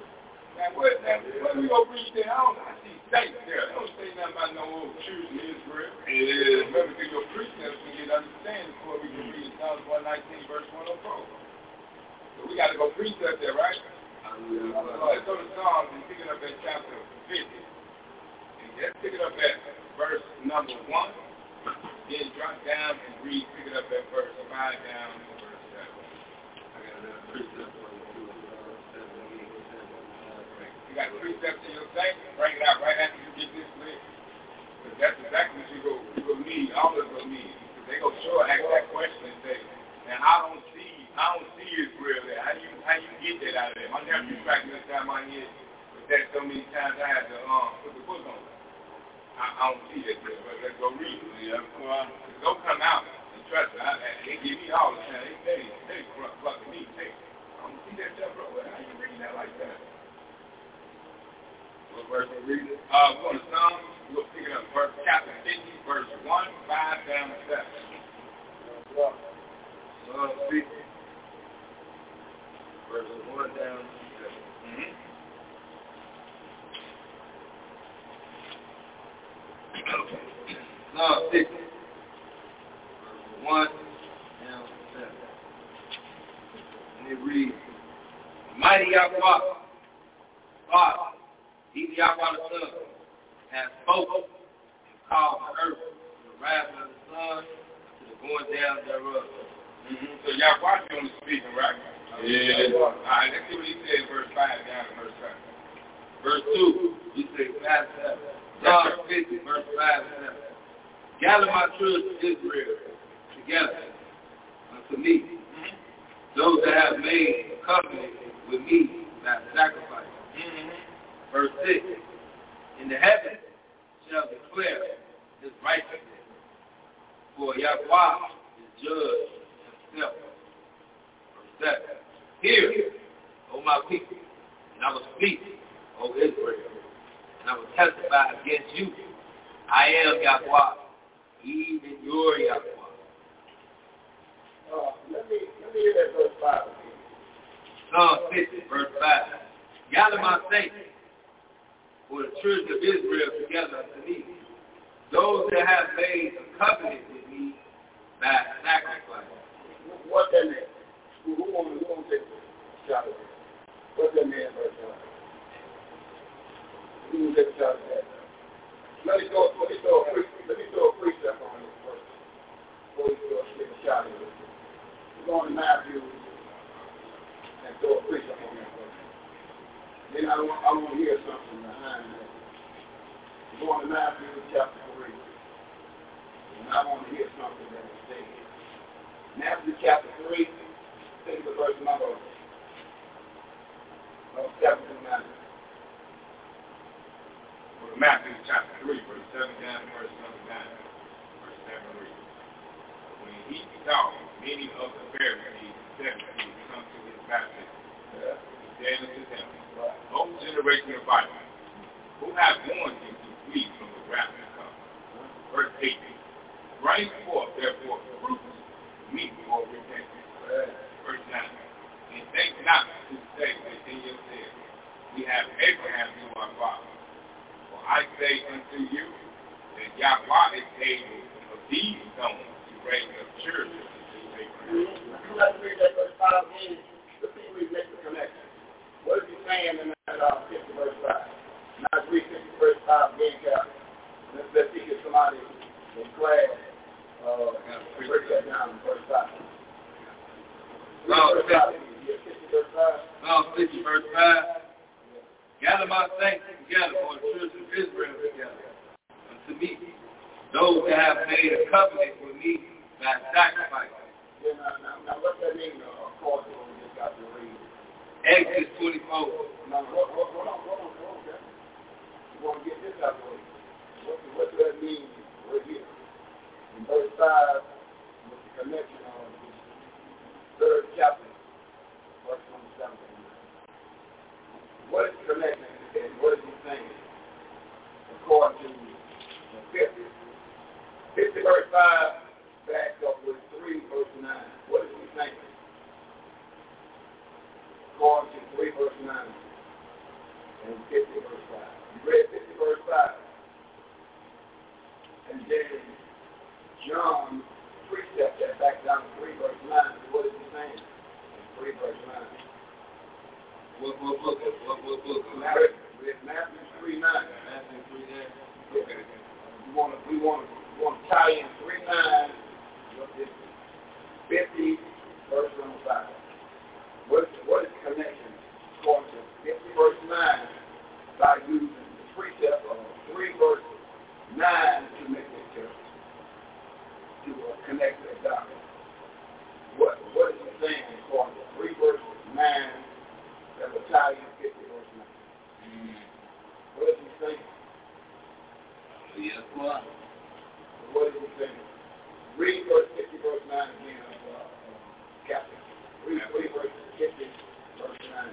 Now, what, now, what we going to read there? I don't I see saints there. They don't say nothing about no old choosing Israel. Yeah. Remember, through your precepts, we get understanding before we can read Psalms 119, verse 104. So we got to go precept there, right? Hallelujah. Let's go to Psalms and pick it up at chapter 50. And let's pick it up at verse number 1. Then drop down and read, pick it up at verse 5 down to verse 7. I got another precept you, too. You got precepts in your thing, bring it out right after you get this lit. Because that's exactly what you go, you go need, all of us go need. Because they go sure ask that question and say, now I don't see, I don't see Israel there. How do you, how you get that out of there? My nephew practiced this time my head, but that so many times I had to um, put the book on. I, don't see that but let's go read it. Yeah. Well, go come out and trust me. I, they give me all the time. They, they, they fucking me. Hey, I don't see that there, bro. How you reading that like that? What verse we reading? Uh, going to Psalms. We'll pick it up. Verse chapter 50, verse 1, 5 down to 7. Psalm 50. Verse 1 down to 7. Mm-hmm. Psalm 50. Verse 1 down to 7. And it reads, Mighty Yahweh, God, he Yahweh the Son, has spoken and called the earth to the rising of the sun to the going down thereof. Mm-hmm. So Yahweh doing the speaking, right? Yeah. All right, let's see what he said verse 5 down to verse 7. Verse 2, he said, 5 7. Psalm 50, verse 5 and 7. Gather my children Israel together unto me. Mm-hmm. Those that have made a covenant with me by sacrifice. Mm-hmm. Verse 6. In the heavens shall declare his righteousness. For Yahweh is judge himself. Verse 7. Hear, O my people, and I will speak, O Israel, and I will testify against you. I am Yahweh, even your Yahweh. Uh, let me let me hear that verse five again. Psalm 50, verse 5. Gather my saints for the children of Israel together unto me. Those that have made a covenant with me by sacrifice. What that mean? Who who want who want to take a shot at that? What that mean, verse at that? Let me throw a pre let me throw a precept on this first. Before throw a shot at it. Going to Matthew and throw a precept on that. Then I want to hear something behind that. Going to Matthew chapter three. And I want to hear something that is said. Matthew chapter 3, think of the verse number 7 to 9. Well, Matthew chapter 3, verse 7 down to verse number 9. Verse 7 reads, When he saw many of the Pharisees and Sadducees come to his baptism, he said unto them, O generation of vipers, who have warned you to flee from the wrath to come? Verse 8, Bring forth therefore fruits meet for repentance. Verse 9, And think not to say within yourselves, We have Abraham to our father. For I say unto you that Yahweh is able of these stones to raise up children to Abraham. Let's read that verse 5 again. Let's see if we make the connection. What is he saying in that uh, 50 verse 5? Now let's read 50 verse 5 again, Cap. Let's, let's see if somebody in class uh, break that down in verse 5. Psalm Read verse 5 again. Yeah, 50 verse 5. Psalm 50, verse 5. Gather my saints together for the children of Israel together unto me. Those that have made a covenant with me by sacrifice. Exodus 24. Now, what, on, on, on, the does that mean? In verse 5, with the connection of this third chapter, 7. What is the connection and what is he saying? According to the 50, 50 verse 5 backs up with 3 verse 9. What is he saying? According to 3 verse 9 and 50 verse 5. You read 50 verse 5. And then John precept that back down to 3 verse 9. What is he saying? In 3 verse 9. What, what book? What, what book? Matthew, Matthew 3 9. Matthew 3 9. Okay. We want to we want to we want to tie in 3 9 with this 50 verse number 5. What is, what is the connection according to 50 verse 9 by using the precept of 3 verse 9 to make it to, to uh, connect the doctrine? What, what is he saying according to 3 verse 9 as a child, you get the emotional. Mm. What did you say? Beautiful. What did you say? Read verse 50, verse 9 again of uh, Captain. Read, read verse 50, verse 9.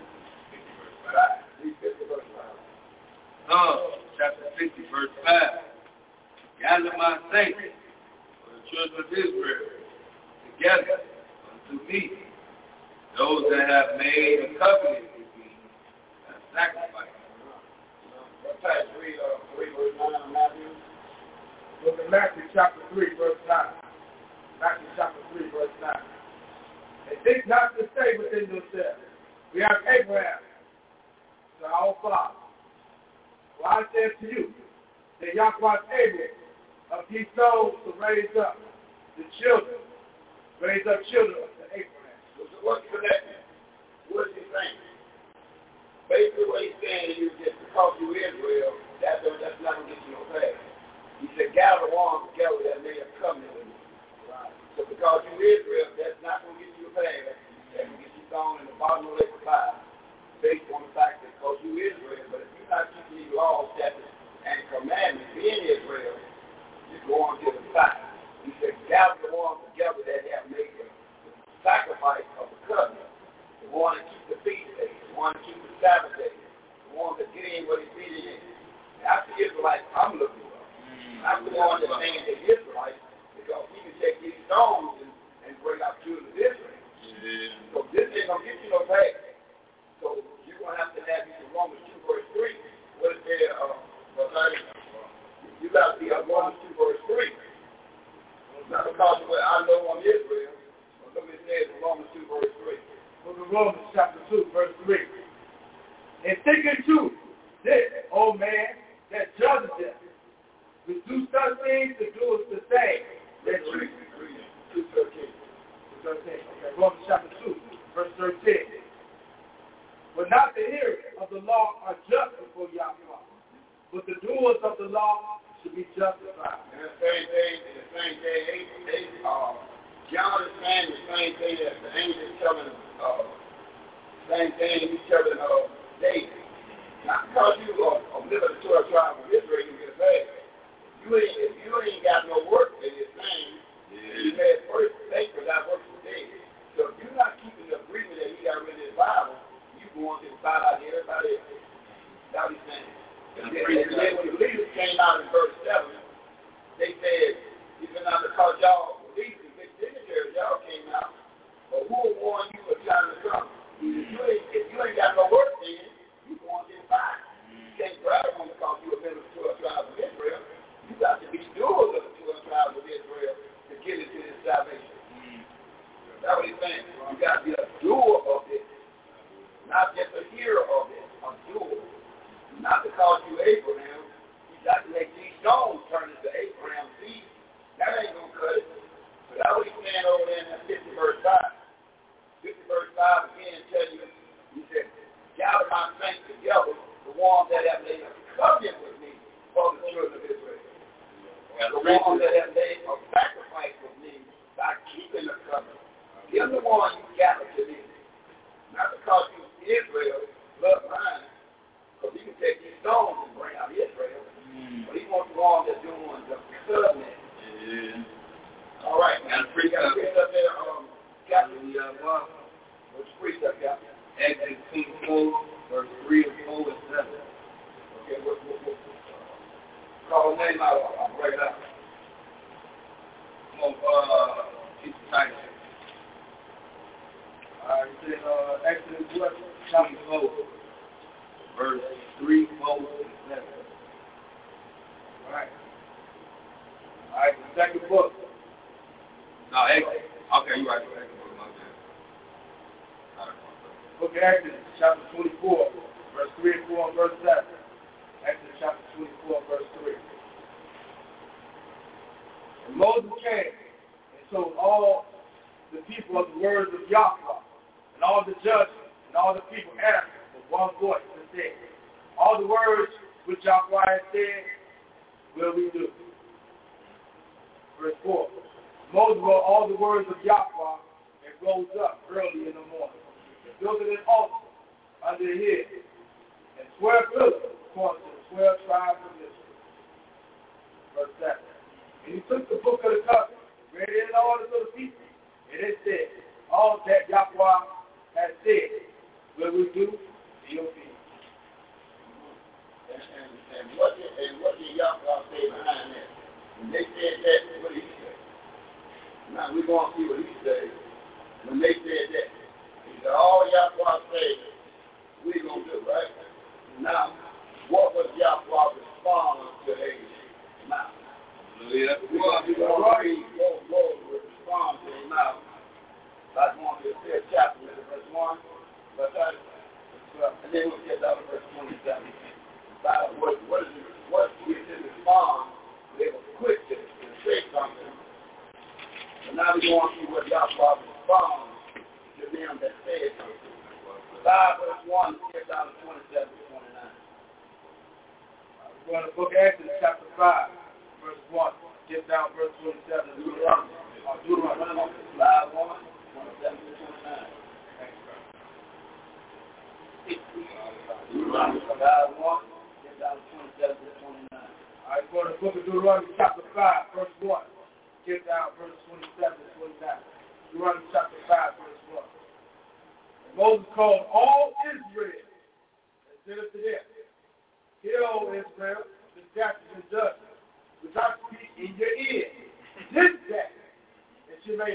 50, verse Oh, chapter 50, verse 5. Gather my saints, for the children of Israel, together unto me, those that have made a covenant uh, Matthew. Look at Matthew chapter 3, verse 9. Matthew chapter 3, verse 9. And think not to say within yourselves, we have Abraham, to our father. For I said to you, that Yahweh was able of these souls to raise up the children, raise up children to Abraham.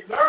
That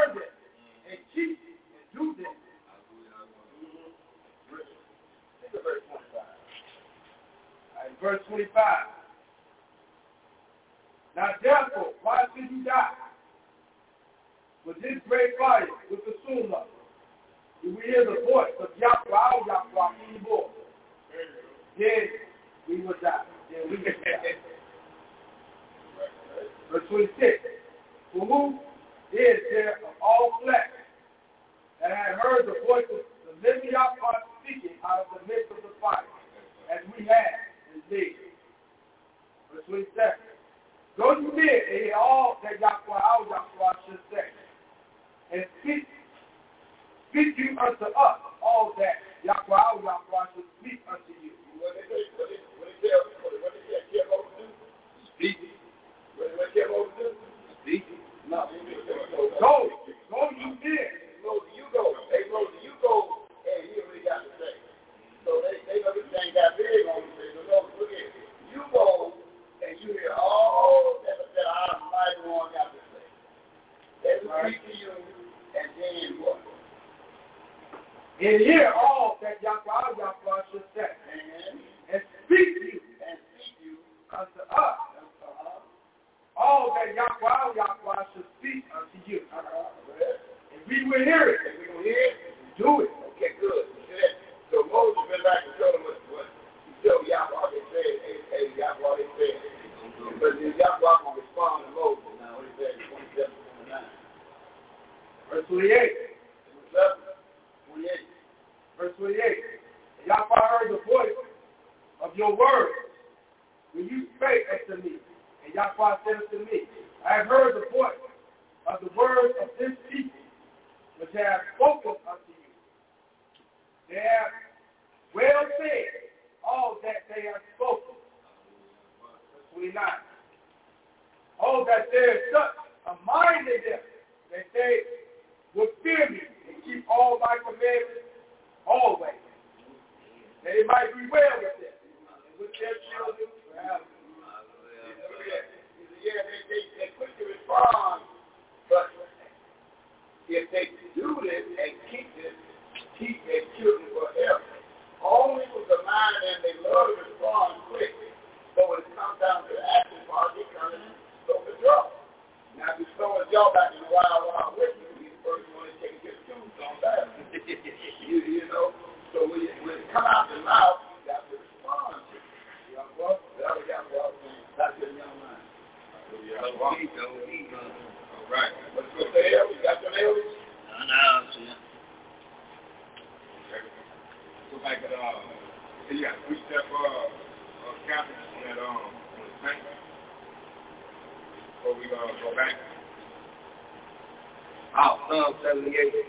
78,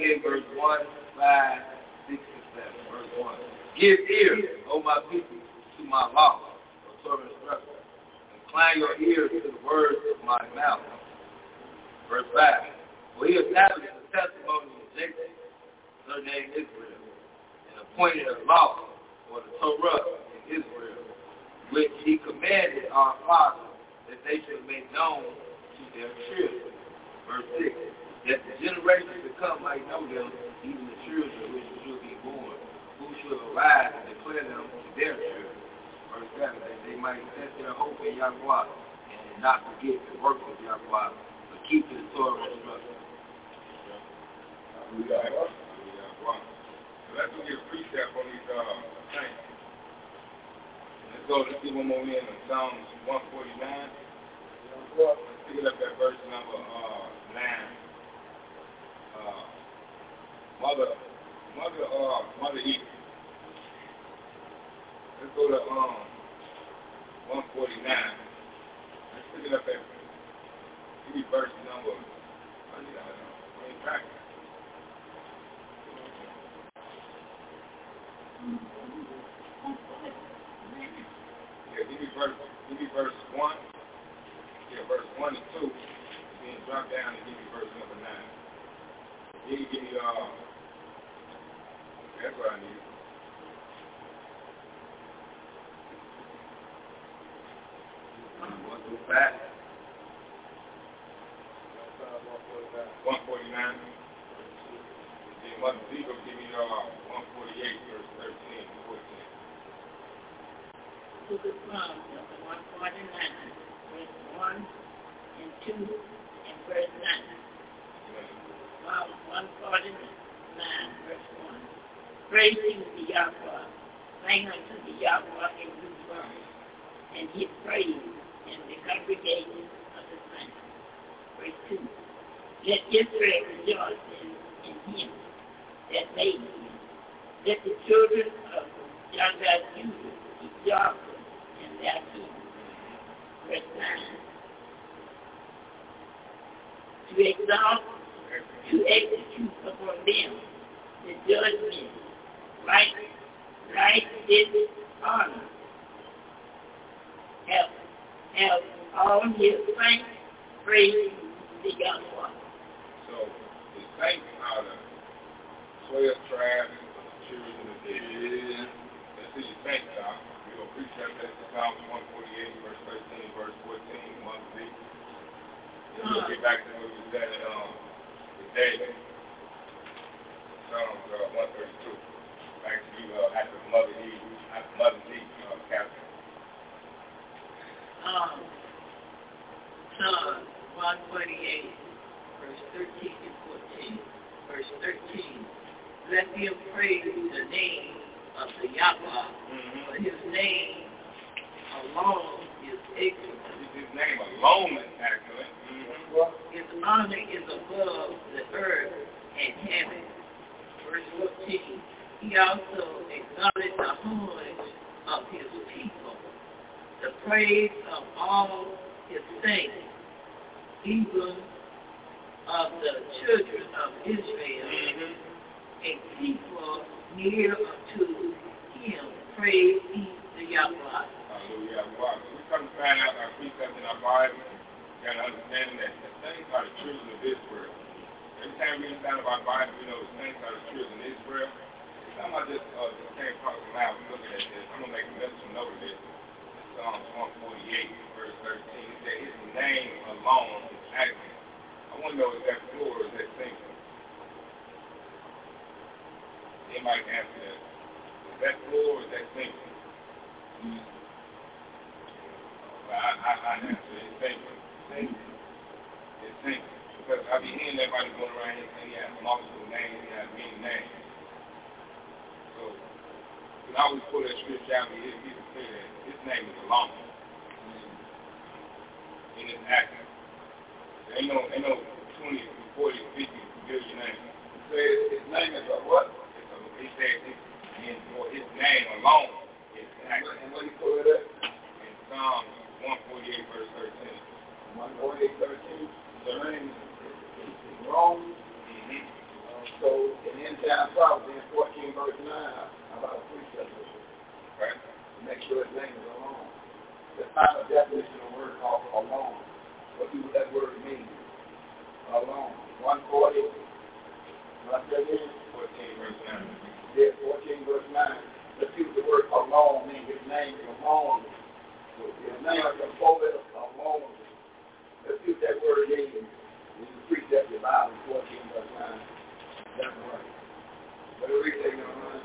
10, verse 1, 5, 6, and 7, verse 1. Give ear, O my people, to my law, the Torah instruction. Incline your ears to the words of my mouth. Verse 5. For he established the testimony of Jacob, their name Israel, and appointed a law, for the Torah, in Israel, which he commanded our fathers that they should make known to their children. Verse 6. That the generations to come might know them, even the children which should be born, who should arise and declare them to their children. Verse 7. That they might set their hope in Yahweh and not forget the works of Yahweh, but keep the Torah instruction. Let's go get a precept on these uh things. Let's go, let's get one more in on Psalms 149. Let's pick it up at verse number uh, 9. Uh, mother, mother, uh, mother Eve. Let's go to um 149. Let's pick it up at give me verse number. I need to bring it back. Yeah, give me verse, give me verse one. Yeah, verse one and two. Then drop down and give me verse number nine. Then you give me uh. That's what I need. One through five. One forty nine. Then Mother Z gonna give me uh one forty eight verse thirteen and fourteen. Book of Psalms, one forty-nine, verse one and two and verse nine. Psalm one forty-nine, verse one. Praise you to Yahweh, sing unto the Yahweh in new song, and his praise in the congregation of the saints. Verse two. Let Israel rejoice in, in him that made him. Let the children of younger Judah be joyful in their king. Verse 9. To exalt, to execute upon them the judgment, right, right is honor. Have, have all his saints praise the Yahweh. So the saints are the twelve tribes, children of Israel. That's who the saints are. We're that to Psalms one forty eight, verse thirteen, verse fourteen, one B. Then we'll get back to what we said um David. Psalms uh, one thirty two. Back to you uh, after Mother Eve, after Mother Eve, uh, Captain. Um, Psalm 148, verse 13 and 14. Verse 13, let them praise the name of the Yahweh, but his name alone is excellent. His name alone is excellent. His honor is above the earth and heaven. Verse 14, he also acknowledged the homage of his people, the praise of all his saints, even of the children of Israel, a people near unto him. Praise be to Yahweh. We come to find out our precepts in our Bible. To understand that the saints are the children of Israel. Every time we understand about Bible, we know the saints are the children of Israel. I'm not just uh, same part of the line. We're looking at this. I'm going to make a mental note of this. Psalms 148, verse 13. It says, His name alone is active. I want to know is that plural is that singular? Anybody can answer that. Is that plural or is that singular? Mm. Well, I, I, I it. It's. It's singular. Because I be hearing everybody going around here saying he has multiple names, he has many names. So, when I always pull that scripture out, we hear that his name is alone. And it's active. Ain't no, ain't no 20, 40, 50 billion names. So his name is a what? It's a, he said his, name alone is active. And what he put it at? In Psalms 148, verse 13. 148, 13. The name is wrong. Mm-hmm. Uh, so in the end time prophecy in 14 verse 9, about a precept Right. Make sure his name is alone. Not a definition of a word called alone. What do that word mean? Alone. 140. What that is? 14 verse 9. Yeah, 14 verse 9. Let's what the word alone means. His name is alone. His name is composed alone. Let's see that word. This is precept of the Bible, 14 verse 9. That's do we say, John?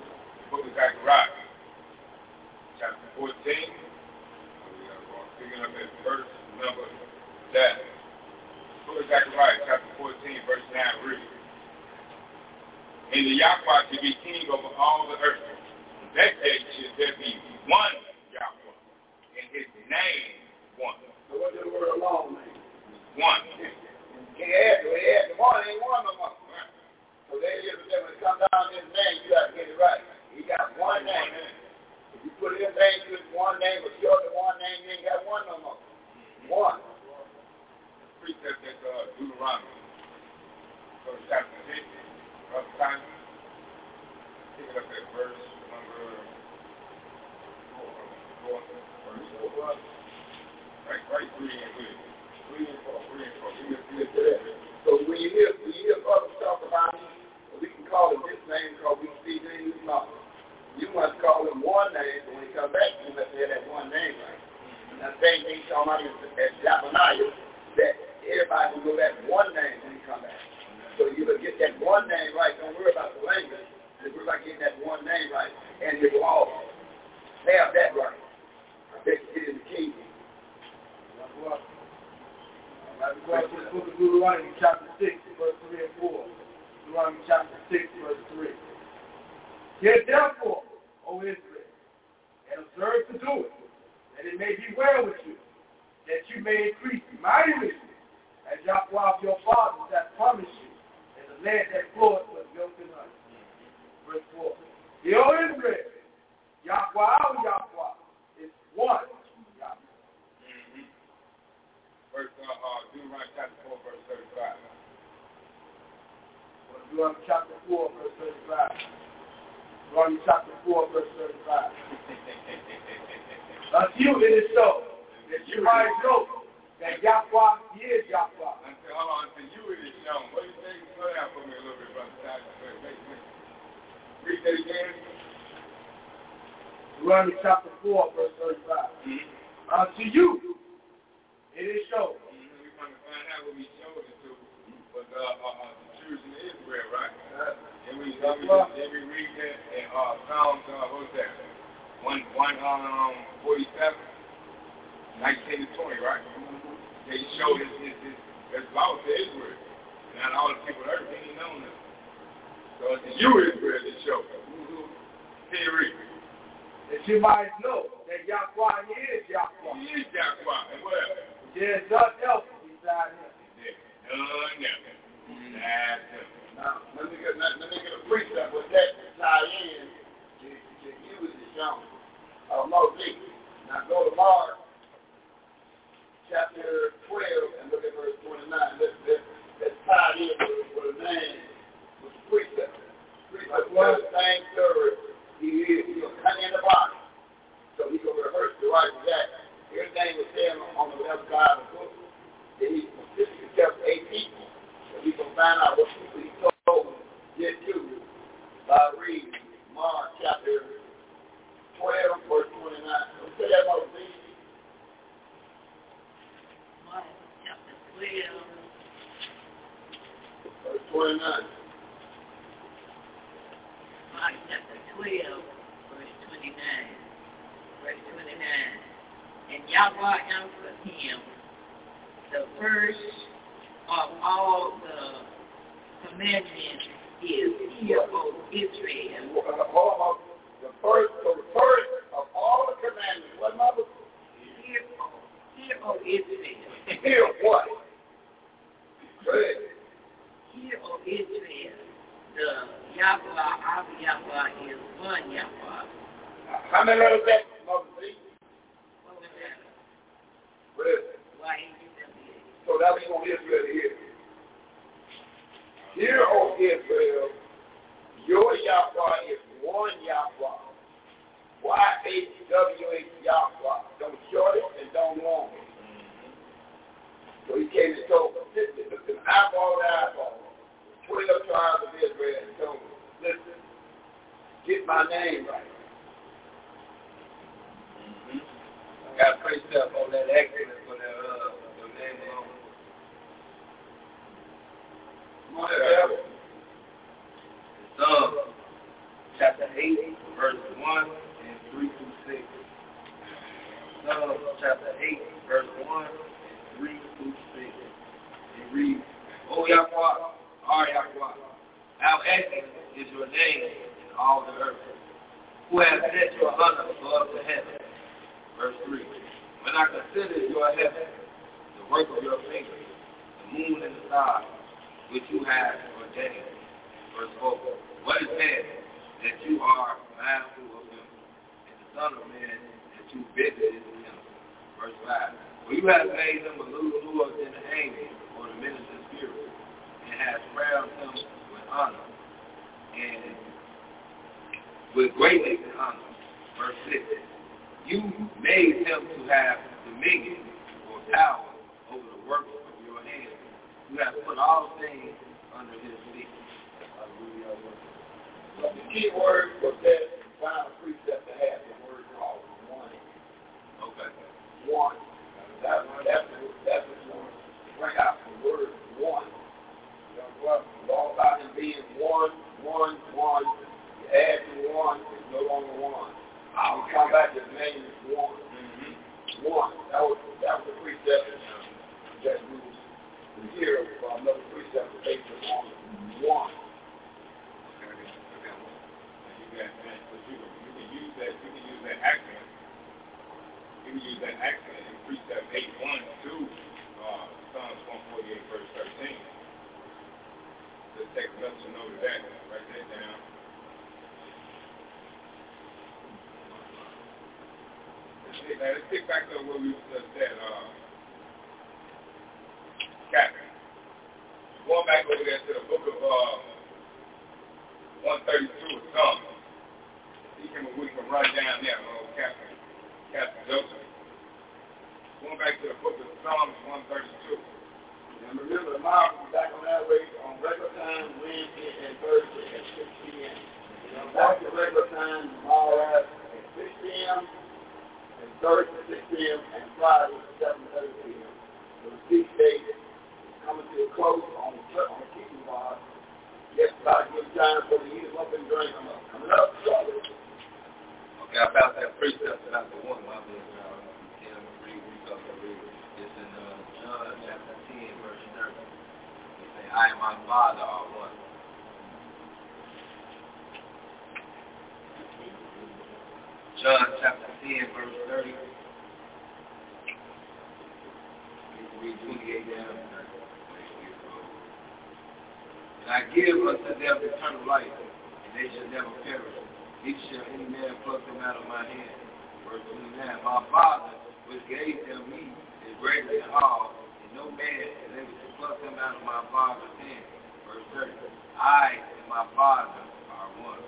Book of Zechariah, chapter 14. Picking up at verse number 7. Book of Zechariah, chapter 14, verse 9 reads. And the Yahweh to be king over all the earth. That day should there be one name one. So what does the word alone mean? One. Can't add to it. Add to one, ain't one no more. So there you go. When it comes down to his name, you got to get it right. He got one name. If you put his name to his one name, or short of one name, you ain't got one no more. One. Precept that uh, Deuteronomy. So chapter 6, verse 5. Pick it up at verse number 4. 4. Right, right, 3 and 3. Three and four, three and four. So when you hear when you hear others talk about him, we can call him this name because we see in his mouth. You must call him one name, but when he comes back, you must have that one name right. And the same thing talking about at Zephaniah, that everybody will know that one name when he comes back. So you will get that one name right. Don't worry about the language. Just worry about getting that one name right. And you will all have that right. Get in the book of Deuteronomy chapter 6, verse 3 and 4. Deuteronomy chapter 6, verse 3. Yet therefore, O Israel, and observe to do it, that it may be well with you, that you may increase mightily, as your fathers hath promised you, in the land that floweth with milk and honey. Verse 4. The O Israel, Yahweh Yahweh, one. Verse, uh, uh, Deuteronomy chapter 4, verse 35. Deuteronomy chapter 4, verse 35. Deuteronomy chapter 4, verse 35. Unto you it is so, that you might know that Yahweh is Yahweh. Until, hold on, unto you it is shown. What do you think? Slow down for me a little bit, brother. Read that again. Deuteronomy chapter 4, verse 35. Mm-hmm. Unto you it is shown. Mm-hmm. We're going to find out what we showed it to. But uh, uh, uh, the children of Israel, right? Uh, and we, then we, then we read that in uh, Psalms, uh, what was that? 1, 1 um, 47, 19 to 20, right? Mm-hmm. They showed his, his, his, his law to Israel. Not all the people on earth didn't know that. So it's the you Israel that showed. Mm-hmm. Theory. That you might know that Yahweh is Yahweh. He is Yahweh. Else? There's nothing else beside him. None else. Him. Now, let me get, let, me get a precept with that to tie in to, to use the shown. Uh, Moses. Now go to Mark chapter 12 and look at verse 29. Let's, let's, let's tie it in with, with a man with the precept. Precept the same story. He is, he's cut in the body. So he can rehearse the right that. Everything was said on the left side of the book. Then he specifically kept eight people. So we can find out what people he told did to by reading Mark chapter 12, verse 29. So say that Moses. Mark chapter 12. Verse 29. Mark chapter 12, verse 29. Verse 29. And Yahweh answered him, the first of all the commandments is, Hear, O Israel. Hold. The first, the first of all the commandments, what mother? Hear, O, hear, O Israel. Hear what? Hear, O Israel. The Yahweh, our Yahweh is one Yahweh. How many letters that, Moses? What was that? Why ain't you them here? So that we want Israel hear. Hear, O Israel, your Yahweh is one Yahweh. Y-H-W-H Yahweh. Don't short it and don't long it. So he came and told them, listen, looked them eyeball to eyeball. Twelve tribes of Israel and told them, listen, get my name right. Mm-hmm. I Got precept on that Exodus for that, uh, the name alone. Come on, devil. Psalm uh, chapter 8, verse 1 and 3 through 6. Psalm uh, chapter 8, verse 1 and 3 through 6. It reads, oh, O Yahweh, our Yahweh, how excellent is your name in all the earth, who has set your honor above the heaven. Verse 3. When I consider your heaven, the work of your fingers, the moon and the stars, which you have ordained. Verse 4. What is man that you are mindful of him, and the Son of Man that you visited him? Verse 5. For you have made him a little lower than the angel or the minister's spirit, have crowned him with honor, and with greatness and honor. Verse 6. You made him to have dominion or power over the works of your hands. You have put all things under his feet. But the key word was that final precept to have the word called one. Okay. One. That's that's that's what you want to bring out the word one. You? It's all about him being one, one, one. You add to one, it's no longer one. You come back to the name is one. One. That was that was the precept that we was here for another precept based on one. You can, use that, you can use that accent. You can use that accent in precept 8, 1, 2, uh, Psalms 148, verse 13. Let's take a mental note that. Write that down. Now, let's pick back up where we just said, uh, Captain. Going back over there to the book of, uh, 132 of Psalms. He can, we can run down there, oh, Captain, Captain Joseph. Going back to the book of Psalms 132. And remember, tomorrow we'll be back on that way on regular time, Wednesday and Thursday at 6 p.m. Know, back to regular time tomorrow at 6 p.m. and Thursday at 6 p.m. and Friday at 7.30 p.m. So the feast day is coming to a close on the, on the teaching bar. Yes, about give time for the eat up and drink them up. Coming up shortly. Okay, I found that precept about the one, my bad, uh, can read, read up and read. It's in, uh, John chapter 10, verse 30. It say, I and my Father oh, are one. John chapter 10, verse 30. Read 28 down. And I give unto them eternal life, and they shall never perish. Neither shall any man pluck them out of my hand. Verse 29. My Father, which gave them me, is greater than all, no man is able to pluck them out of my Father's hand. Verse 30. I and my Father are one.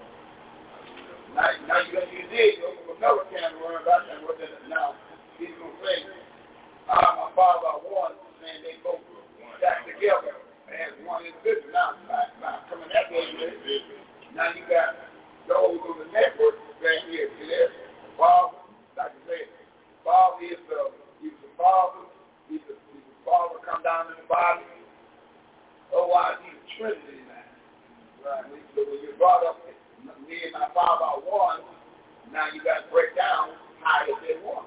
Now, now you got you did go from another can of worms. I said, what does it now? He's gonna say, I and my father are one, and they both got together as one individual. Now, now, now coming that way, now you got those on the network right here. See there? Father, like I said, Father is the he's the Father, he's the Father come down in the body. Otherwise, he's the Trinity now. Right? So when you brought up me and my father are one, now you got to break down how is they one.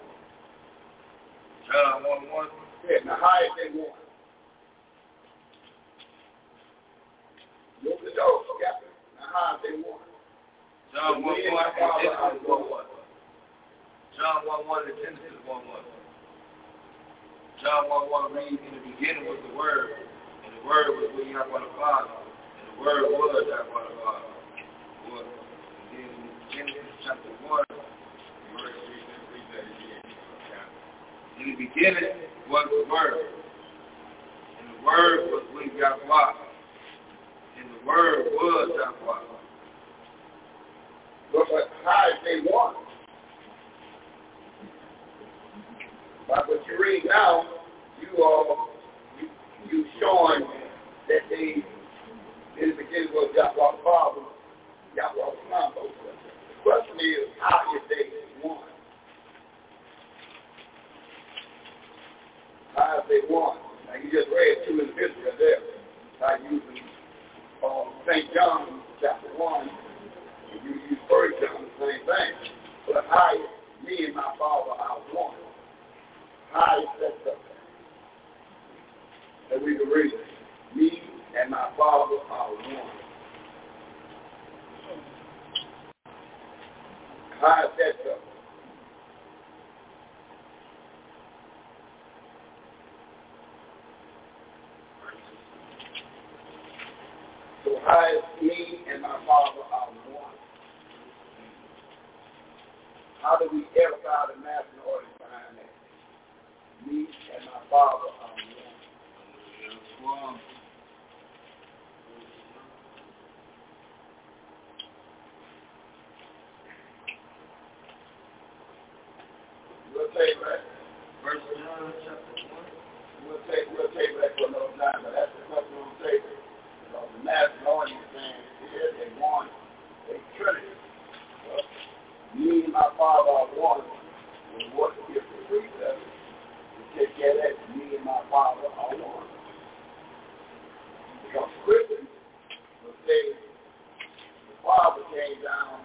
John 1 1. Yeah, now how is they one? Look at those, yeah. Now how is they one? John 1 1 Me and Genesis are 1 one. 1. John 1 1 and Genesis 1 1. John 1 1 reads, In the beginning was the Word, and the Word was with Yahweh the Father, and the Word was Yahweh the Father. And then Genesis chapter 1, verse 3, that again. In the beginning was the Word, and the Word was with Yahweh, and the Word was Yahweh. But, how is they one? But what you read now, you are you, you showing that they in the beginning was Yahweh the Father, Yahweh the Son. The question is, how is they one? How is they one? Now you just read two individuals right there by using um, St. John chapter one. And you use First John the same thing. But is me and my Father are one? Is that up? And we can read it. Me and my Father are one. Is that up? So how is me and my Father are one? How do we edify the that? me and my Father are one. We'll take back. Verse 9, chapter 1. We'll take, we'll take back for another time, but that's the question on the table. You the master audience want trinity. Me and my father are one. Together, yeah, me and my father are one. Because Christians will say, the father came down